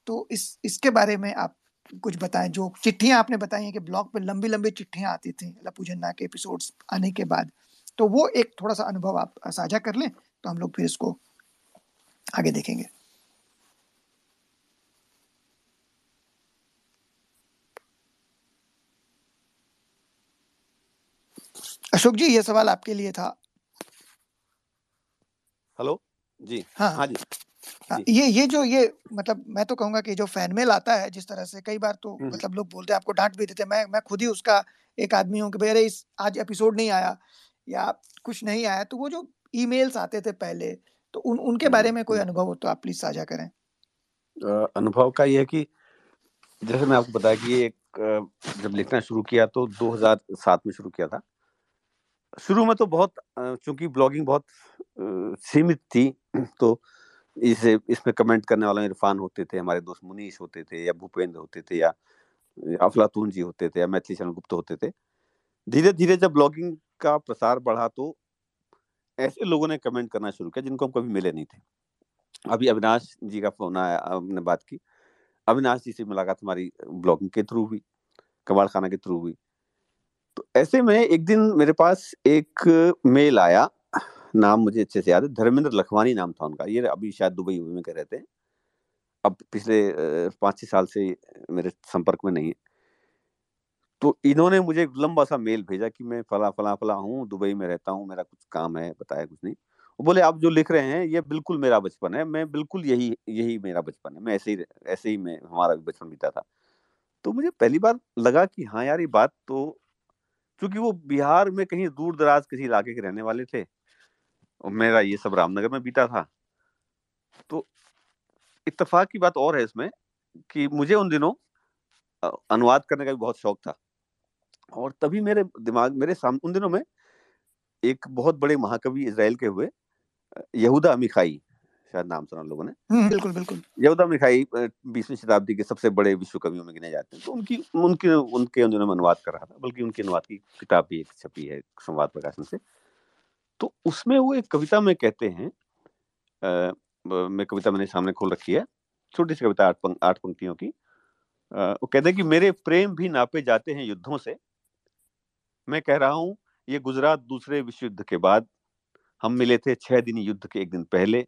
तो इस, इसके बारे में आप कुछ बताएँ। जो चिट्ठियाँ आपने बताई हैं कि ब्लॉग पे लंबी लंबी चिट्ठियाँ आती थी लपू झन्ना के एपिसोड्स आने के बाद तो वो एक थोड़ा सा अनुभव आप साझा कर लें तो हम लोग फिर इसको आगे देखेंगे। अशोक जी ये सवाल आपके लिए था। हेलो? जी। हाँ। हाँ जी। ये ये जो ये मतलब मैं तो कहूँगा कि जो फ़ैन मेल आता है जिस तरह से कई बार तो मतलब लोग बोलते हैं आपको डांट भी देते मैं मैं खुद ही उसका एक आदमी हूँ कि भाई अरे इस आज एपिसोड नहीं आया या कुछ नहीं आया। तो वो जो ईमेल्स आते थे पहले तो उन उनके बारे में कोई अनुभव हो तो आप प्लीज़ साझा करें। अनुभव का ये है कि जैसे मैं आपको बताया कि एक जब लिखना शुरू किया तो 2007 में शुरू किया था। शुरू में तो बहुत चूँकि ब्लॉगिंग बहुत सीमित थी तो इसे, इसमें कमेंट करने वाले इरफान होते थे, हमारे दोस्त मुनीश होते थे, या भूपेंद्र होते थे, या अफलातून जी होते थे, या मैथिली चरण गुप्त होते थे। धीरे धीरे जब ब्लॉगिंग का प्रसार बढ़ा तो ऐसे लोगों ने कमेंट करना शुरू किया जिनको हम कभी मिले नहीं थे। अभी अविनाश जी का फ़ोन आया हमने बात की। अविनाश जी से मुलाकात हमारी ब्लॉगिंग के थ्रू हुई कबाड़ खाना के थ्रू हुई। तो ऐसे में एक दिन मेरे पास एक मेल आया। नाम मुझे अच्छे से याद है। धर्मेंद्र लखवानी नाम था उनका। ये अभी शायद दुबई में कह रहे थे। अब पिछले पाँच छह साल से मेरे संपर्क में नहीं है। तो इन्होंने मुझे एक लंबा सा मेल भेजा कि मैं फला फला फला हूँ, दुबई में रहता हूँ, मेरा कुछ काम है, बताया कुछ नहीं। वो बोले, आप जो लिख रहे हैं, ये बिल्कुल मेरा बचपन है। मैं बिल्कुल यही यही मेरा बचपन है। मैं ऐसे ही ऐसे ही मैं, हमारा भी बचपन बीता था। तो मुझे पहली बार लगा कि हाँ यार, ये बात तो क्योंकि वो बिहार में कहीं दूर दराज किसी इलाके के रहने वाले थे। और मेरा ये सब रामनगर में बीता था। तो इत्तेफाक की बात और है इसमें कि मुझे उन दिनों अनुवाद करने का भी बहुत शौक था। और तभी मेरे दिमाग, मेरे सामने उन दिनों में एक बहुत बड़े महाकवि इसराइल के हुए यहूदा अमीखाई। शायद नाम सुना लोगों ने। बिल्कुल बिल्कुल। यहूदा मिखाई बीसवीं शताब्दी के सबसे बड़े विश्व कवियों में गिने जाते हैं। तो उनकी उनके उनके उन दिनों में अनुवाद कर रहा था बल्कि उनके अनुवाद की किताब भी एक छपी है संवाद प्रकाशन से। तो उसमें वो एक कविता में कहते हैं आ, मैं कविता मैंने सामने खोल रखी है छोटी सी कविता आठ पंक, आठ पंक्तियों की। आ, वो कहते हैं कि मेरे प्रेम भी नापे जाते हैं युद्धों से। मैं कह रहा हूँ ये गुजरात दूसरे विश्व युद्ध के बाद हम मिले थे छह दिन युद्ध के एक दिन पहले।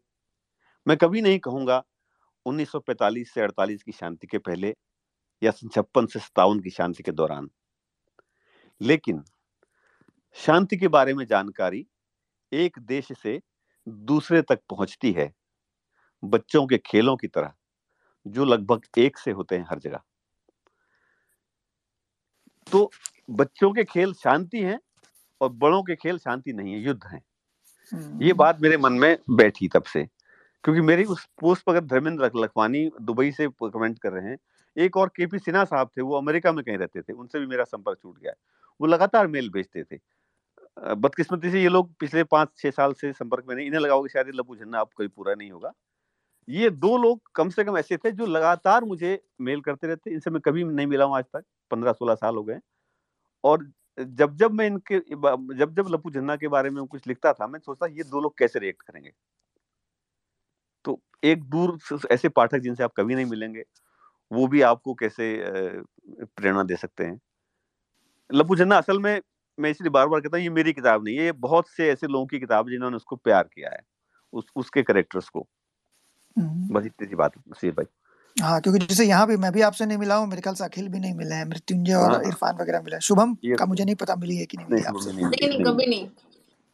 मैं कभी नहीं कहूँगा 1945 से 48 की शांति के पहले या छप्पन से सतावन की शांति के दौरान। लेकिन शांति के बारे में जानकारी एक देश से दूसरे तक पहुँचती है बच्चों के खेलों की तरह जो लगभग एक से होते हैं हर जगह। तो बच्चों के खेल शांति हैं और बड़ों के खेल शांति नहीं है युद्ध हैं। ये हम्म। बात मेरे मन में बैठी तब से। क्योंकि मेरी उस पोस्ट पर अगर धर्मेंद्र लखवानी दुबई से कमेंट कर रहे हैं, एक और के पी सिन्हा साहब थे, वो अमेरिका में कहीं रहते थे, उनसे भी मेरा संपर्क छूट गया वो लगातार मेल भेजते थे। बदकिस्मती से ये लोग पिछले पाँच, छह साल से संपर्क में नहीं, इन्हें लगाओगे शायद लपू झन्ना आप कभी पूरा नहीं होगा। ये दो लोग कम से कम ऐसे थे जो लगातार मुझे मेल करते रहते, इनसे मैं कभी नहीं मिला हूँ आज तक, पंद्रह, सोलह साल हो गए और जब जब मैं इनके जब जब लपू झन्ना के बारे में कुछ लिखता था, मैं सोचता ये दो लोग कैसे रिएक्ट करेंगे? तो एक दूर ऐसे पाठक जिनसे आप कभी नहीं मिलेंगे वो भी आपको कैसे प्रेरणा दे सकते हैं? लपू झन्ना असल में मैं इसलिए बार बार कहता हूँ ये मेरी किताब नहीं है ये बहुत से ऐसे लोगों की किताब जिन्होंने उसको प्यार किया है उस उसके करेक्टर्स को। हम्म। बस इतनी सी बात नसीर भाई। हाँ क्योंकि जैसे यहाँ भी मैं भी आपसे नहीं मिला हूँ मेरे ख्याल से अखिल भी नहीं मिले हैं मृत्युंजय और हाँ, इरफान वगैरह मिला शुभम का मुझे नहीं पता मिली है कि नहीं मिली आपसे। नहीं। कभी नहीं।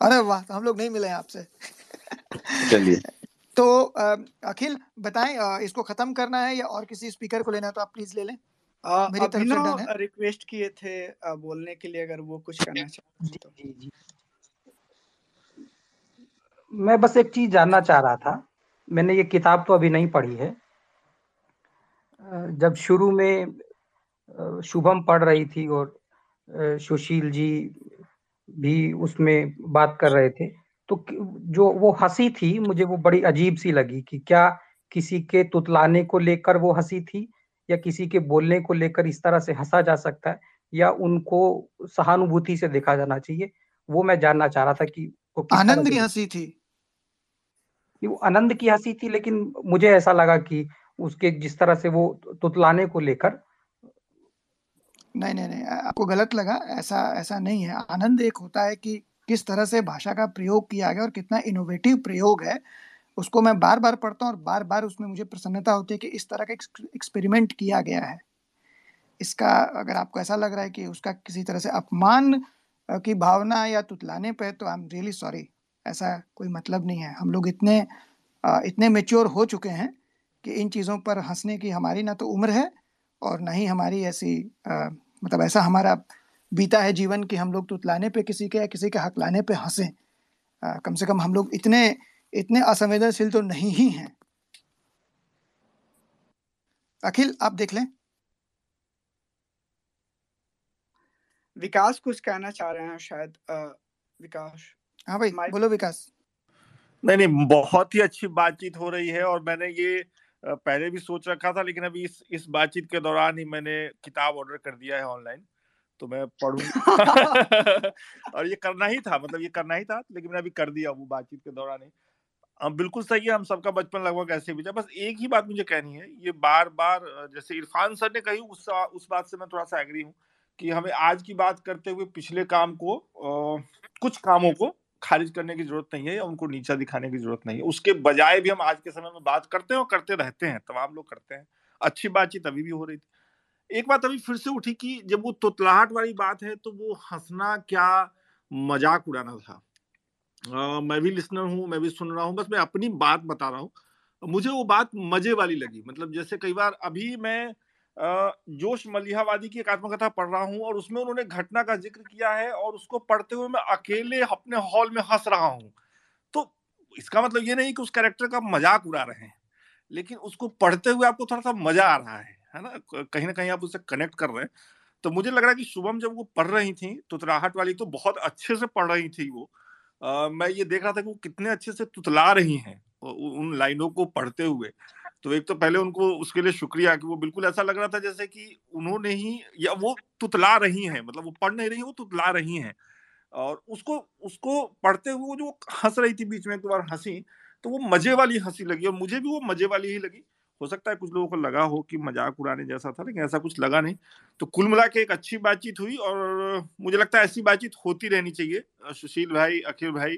अरे वाह तो हम लोग नहीं मिले हैं आपसे। चलिए। तो अखिल बताएँ इसको खत्म करना है या और किसी स्पीकर को लेना है तो आप प्लीज़ ले लें। मेरी तरफ़ से डन है। रिक्वेस्ट किए थे बोलने के लिए अगर वो कुछ करना चाहते तो। जी जी। मैं बस एक चीज़ जानना चाह रहा था। मैंने ये किताब तो अभी नहीं पढ़ी है। जब शुरू में शुभम पढ़ रही थी और सुशील जी भी उसमें बात कर रहे थे तो जो वो हँसी थी मुझे वो बड़ी अजीब सी लगी कि क्या किसी के तुतलाने को लेकर वो हँसी थी? या किसी के बोलने को लेकर इस तरह से हंसा जा सकता है? या उनको सहानुभूति से देखा जाना चाहिए? वो मैं जानना चाह रहा था कि वो आनंद की हँसी थी। कि वो आनंद की हँसी थी लेकिन मुझे ऐसा लगा कि उसके जिस तरह से वो तुतलाने को लेकर नहीं नहीं नहीं आपको गलत लगा ऐसा ऐसा नहीं है। आनंद एक होता है कि किस तरह से भाषा का प्रयोग किया गया और कितना इनोवेटिव प्रयोग है, उसको मैं बार बार पढ़ता हूँ और बार बार उसमें मुझे प्रसन्नता होती है कि इस तरह का एक्सपेरिमेंट किया गया है। इसका अगर आपको ऐसा लग रहा है कि उसका किसी तरह से अपमान की भावना या तुतलाने पे तो आई एम रियली सॉरी ऐसा कोई मतलब नहीं है। हम लोग इतने इतने मेच्योर हो चुके हैं कि इन चीज़ों पर हंसने की हमारी ना तो उम्र है और ना ही हमारी ऐसी मतलब ऐसा हमारा बीता है जीवन कि हम लोग तुतलाने पे किसी के या किसी के हक लाने पे हंसें। कम से कम हम लोग इतने इतने असंवेदनशील तो नहीं ही हैं। अखिल आप देख लें। विकास कुछ कहना चाह रहे हैं शायद विकास। हाँ भाई बोलो विकास। नहीं नहीं बहुत ही अच्छी बातचीत हो रही है और मैंने ये पहले भी सोच रखा था लेकिन अभी इस इस बातचीत के दौरान ही मैंने किताब ऑर्डर कर दिया है ऑनलाइन। तो मैं पढ़ू। और ये करना ही था मतलब ये करना ही था लेकिन मैंने अभी कर दिया वो बातचीत के दौरान ही। हम बिल्कुल सही है हम सबका बचपन लगभग ऐसे बीता। बस एक ही बात मुझे कहनी है ये बार बार जैसे इरफान सर ने कही उस उस बात से मैं थोड़ा सा एग्री हूँ कि हमें आज की बात करते हुए पिछले काम को आ, कुछ कामों को खारिज करने की ज़रूरत नहीं है या उनको नीचा दिखाने की ज़रूरत नहीं है। उसके बजाय भी हम आज के समय में बात करते हैं और करते रहते हैं तमाम लोग करते हैं। अच्छी बातचीत अभी भी हो रही थी। एक बात अभी फिर से उठी कि जब वो तुतलाहट वाली बात है तो वो हंसना क्या मज़ाक उड़ाना था। आ, मैं भी लिसनर हूँ मैं भी सुन रहा हूँ बस मैं अपनी बात बता रहा हूँ। मुझे वो बात मज़े वाली लगी। मतलब जैसे कई बार अभी मैं जोश मलिहावादी की एक आत्मकथा पढ़ रहा हूँ और उसमें उन्होंने घटना का ज़िक्र किया है और उसको पढ़ते हुए मैं अकेले अपने हॉल में हंस रहा हूँ। तो इसका मतलब ये नहीं कि उस कैरेक्टर का मज़ाक उड़ा रहे हैं लेकिन उसको पढ़ते हुए आपको थोड़ा सा मज़ा आ रहा है। है ना? कहीं ना कहीं आप उससे कनेक्ट कर रहे हैं। तो मुझे लग रहा है कि शुभम जब वो पढ़ रही थी तुतराहट वाली तो बहुत अच्छे से पढ़ रही थी वो। आ, मैं ये देख रहा था कि वो कितने अच्छे से तुतला रही हैं उन लाइनों को पढ़ते हुए। तो एक तो पहले उनको उसके लिए शुक्रिया कि वो बिल्कुल ऐसा लग रहा था जैसे कि उन्होंने ही या वो तुतला रही हैं मतलब वो पढ़ नहीं रही वो तुतला रही हैं। और उसको उसको पढ़ते हुए जो हंस रही थी बीच में एक बार हँसी तो वो मज़े वाली हँसी लगी और मुझे भी वो मज़े वाली ही लगी। हो सकता है कुछ लोगों को लगा हो कि मज़ाक उड़ाने जैसा था, लेकिन ऐसा कुछ लगा नहीं। तो कुल मिला के एक अच्छी बातचीत हुई और मुझे लगता है ऐसी बातचीत होती रहनी चाहिए सुशील भाई, अखिल भाई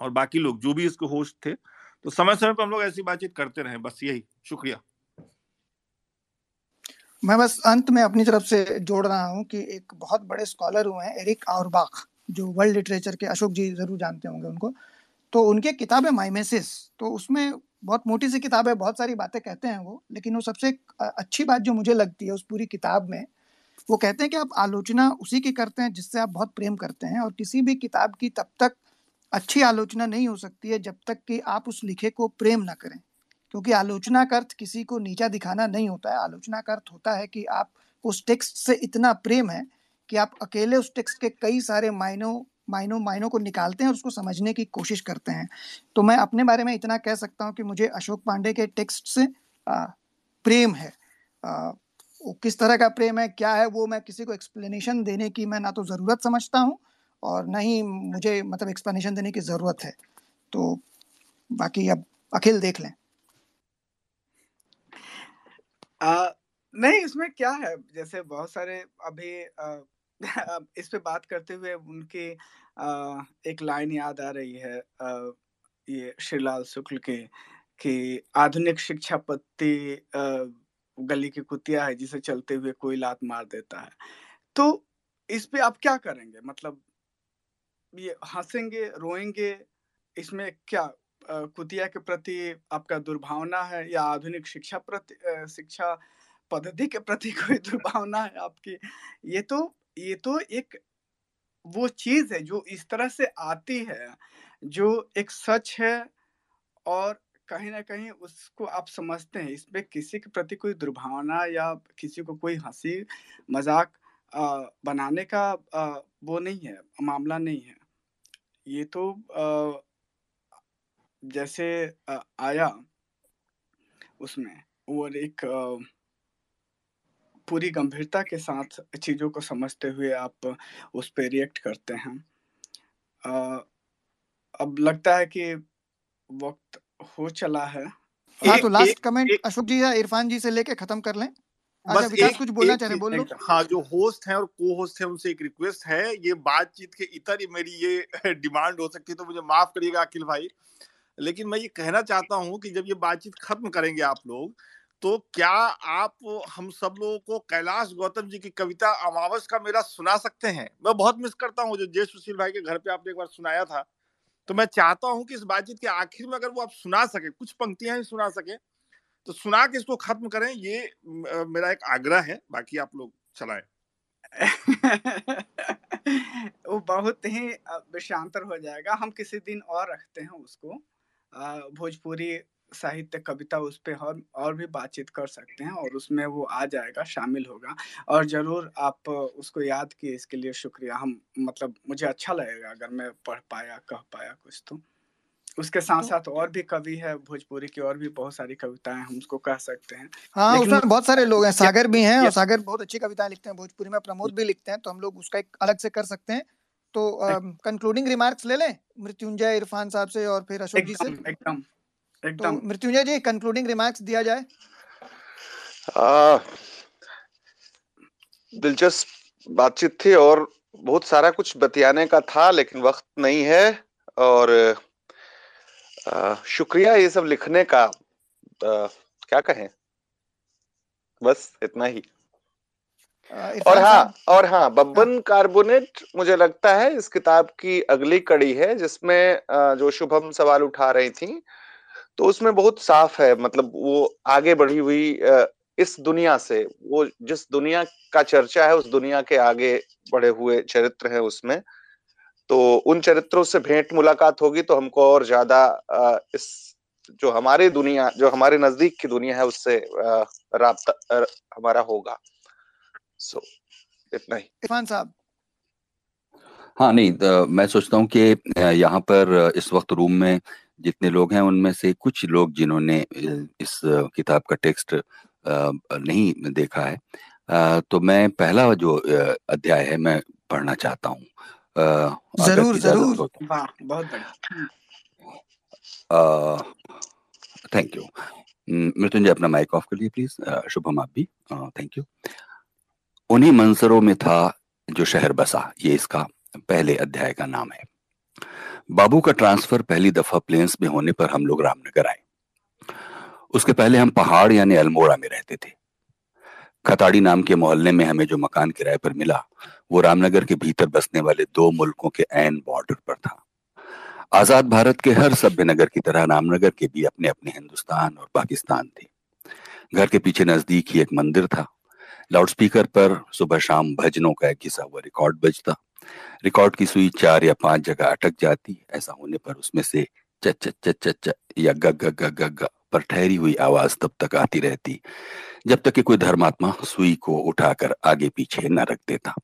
और बाकी लोग जो भी इसके होस्ट थे। तो समय समय पर हम लोग ऐसी बातचीत करते रहे, बस यही। शुक्रिया। मैं बस अंत में अपनी तरफ़ से जोड़ रहा हूँ कि एक बहुत बड़े स्कॉलर हुए हैं एरिक आउरबाख जो वर्ल्ड लिटरेचर के अशोक जी ज़रूर जानते होंगे उनको। तो उनके किताब है माइमेसिस तो उसमें बहुत मोटी सी किताब है, बहुत सारी बातें कहते हैं वो, लेकिन वो सबसे अच्छी बात जो मुझे लगती है उस पूरी किताब में, वो कहते हैं कि आप आलोचना उसी की करते हैं जिससे आप बहुत प्रेम करते हैं और किसी भी किताब की तब तक अच्छी आलोचना नहीं हो सकती है जब तक कि आप उस लिखे को प्रेम ना करें। क्योंकि आलोचना का अर्थ किसी को नीचा दिखाना नहीं होता है, आलोचना का अर्थ होता है कि आप उस टेक्स्ट से इतना प्रेम है कि आप अकेले उस टेक्स्ट के कई सारे मायनों मायनों मायनों को निकालते हैं और उसको समझने की कोशिश करते हैं। तो मैं अपने बारे में इतना कह सकता हूँ कि मुझे अशोक पांडे के टेक्स्ट से प्रेम है। वो किस तरह का प्रेम है क्या है वो मैं किसी को एक्सप्लेनेशन देने की मैं ना तो ज़रूरत समझता हूँ और ना ही मुझे मतलब एक्सप्लेनेशन देने की ज़रूरत है। तो बाकी अब अखिल देख लें। आ, नहीं इसमें क्या है? जैसे बहुत सारे अभी आ, इस पे बात करते हुए उनकी एक लाइन याद आ रही है ये श्रीलाल शुक्ल के, कि आधुनिक शिक्षा पत्ती गली की कुतिया है जिसे चलते हुए कोई लात मार देता है। तो इस पे आप क्या करेंगे? मतलब ये हंसेंगे, रोएँगे, इसमें क्या कुतिया के प्रति आपका दुर्भावना है या आधुनिक शिक्षा प्रति शिक्षा पद्धति के प्रति कोई दुर्भावना है आपकी? ये तो ये तो एक वो चीज़ है जो इस तरह से आती है जो एक सच है और कहीं ना कहीं उसको आप समझते हैं। इसमें किसी के प्रति कोई दुर्भावना या किसी को कोई हँसी मज़ाक बनाने का आ, वो नहीं है मामला नहीं है। ये तो आ, जैसे आ, आया उसमें और एक पूरी गंभीरता के साथ चीज़ों को समझते हुए आप उस पर रिएक्ट करते हैं। आ, अब लगता है कि वक्त हो चला है। हाँ तो लास्ट कमेंट अशोक जी या इरफान जी से लेके खत्म कर लें। बस एक, कुछ बोलना चाह रहे बोल लो। हाँ जो होस्ट हैं और को होस्ट हैं उनसे एक रिक्वेस्ट है ये बातचीत के इतर ही मेरी ये डिमांड हो सकती है तो मुझे माफ़ करिएगा अखिल भाई। लेकिन मैं ये कहना चाहता हूँ कि जब ये बातचीत खत्म करेंगे आप लोग तो क्या आप हम सब लोगों को कैलाश गौतम जी की कविता अमावस का मेरा सुना सकते हैं? मैं बहुत मिस करता हूँ जो जय सुशील भाई के घर पे आपने एक बार सुनाया था। तो मैं चाहता हूँ कि इस बातचीत के आखिर में अगर वो आप सुना सके, कुछ पंक्तियाँ ही सुना सके तो सुना के इसको खत्म करें। ये मेरा एक आग्रह है, बाकी आप लोग चलाए। वो बहुत ही विषांतर हो जाएगा। हम किसी दिन और रखते हैं उसको। भोजपुरी साहित्य कविता उस पर और और भी बातचीत कर सकते हैं और उसमें वो आ जाएगा शामिल होगा। और ज़रूर आप उसको याद किए इसके लिए शुक्रिया। हम मतलब मुझे अच्छा लगेगा अगर मैं पढ़ पाया कह पाया कुछ तो। उसके साथ साथ और भी कवि है भोजपुरी की और भी बहुत सारी कविताएँ हम उसको कह सकते हैं। हाँ उसमें बहुत सारे लोग हैं सागर भी हैं और सागर बहुत अच्छी कविताएँ लिखते हैं भोजपुरी में प्रमोद भी लिखते हैं तो हम लोग उसका एक अलग से कर सकते हैं। तो कंक्लूडिंग रिमार्क्स ले लें मृत्युंजय इरफान साहब से और फिर अशोक जी से। एकदम। एकदम। तो मृत्युंजय जी कंक्लूडिंग रिमार्क्स दिया जाए। दिलचस्प बातचीत थी और बहुत सारा कुछ बतियाने का था लेकिन वक्त नहीं है और आ, शुक्रिया ये सब लिखने का। आ, क्या कहें? बस इतना ही। और हाँ और हाँ बब्बन हाँ। कार्बोनेट मुझे लगता है इस किताब की अगली कड़ी है जिसमें जो शुभम सवाल उठा रही थी तो उसमें बहुत साफ़ है मतलब वो आगे बढ़ी हुई इस दुनिया से वो जिस दुनिया का चर्चा है उस दुनिया के आगे बढ़े हुए चरित्र है उसमें। तो उन चरित्रों से भेंट मुलाकात होगी तो हमको और ज़्यादा इस जो हमारी दुनिया जो हमारे नज़दीक की दुनिया है उससे राबता हमारा होगा। सो इतना ही। इरफान साहब। हाँ नहीं तो मैं सोचता हूँ कि यहाँ पर इस वक्त रूम में जितने लोग हैं उनमें से कुछ लोग जिन्होंने इस किताब का टेक्स्ट नहीं देखा है। तो मैं पहला जो अध्याय है मैं पढ़ना चाहता हूँ। ज़रूर ज़रूर। तो। बहुत बढ़िया। थैंक यू मृत्युंजय अपना माइक ऑफ़ कर लिए प्लीज़ शुभम आप भी। थैंक यू उन्हीं मंसरों में था जो शहर बसा ये इसका पहले अध्याय का नाम है। बाबू का ट्रांसफ़र पहली दफ़ा प्लेन्स में होने पर हम लोग रामनगर आए। उसके पहले हम पहाड़ यानी अल्मोड़ा में रहते थे। खताड़ी नाम के मोहल्ले में हमें जो मकान किराए पर मिला, वो रामनगर के भीतर बसने वाले दो मुल्कों के एन बॉर्डर पर था। आज़ाद भारत के हर सभ्य नगर की तरह रामनगर के भी अपने अपने हिंदुस्तान और पाकिस्तान थे। घर के पीछे नज़दीक ही एक मंदिर था। लाउडस्पीकर पर सुबह शाम भजनों का एक घिसा हुआ रिकॉर्ड बजता। रिकॉर्ड की सुई चार या पाँच जगह अटक जाती ऐसा होने पर उसमें से च च च च च या ग ग ग ग पर ठहरी हुई आवाज़ तब तक आती रहती, जब तक कि कोई धर्मात्मा सुई को उठाकर आगे पीछे न रख देता।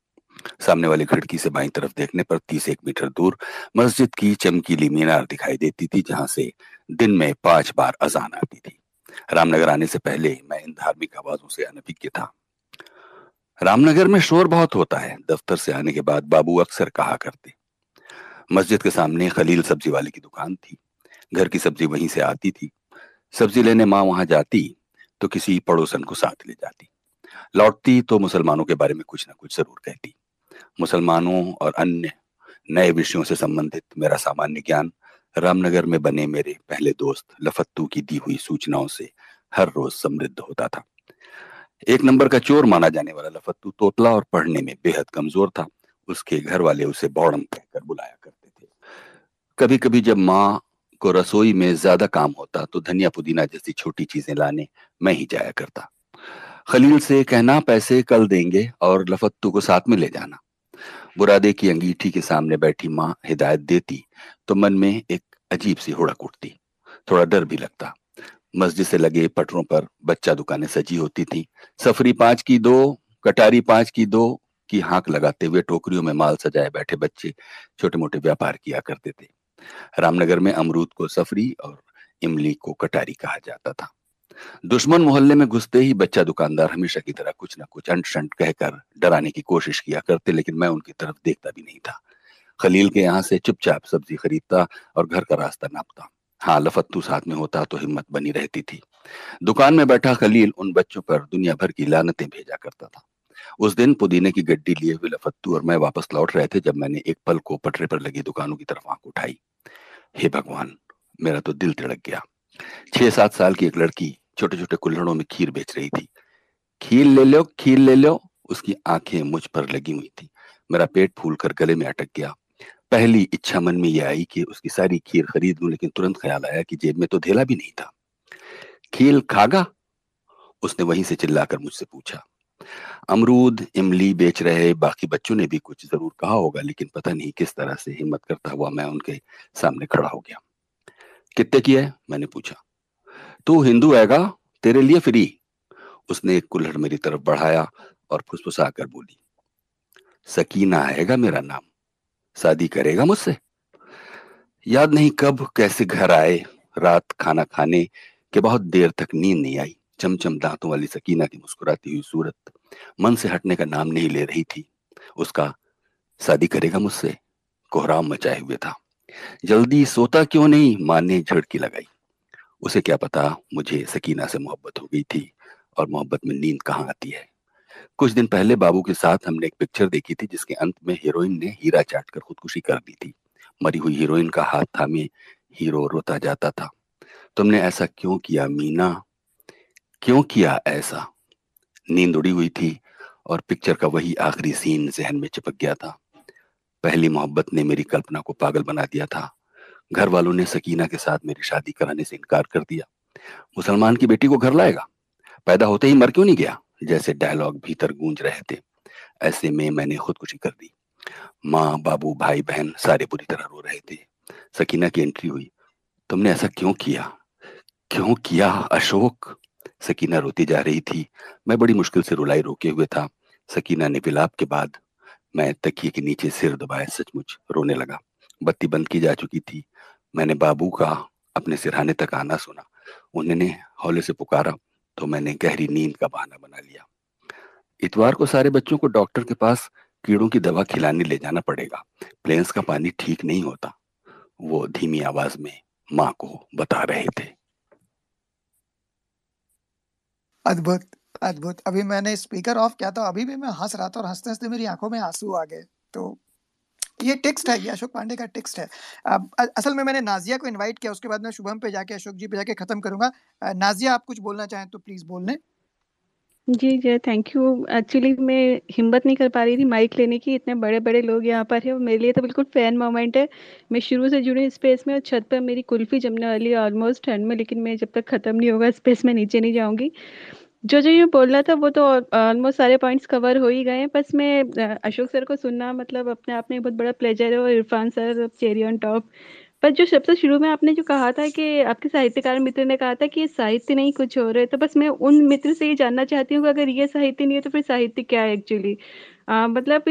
सामने वाली खिड़की से बाई तरफ़ देखने पर तीस एक मीटर दूर मस्जिद की चमकीली मीनार दिखाई देती थी, जहाँ से दिन में पाँच बार अजान आती थी। रामनगर आने से पहले मैं इन धार्मिक आवाजों से अनभिज्ञ था। रामनगर में शोर बहुत होता है। दफ्तर से आने के बाद बाबू अक्सर कहा करते। मस्जिद के सामने खलील सब्ज़ी वाले की दुकान थी। घर की सब्ज़ी वहीं से आती थी। सब्ज़ी लेने माँ वहाँ जाती तो किसी पड़ोसन को साथ ले जाती। लौटती तो मुसलमानों के बारे में कुछ ना कुछ ज़रूर कहती। मुसलमानों और अन्य नए विषयों से संबंधित मेरा सामान्य ज्ञान रामनगर में बने मेरे पहले दोस्त लफत्तू की दी हुई सूचनाओं से हर रोज समृद्ध होता था। एक नंबर का चोर माना जाने वाला लफत्तू तोतला और पढ़ने में बेहद कमज़ोर था। उसके घर वाले उसे बौड़म कहकर बुलाया करते थे। कभी कभी जब माँ को रसोई में ज़्यादा काम होता तो धनिया पुदीना जैसी छोटी चीज़ें लाने मैं ही जाया करता। खलील से कहना, पैसे कल देंगे और लफत्तू को साथ में ले जाना। बुरादे की अंगीठी के सामने बैठी माँ हिदायत देती तो मन में एक अजीब सी हुड़क उठती। थोड़ा डर भी लगता। मस्जिद से लगे पटरों पर बच्चा दुकानें सजी होती थी। सफरी पाँच की दो, कटारी पाँच की दो की हाँक लगाते हुए टोकरियों में माल सजाए बैठे बच्चे छोटे मोटे व्यापार किया करते थे। रामनगर में अमरूद को सफरी और इमली को कटारी कहा जाता था। दुश्मन मोहल्ले में घुसते ही बच्चा दुकानदार हमेशा की तरह कुछ ना कुछ अंट शंट कहकर डराने की कोशिश किया करते, लेकिन मैं उनकी तरफ़ देखता भी नहीं था। खलील के यहाँ से चुपचाप सब्ज़ी खरीदता और घर का रास्ता नापता। हाँ लफत्तू साथ में होता तो हिम्मत बनी रहती थी। दुकान में बैठा खलील उन बच्चों पर दुनिया भर की लानतें भेजा करता था। उस दिन पुदीने की गड्डी लिए हुए लफत्तू और मैं वापस लौट रहे थे जब मैंने एक पल को पटरे पर लगी दुकानों की तरफ़ आँख उठाई। हे भगवान, मेरा तो दिल तिड़क गया। छह सात साल की एक लड़की छोटे छोटे कुल्हड़ों में खीर बेच रही थी। खीर ले लो, खीर ले लो, उसकी आँखें मुझ पर लगी हुई थी। मेरा पेट फूल कर गले में अटक गया। पहली इच्छा मन में यह आई कि उसकी सारी खीर खरीद लूँ, लेकिन तुरंत ख्याल आया कि जेब में तो धेला भी नहीं था। खीर खागा? उसने वहीं से चिल्लाकर मुझसे पूछा। अमरूद, इमली बेच रहे बाकी बच्चों ने भी कुछ ज़रूर कहा होगा, लेकिन पता नहीं किस तरह से हिम्मत करता हुआ मैं उनके सामने खड़ा हो गया। कितने की है? मैंने पूछा। तू हिंदू हैगा? तेरे लिए फ्री। उसने एक कुल्हड़ मेरी तरफ़ बढ़ाया और फुसफुसा कर बोली। सकीना आएगा मेरा नाम? शादी करेगा मुझसे। याद नहीं कब, कैसे घर आए, रात खाना खाने के बहुत देर तक नींद नहीं आई। चमचम दांतों वाली सकीना की मुस्कुराती हुई सूरत मन से हटने का नाम नहीं ले रही थी। उसका शादी करेगा मुझसे, कोहराम मचाए हुए था। जल्दी सोता क्यों नहीं, माँ ने झड़की लगाई। उसे क्या पता, मुझे सकीना से मोहब्बत हो गई थी और मोहब्बत में नींद कहाँ आती है। कुछ दिन पहले बाबू के साथ हमने एक पिक्चर देखी थी, जिसके अंत में हीरोइन ने हीरा चाट कर खुदकुशी कर दी थी। मरी हुई हीरोइन का हाथ थामे हीरो रोता जाता था। तुमने ऐसा क्यों किया, मीना? क्यों किया ऐसा? नींद उड़ी हुई थी और पिक्चर का वही आखिरी सीन जहन में चिपक गया था। पहली मोहब्बत ने मेरी कल्पना को पागल बना दिया था। घर वालों ने सकीना के साथ मेरी शादी कराने से इनकार कर दिया। मुसलमान की बेटी को घर लाएगा? पैदा होते ही मर क्यों नहीं गया? जैसे डायलॉग भीतर गूंज रहे थे। ऐसे में मैंने खुदकुशी कर दी। माँ, बाबू, भाई, बहन सारे बुरी तरह रो रहे थे। सकीना की एंट्री हुई। तुमने ऐसा क्यों किया? क्यों किया, अशोक? सकीना रोती जा रही थी। मैं बड़ी मुश्किल से रुलाई रोके हुए था। सकीना ने विलाप के बाद मैं तकिए के नीचे सिर दबाए सचमुच रोने लगा। बत्ती बंद की जा चुकी थी। मैंने बाबू का अपने सिरहाने तक आना सुना। उन्होंने हौले से पुकारा तो मैंने गहरी नींद का बहाना बना लिया। इतवार को सारे बच्चों को डॉक्टर के पास कीड़ों की दवा खिलाने ले जाना पड़ेगा। प्लेन्स का पानी ठीक नहीं होता। वो धीमी आवाज़ में माँ को बता रहे थे। अद्भुत अद्भुत। अभी मैंने स्पीकर ऑफ़ किया था अभी भी मैं हंस रहा था और हँसते हँसते मेरी आँखों में आँसू आ गए। तो ये टेक्स्ट है, ये अशोक पांडे का टेक्स्ट है। असल में मैंने नाजिया को इनवाइट किया, उसके बाद मैं शुभम पे जाके, अशोक जी पे जाके खत्म करूँगा। नाजिया, आप कुछ बोलना चाहें तो प्लीज़ बोल लें। जी, जी, थैंक यू। एक्चुअली मैं हिम्मत नहीं कर पा रही थी माइक लेने की, इतने बड़े-बड़े लोग यहाँ पर हैं मेरे लिए तो बिल्कुल फ़ैन मोमेंट है। मैं शुरू से जुड़ी इस स्पेस में और छत पर मेरी कुल्फ़ी जमने वाली है ऑलमोस्ट ठंड में, लेकिन मैं जब तक ख़त्म नहीं होगा स्पेस में नीचे नहीं जाऊँगी। जो-जो ये बोलना था वो तो ऑलमोस्ट सारे पॉइंट्स कवर हो ही गए हैं, बस मैं अशोक सर को सुनना मतलब अपने आप में बहुत बड़ा प्लेज़र है और Irfan sir cherry on top. पर जो सबसे शुरू में आपने जो कहा था कि आपके साहित्यकार मित्र ने कहा था कि ये साहित्य नहीं कुछ और है, तो बस मैं उन मित्र से ये जानना चाहती हूँ कि अगर ये साहित्य नहीं है तो फिर साहित्य क्या है एक्चुअली? मतलब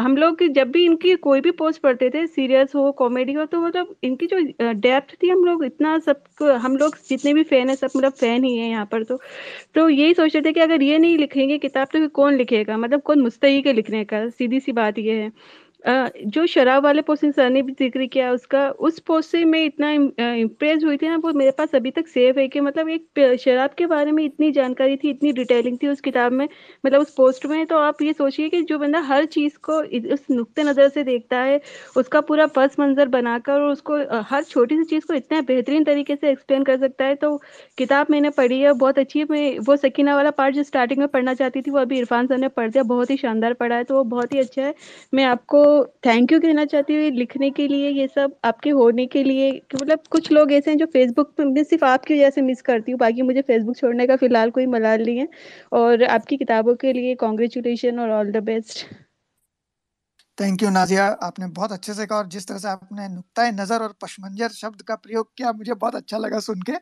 हम लोग जब भी इनकी कोई भी पोस्ट पढ़ते थे सीरियस हो, कॉमेडी हो तो मतलब इनकी जो डेप्थ थी हम लोग इतना सब हम लोग जितने भी फ़ैन हैं सब मतलब फ़ैन ही हैं यहाँ पर तो। तो यही सोच रहे थे कि अगर ये नहीं लिखेंगे किताब तो कौन लिखेगा? मतलब कौन मुस्तहिक है लिखने का? सीधी-सी बात ये है। जो शराब वाले पोस्ट सर ने भी ज़िक्र किया उसका, उस पोस्ट से मैं इतना इम्प्रेस हुई थी ना वो मेरे पास अभी तक सेव है कि मतलब एक शराब के बारे में इतनी जानकारी थी, इतनी डिटेलिंग थी उस किताब में, मतलब उस पोस्ट में तो आप ये सोचिए कि जो बंदा हर चीज़ को उस नुक्ते नज़र से देखता है, उसका पूरा पस मंज़र बनाकर और उसको हर छोटी-सी चीज़ को इतना बेहतरीन तरीके से एक्सप्लेन कर सकता है, तो किताब मैंने पढ़ी है, बहुत अच्छी है। मैं वो सकीना वाला पार्ट जो स्टार्टिंग में पढ़ना चाहती थी, वो अभी इरफ़ान सर ने पढ़ दिया, बहुत ही शानदार पढ़ा है, तो वो बहुत ही अच्छा है। मैं आपको थैंक यू कहना चाहती हूँ लिखने के लिए, ये सब आपके होने के लिए मतलब कुछ लोग ऐसे हैं जो फ़ेसबुक पे मैं सिर्फ़ आपकी वजह से मिस करती हूँ, बाकी मुझे फ़ेसबुक छोड़ने का फ़िलहाल कोई मलाल नहीं है और आपकी किताबों के लिए कॉन्ग्रेचुलेशन और all the best. Thank you Nazia, आपने बहुत अच्छे से कहा और जिस तरह से आपने नुक्ताए नज़र और पशमंज़र शब्द का प्रयोग किया, मुझे बहुत अच्छा लगा सुन के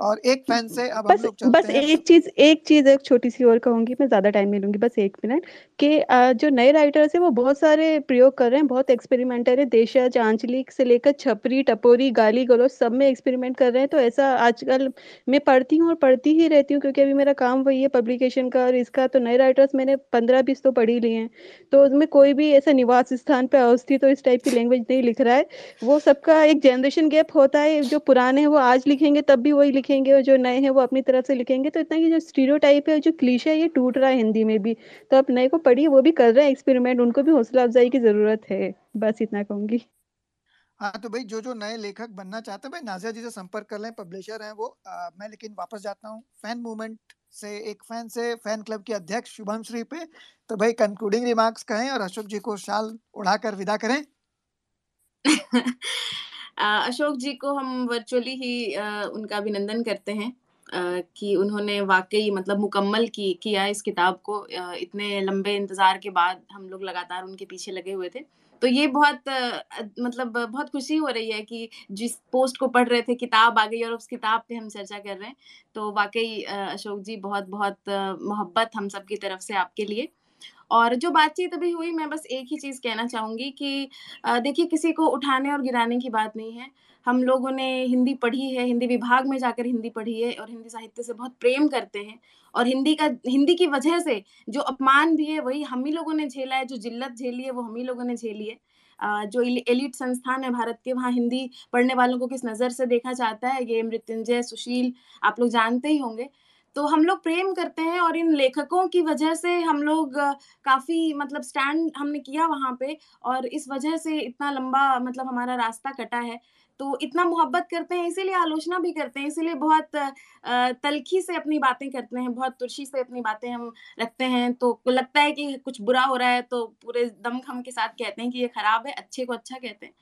और एक फ़ैन से अब हम बस लोग बस हैं एक चीज़ एक चीज़ एक छोटी-सी और कहूँगी, मैं ज़्यादा टाइम नहीं लूँगी, बस 1 मिनट कि जो नए राइटर्स हैं वो बहुत सारे प्रयोग कर रहे हैं, बहुत एक्सपेरिमेंटर है। देशज, आंचलिक से लेकर छपरी, टपोरी, गाली-गलौच सब में एक्सपेरिमेंट कर रहे हैं, तो ऐसा आजकल मैं पढ़ती हूँ और पढ़ती ही रहती हूँ क्योंकि अभी मेरा काम वही है पब्लिकेशन का और इसका, तो नए राइटर्स मैंने 15-20 तो पढ़ ही लिए हैं। तो उसमें कोई भी ऐसा निवास स्थान पे अवस्थित हो इस टाइप की लैंग्वेज नहीं लिख रहा है। वो सबका एक जनरेशन गैप होता है, जो पुराने हैं वो आज लिखेंगे तब भी वही लिखेंगे और जो नए हैं वो अपनी तरफ़ से लिखेंगे, तो इतना ये जो स्टीरियोटाइप है, जो क्लीशे है ये टूट रहा है हिंदी में भी। तो आप नए को पढ़िए, वो भी कर रहे हैं एक्सपेरिमेंट, उनको भी हौसला अफ़ज़ाई की ज़रूरत है। बस इतना कहूँगी। हाँ, तो भई जो-जो नए लेखक बनना चाहते हैं, भाई नाज़िया जी से संपर्क कर लें, पब्लिशर हैं वो। अ, मैं लेकिन वापस जाता हूँ फ़ैन मूवमेंट से एक फ़ैन से फ़ैन क्लब के अध्यक्ष शुभम श्री पे। तो भाई कंक्लूडिंग रिमार्क्स कहें और अशोक जी को शाल उड़ाकर विदा करें। अशोक जी को हम वर्चुअली ही अ, उनका अभिनंदन करते हैं अ, कि उन्होंने वाक़ई मतलब मुकम्मल की किया इस किताब को अ, इतने लंबे इंतज़ार के बाद हम लोग लगातार उनके पीछे लगे हुए थे। तो ये बहुत मतलब बहुत खुशी हो रही है कि जिस पोस्ट को पढ़ रहे थे, किताब आ गई और उस किताब पे हम चर्चा कर रहे हैं। तो वाक़ई अशोक जी बहुत-बहुत मोहब्बत हम सब की तरफ़ से आपके लिए। और जो बातचीत अभी हुई, मैं बस एक ही चीज़ कहना चाहूँगी कि देखिए किसी को उठाने और गिराने की बात नहीं है। हम लोगों ने हिंदी पढ़ी है, हिंदी विभाग में जाकर हिंदी पढ़ी है और हिंदी साहित्य से बहुत प्रेम करते हैं और हिंदी का हिंदी की वजह से जो अपमान भी है, वही हम ही लोगों ने झेला है, जो ज़िल्लत झेली है, वो हम ही लोगों ने झेली है। जो एलिट संस्थान है भारत के, वहाँ हिंदी पढ़ने वालों को किस नज़र से देखा जाता है, ये मृत्युंजय, सुशील आप लोग जानते ही होंगे। तो हम लोग प्रेम करते हैं और इन लेखकों की वजह से हम लोग काफ़ी मतलब स्टैंड हमने किया वहाँ पे और इस वजह से इतना लंबा मतलब हमारा रास्ता कटा है। तो इतना मोहब्बत करते हैं, इसीलिए आलोचना भी करते हैं, इसीलिए बहुत तलखी से अपनी बातें करते हैं, बहुत तुरशी से अपनी बातें हम रखते हैं। तो लगता है कि कुछ बुरा हो रहा है, तो पूरे दम-खम के साथ कहते हैं कि ये खराब है, अच्छे को अच्छा कहते हैं।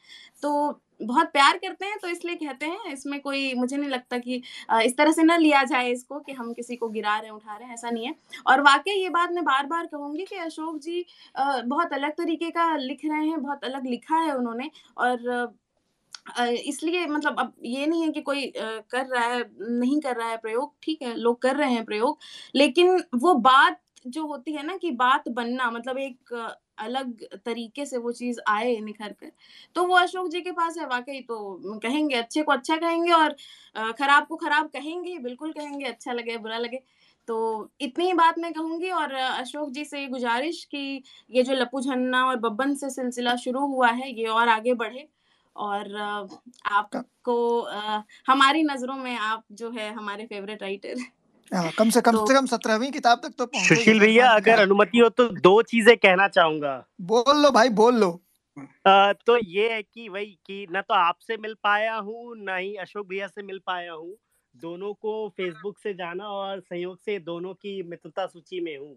तो बहुत प्यार करते हैं तो इसलिए कहते हैं इसमें कोई मुझे नहीं लगता कि इस तरह से ना लिया जाए इसको कि हम किसी को गिरा रहे हैं उठा रहे हैं ऐसा नहीं है और वाकई ये बात मैं बार बार कहूँगी कि अशोक जी बहुत अलग तरीके का लिख रहे हैं बहुत अलग लिखा है उन्होंने और इसलिए मतलब अब ये नहीं है कि कोई कर रहा है, नहीं कर रहा है प्रयोग, ठीक है, लोग कर रहे हैं प्रयोग, लेकिन वो बात जो होती है ना कि बात बनना मतलब एक अलग तरीके से वो चीज़ आए निखर कर तो वो अशोक जी के पास है, वाकई तो कहेंगे, अच्छे को अच्छा कहेंगे और खराब को खराब कहेंगे, बिल्कुल कहेंगे अच्छा लगे, बुरा लगे तो इतनी ही बात मैं कहूँगी और अशोक जी से ये गुजारिश कि ये जो लपू झन्ना और बब्बन से सिलसिला शुरू हुआ है, ये और आगे बढ़े और आपको हमारी नज़रों में आप जो है हमारे फेवरेट राइटर हाँ, कम से कम तो, से कम सत्रहवीं किताब तक तो सुशील भैया अगर अनुमति हो तो दो चीज़ें कहना चाहूँगा। बोल लो भाई बोल लो। आ, तो ये है कि वही कि न तो आपसे मिल पाया हूँ न ही अशोक भैया से मिल पाया हूँ। दोनों को फेसबुक से जाना और संयोग से दोनों की मित्रता सूची में हूँ।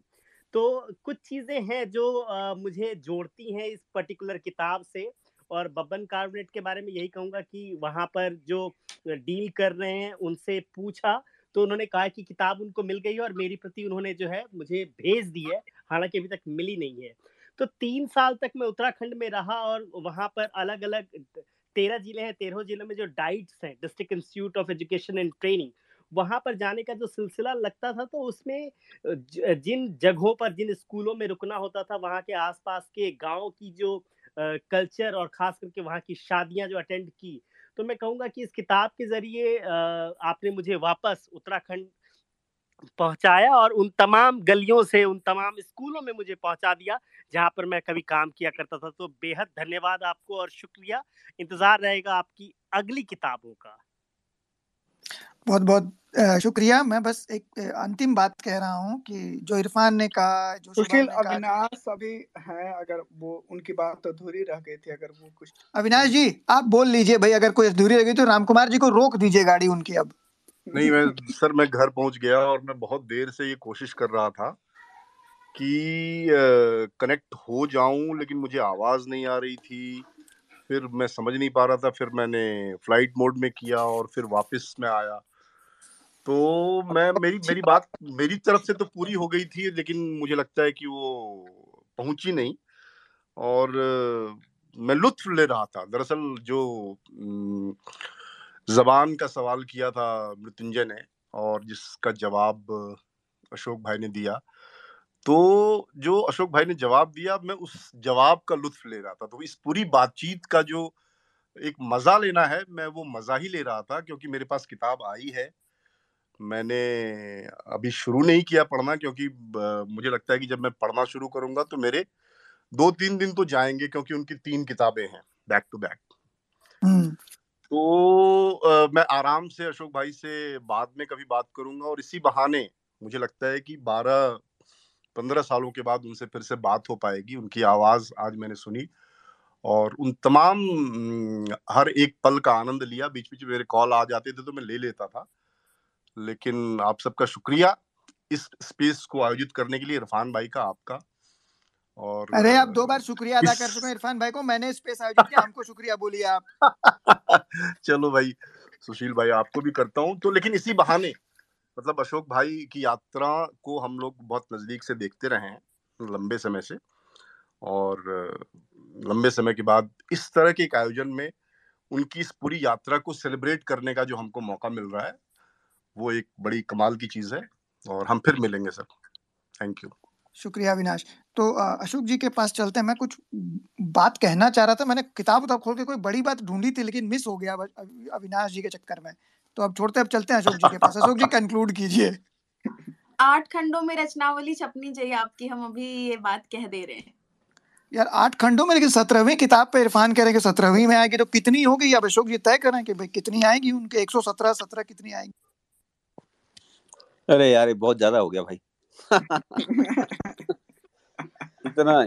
तो कुछ चीज़ें हैं जो आ, मुझे जोड़ती हैं इस पर्टिकुलर किताब से। और बब्बन कार्बोनेट के बारे में यही कहूँगा कि वहाँ पर जो डील कर रहे हैं, उनसे पूछा तो उन्होंने कहा कि किताब उनको मिल गई और मेरी प्रति उन्होंने जो है, मुझे भेज दी है, हालाँकि अभी तक मिली नहीं है। तो तीन साल तक मैं उत्तराखंड में रहा और वहाँ पर अलग अलग तेरह ज़िले हैं, तेरह जिलों में जो डाइट्स हैं, district institute of education and training, वहाँ पर जाने का जो सिलसिला लगता था तो उसमें जिन जगहों पर, जिन स्कूलों में रुकना होता था, वहाँ के आसपास के गाँव की जो कल्चर और खास करके वहाँ की शादियाँ जो अटेंड की। तो मैं कहूँगा कि इस किताब के ज़रिए आपने मुझे वापस उत्तराखंड पहुँचाया और उन तमाम गलियों से, उन तमाम स्कूलों में मुझे पहुँचा दिया, जहाँ पर मैं कभी काम किया करता था। तो बेहद धन्यवाद आपको और शुक्रिया। इंतज़ार रहेगा आपकी अगली किताबों का। बहुत बहुत शुक्रिया। मैं बस एक अंतिम बात कह रहा हूँ कि जो इरफान ने कहा जो सुशील अविनाश अभी हैं अगर वो उनकी बात अधूरी रह गई थी अगर वो कुछ अविनाश जी आप बोल लीजिए भाई अगर कोई अधूरी रह गई तो राम कुमार जी को रोक दीजिए गाड़ी उनकी अब। नहीं मैं सर मैं घर पहुँच गया और मैं बहुत देर से ये कोशिश कर रहा था कि कनेक्ट हो जाऊँ लेकिन मुझे आवाज़ नहीं आ रही थी। फिर मैं समझ नहीं पा रहा था फिर मैंने फ़्लाइट मोड में किया और फिर वापस में आया। तो मैं मेरी मेरी बात मेरी तरफ़ से तो पूरी हो गई थी लेकिन मुझे लगता है कि वो पहुँची नहीं। और मैं लुत्फ ले रहा था। दरअसल जो जबान का सवाल किया था मृत्युंजय ने और जिसका जवाब अशोक भाई ने दिया तो जो अशोक भाई ने जवाब दिया मैं उस जवाब का लुत्फ ले रहा था। तो इस पूरी बातचीत का जो एक मज़ा लेना है मैं वो मज़ा ही ले रहा था क्योंकि मेरे पास किताब आई है। मैंने अभी शुरू नहीं किया पढ़ना क्योंकि मुझे लगता है कि जब मैं पढ़ना शुरू करूँगा तो मेरे दो तीन दिन तो जाएँगे क्योंकि उनकी तीन किताबें हैं बैक टू बैक तो आ, मैं आराम से अशोक भाई से बाद में कभी बात करूँगा और इसी बहाने मुझे लगता है कि बारह पंद्रह सालों के बाद उनसे फिर से बात हो पाएगी उनकी आवाज़ आज मैंने सुनी और उन तमाम हर एक पल का आनंद लिया। बीच बीच मेरे कॉल आ जाते थे तो मैं ले लेता था। लेकिन आप सबका शुक्रिया इस स्पेस को आयोजित करने के लिए इरफान भाई का आपका। और अरे आप दो बार शुक्रिया अदा कर चुके हैं इरफान भाई को। मैंने स्पेस आयोजित किया हमको शुक्रिया बोलिए आप। चलो भाई सुशील भाई आपको भी करता हूँ। तो लेकिन इसी बहाने मतलब अशोक भाई की यात्रा को हम लोग बहुत नज़दीक से देखते रहे हैं लंबे समय से। और लंबे समय के बाद इस तरह के एक आयोजन में उनकी इस पूरी यात्रा को सेलिब्रेट करने का जो हमको मौका मिल रहा है वो एक बड़ी कमाल की चीज़ है और हम फिर मिलेंगे सर। थैंक यू शुक्रिया अविनाश। तो अशोक जी के पास चलते हैं। मैं कुछ बात कहना चाह रहा था। मैंने किताब उताब खोल के कोई बड़ी बात ढूंढी थी लेकिन मिस हो गया अविनाश जी के चक्कर में। तो अब छोड़ते अब चलते हैं अशोक जी के पास। अशोक जी कंक्लूड कीजिए। आठ खंडों में रचनावली छपनी चाहिए आपकी। हम अभी ये बात कह दे रहे हैं। यार आठ खंडों में लेकिन सत्रहवीं किताब पे इरफान कह रहे कि सत्रहवीं में आएगी। तो कितनी होगी अब अशोक जी तय करें कि भाई कितनी आएगी उनके? एक सौ सत्रह सत्रह कितनी आएगी? अरे यार ये बहुत ज़्यादा हो गया भाई। इतना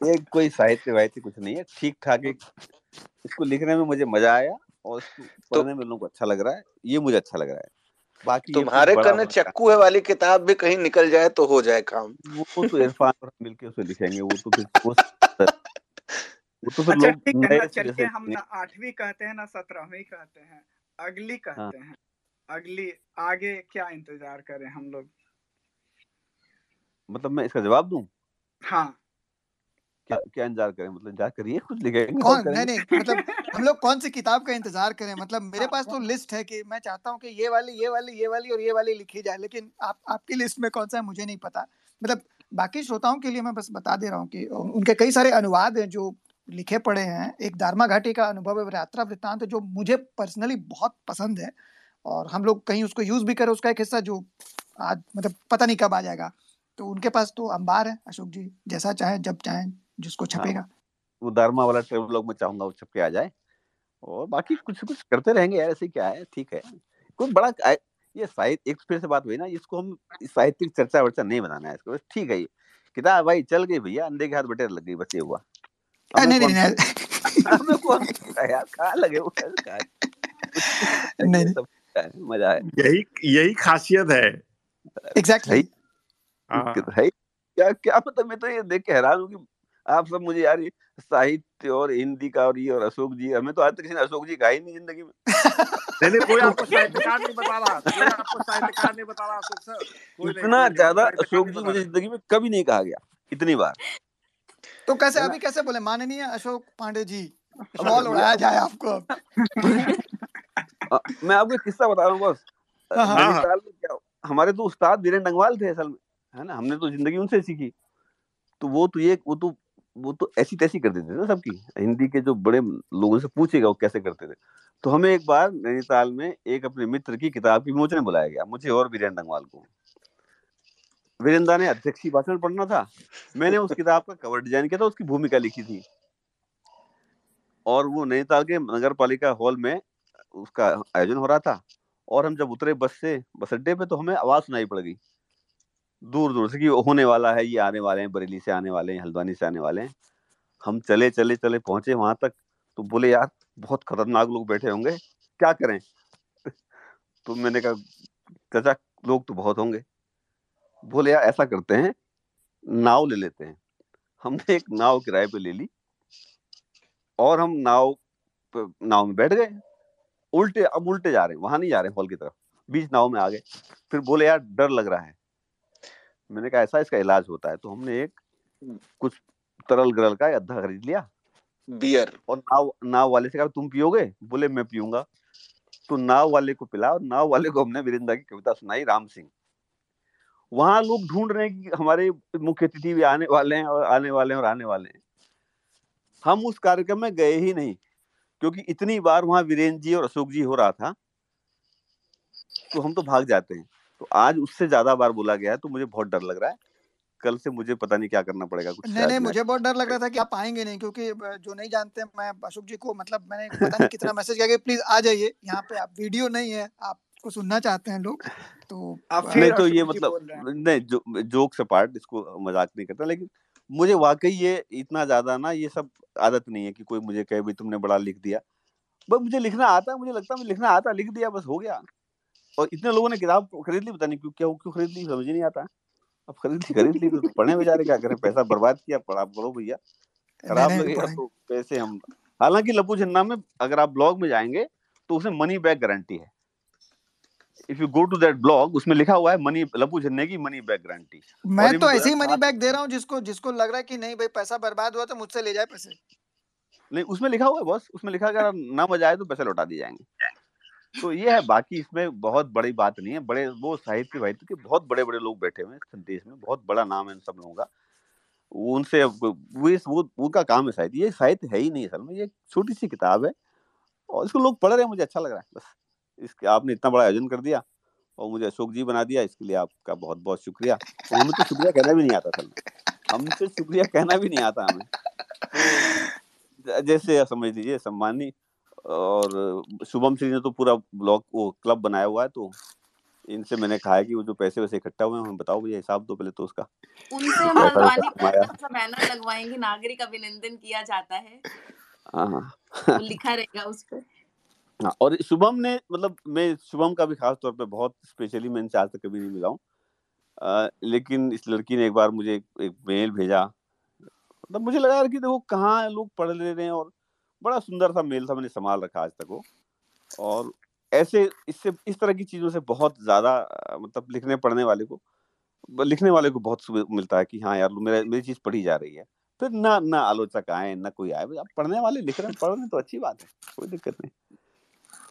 एक कोई साहित्य वाहित्य कुछ नहीं है ठीक ठाक एक इसको लिखने में मुझे मज़ा आया और इसको पढ़ने में लोगों को अच्छा लग रहा है ये मुझे अच्छा लग रहा है। बाकी तुम्हारे कने चक्कू है वाली किताब भी कहीं निकल जाए तो हो जाए काम। वो तो इरफान और मिलके उसे लिखेंगे वो तो फिर वो तो फिर अच्छा लोग नए हम ना आठवीं कहते हैं ना सत्रहवीं कहते हैं अगली हाँ। कहते हैं। अगली आगे क्या इंतज़ार करें हम लोग? मतलब मैं इसका जवाब दूँ? हाँ। क्या क्या इंतज़ार करें? मतलब इंतज़ार करिए कुछ लिखेंगे कौन? नहीं नहीं मतलब हम लोग कौन सी किताब का इंतज़ार करें? मतलब मेरे पास तो लिस्ट है कि मैं चाहता हूँ कि ये वाली ये वाली ये वाली और ये वाली लिखी जाए लेकिन आप आपकी लिस्ट में कौन सा है मुझे नहीं पता। मतलब बाकी श्रोताओं के लिए मैं बस बता दे रहा हूँ कि उनके कई सारे अनुवाद हैं जो लिखे पड़े हैं। एक दारमा घाटी का अनुभव है यात्रा वृत्तांत जो मुझे पर्सनली बहुत पसंद है। और हम लोग कहीं उसको यूज़ भी करें उसका एक हिस्सा जो आज मतलब पता नहीं कब आ जाएगा। तो उनके पास तो अंबार है अशोक जी जैसा चाहे जब चाहे जिसको हाँ। छपेगा। वो धर्मा वाला ट्रेवलॉग में चाहूँगा वो छपके आ जाए। और बाकी कुछ कुछ करते रहेंगे यार ऐसे क्या है ठीक है। कोई बड़ा ये साहित्य एक फिर से बात हुई ना इसको हम साहित्यिक चर्चा वर्चा नहीं बनाना है इसको ठीक है ये। किताब भाई चल गई भैया अंधे के हाथ बटेर लग गई बस ये हुआ। नहीं नहीं नहीं। हमें कौन यार कहाँ लगे वो? नहीं है, मज़ा है यही यही खासियत है। एग्जैक्टली है। हाँ क्या क्या मतलब मैं तो ये देख के हैरान हूँ कि आप सब मुझे यार साहित्य और हिंदी का और ये और अशोक जी हमें तो आज तक किसी ने अशोक जी ही नहीं ज़िंदगी में। नहीं नहीं कोई आपको साहित्यकार नहीं बता रहा कोई आपको साहित्यकार नहीं बता रहा अशोक सर। इतना ज़्यादा अशोक जी मुझे ज़िंदगी में कभी नहीं कहा गया इतनी बार। तो कैसे अभी कैसे बोले? माननीय अशोक पांडे जी भैया उड़ाया जाए आपको मैं आपको किस्सा बता रहा हूँ बस। अ, हाँ हाँ। नैनीताल में क्या हमारे तो उस्ताद वीरेंद्र डंगवाल थे असल में है ना? हमने तो ज़िंदगी उनसे सीखी। तो वो तो ये वो तो वो तो ऐसी तैसी कर देते थे ना सबकी हिंदी के जो बड़े लोगों से पूछेगा वो कैसे करते थे। तो हमें एक बार नैनीताल में एक अपने मित्र की किताब की विमोचन बुलाया गया मुझे और वीरेंद्र डंगवाल को। वीरेंद्र ने अध्यक्षी भाषण पढ़ना था। मैंने उस किताब का कवर डिज़ाइन किया था उसकी भूमिका लिखी थी। और वो नैनीताल के नगर पालिका हॉल में उसका आयोजन हो रहा था और हम जब उतरे बस से, बस अड्डे पे तो हमें आवाज़ सुनाई पड़ गई। दूर दूर से कि होने वाला है, ये आने वाले हैं, बरेली से आने वाले हैं, हल्द्वानी से आने वाले हैं। हम चले चले चले, पहुँचे वहाँ तक तो बोले, यार, बहुत खतरनाक लोग बैठे होंगे, क्या करें? तो मैंने कहा, चाचा, लोग तो बहुत होंगे। बोले, यार, ऐसा करते हैं, नाव ले लेते हैं। हमने एक नाव किराए पे ले ली और हम नाव नाव में बैठ गए। उल्टे अब उल्टे जा रहे हैं वहाँ नहीं जा रहे हॉल की तरफ़। बीच नाव में आ गए। फिर बोले यार डर लग रहा है। मैंने कहा ऐसा इसका इलाज होता है। तो हमने एक कुछ तरल गरल का अद्धा खरीद लिया। बियर। और नाव नाव वाले से कहा तुम पियोगे? बोले मैं पीऊँगा। तो नाव वाले को पिला और नाव वाले को हमने वीरेंद्र की कविता सुनाई राम सिंह। वहाँ लोग ढूंढ रहे हैं कि हमारे मुख्य अतिथि भी आने वाले हैं और आने वाले हैं और आने वाले हैं। हम उस कार्यक्रम में गए ही नहीं। क्योंकि इतनी बार वहाँ वीरेंद्र जी और अशोक जी हो रहा था तो हम तो भाग जाते हैं। तो आज उससे ज़्यादा बार बोला गया है तो मुझे बहुत डर लग रहा है। कल से मुझे पता नहीं क्या करना पड़ेगा कुछ नहीं नहीं मुझे बहुत डर लग रहा था कि आप आएँगे नहीं क्योंकि जो नहीं जानते मैं अशोक जी को मतलब मैंने पता नहीं कितना मैसेज किया कि प्लीज़ आ जाइए यहाँ पे आप वीडियो नहीं है आपको सुनना चाहते हैं लोग तो फिर नहीं तो ये मतलब नहीं जो जोक से पार्ट इसको मज़ाक नहीं करता लेकिन मुझे वाकई ये इतना ज़्यादा ना ये सब आदत नहीं है कि कोई मुझे कहे भाई तुमने बड़ा लिख दिया। बस मुझे लिखना आता है मुझे लगता है मुझे लिखना आता लिख दिया बस हो गया। और इतने लोगों ने किताब खरीद ली पता नहीं क्यों क्या क्यों खरीद ली समझ नहीं आता। अब खरीद ली खरीद ली तो पढ़े बेचारे क्या करें पैसा बर्बाद किया पढ़ा पढ़ो भैया। खराब लगेगा तो पैसे हम हालाँकि लपू झन्ना में अगर आप ब्लॉग में जाएँगे तो उसमें मनी बैक गारंटी है। If you go to that blog उसमें लिखा हुआ है मनी लपू झन्ने की मनी बैक गारंटी मैं तो ऐसे ही मनी बैक दे रहा हूँ जिसको जिसको लग रहा है कि नहीं भाई पैसा बर्बाद हुआ तो मुझसे ले जाए पैसे। नहीं उसमें लिखा हुआ है बॉस। उसमें लिखा है, अगर ना मज़ा आए तो पैसे लौटा दिए जाएँगे। तो ये है बाकी इसमें बहुत बड़ी बात नहीं है। बड़े वो साहित्य वाहित्य के बहुत बड़े बड़े लोग बैठे हुए हैं देश में। बहुत बड़ा नाम है इन सब लोगों का। उनसे वो इस- वो उनका काम है साहित्य। ये साहित्य है ही नहीं असल में। ये छोटी सी किताब है और इसको लोग पढ़ रहे हैं मुझे अच्छा लग रहा है बस। इसके आपने इतना बड़ा आयोजन कर दिया और मुझे अशोक जी बना दिया इसके लिए आपका बहुत बहुत शुक्रिया। और हमें तो शुक्रिया कहना भी नहीं आता असल में हमसे शुक्रिया कहना भी नहीं आता हमें। तो जैसे समझ लीजिए सम्मानी और शुभम सिंह ने तो पूरा ब्लॉक वो क्लब बनाया हुआ है तो इनसे मैंने कहा है कि वो जो पैसे वैसे इकट्ठा हुए हैं हमें बताओ भैया हिसाब दो पहले तो उसका। उनसे हम बैनर लगवाएँगे नागरिक अभिनंदन किया जाता है। हाँ हाँ। लिखा रहेगा उस पर हाँ और शुभम ने मतलब मैं शुभम का भी खास तौर पे बहुत स्पेशली मैं इनसे आज तक कभी नहीं मिला हूँ। लेकिन इस लड़की ने एक बार मुझे एक, एक मेल भेजा। मतलब मुझे लगा कि देखो कहाँ लोग पढ़ ले रहे हैं और बड़ा सुंदर सा मेल था मैंने संभाल रखा आज तक वो। और ऐसे इससे इस तरह की चीज़ों से बहुत ज़्यादा मतलब लिखने पढ़ने वाले को लिखने वाले को बहुत मिलता है कि हाँ यार मेरा मेरी चीज़ पढ़ी जा रही है। फिर ना ना आलोचक आए ना कोई आए। आप पढ़ने वाले लिख रहे हैं पढ़ रहे हैं तो अच्छी बात है कोई दिक्कत नहीं।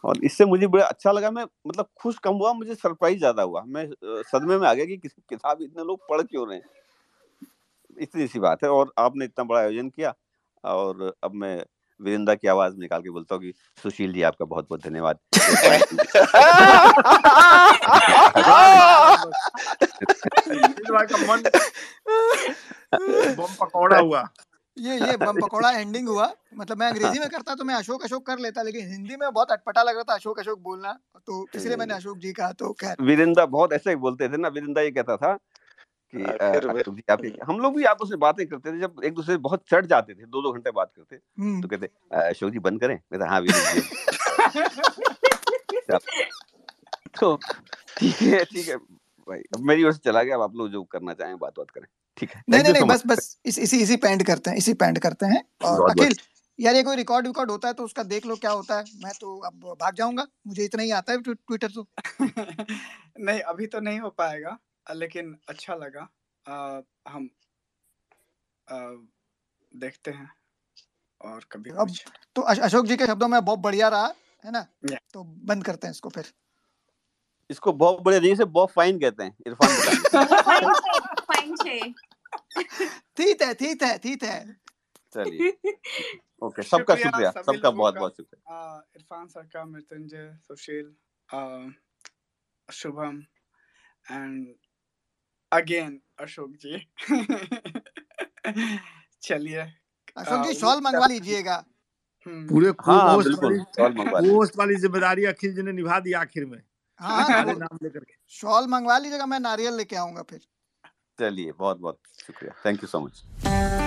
और इससे मुझे बड़ा अच्छा लगा मैं मतलब खुश कम हुआ मुझे सरप्राइज़ ज़्यादा हुआ। मैं सदमे में आ गया कि किसी किताब इतने लोग पढ़ क्यों रहे हैं। इतनी सी बात है और आपने इतना बड़ा आयोजन किया और अब मैं वीरेंद्र की आवाज़ निकाल के बोलता हूँ कि सुशील जी आपका बहुत बहुत धन्यवाद का मन बम पकौड़ा हुआ। ये ये बम पकौड़ा एंडिंग हुआ। मतलब मैं अंग्रेज़ी में करता तो मैं अशोक अशोक कर लेता लेकिन हिंदी में बहुत अटपटा लग रहा था अशोक अशोक बोलना। तो इसलिए मैंने अशोक जी कहा तो खैर। वीरेंद्र बहुत ऐसे बोलते थे ना वीरेंद्र ये कहता था कि आखिर अशोक जी आप हम लोग भी आपस में बातें करते थे जब एक दूसरे से बहुत चढ़ जाते थे दो दो घंटे बात करते। हम्म। तो कहते अशोक जी बंद करें? मैं हाँ वीरेंद्र जी तो ठीक है ठीक है भाई। अब मेरी ओर से चला गया अब आप लोग जो करना चाहें बात बात करें। ठीक है। नहीं नहीं नहीं बस बस इस, इसी इसी पेंड करते हैं इसी पेंड करते हैं। और अखिल यार ये कोई रिकॉर्ड विकॉर्ड होता है तो उसका देख लो क्या होता है। मैं तो अब भाग जाऊँगा मुझे इतना ही आता है ट्विटर तो। नहीं अभी तो नहीं हो पाएगा लेकिन अच्छा लगा। अ, हम अ, देखते हैं और कभी अब तो अशोक जी के शब्दों में बहुत बढ़िया रहा है ना? तो बंद करते हैं इसको फिर। इसको बहुत बढ़िया नहीं से बहुत फाइन कहते हैं इरफान ठीक है ठीक है ठीक है चलिए। ओके सबका शुक्रिया सबका बहुत बहुत शुक्रिया। इरफान सर का मृत्युंजय सुशील शुभम एंड अगेन अशोक जी। चलिए अशोक जी शॉल मंगवा लीजिएगा। हम्म। पूरे हाँ को होस्ट बिल्कुल वाली ज़िम्मेदारी अखिल जी ने निभा दी आखिर में। हाँ हाँ। नाम लेकर के। शॉल मंगवा लीजिएगा मैं नारियल लेके आऊँगा फिर। चलिए बहुत बहुत शुक्रिया। Thank you so much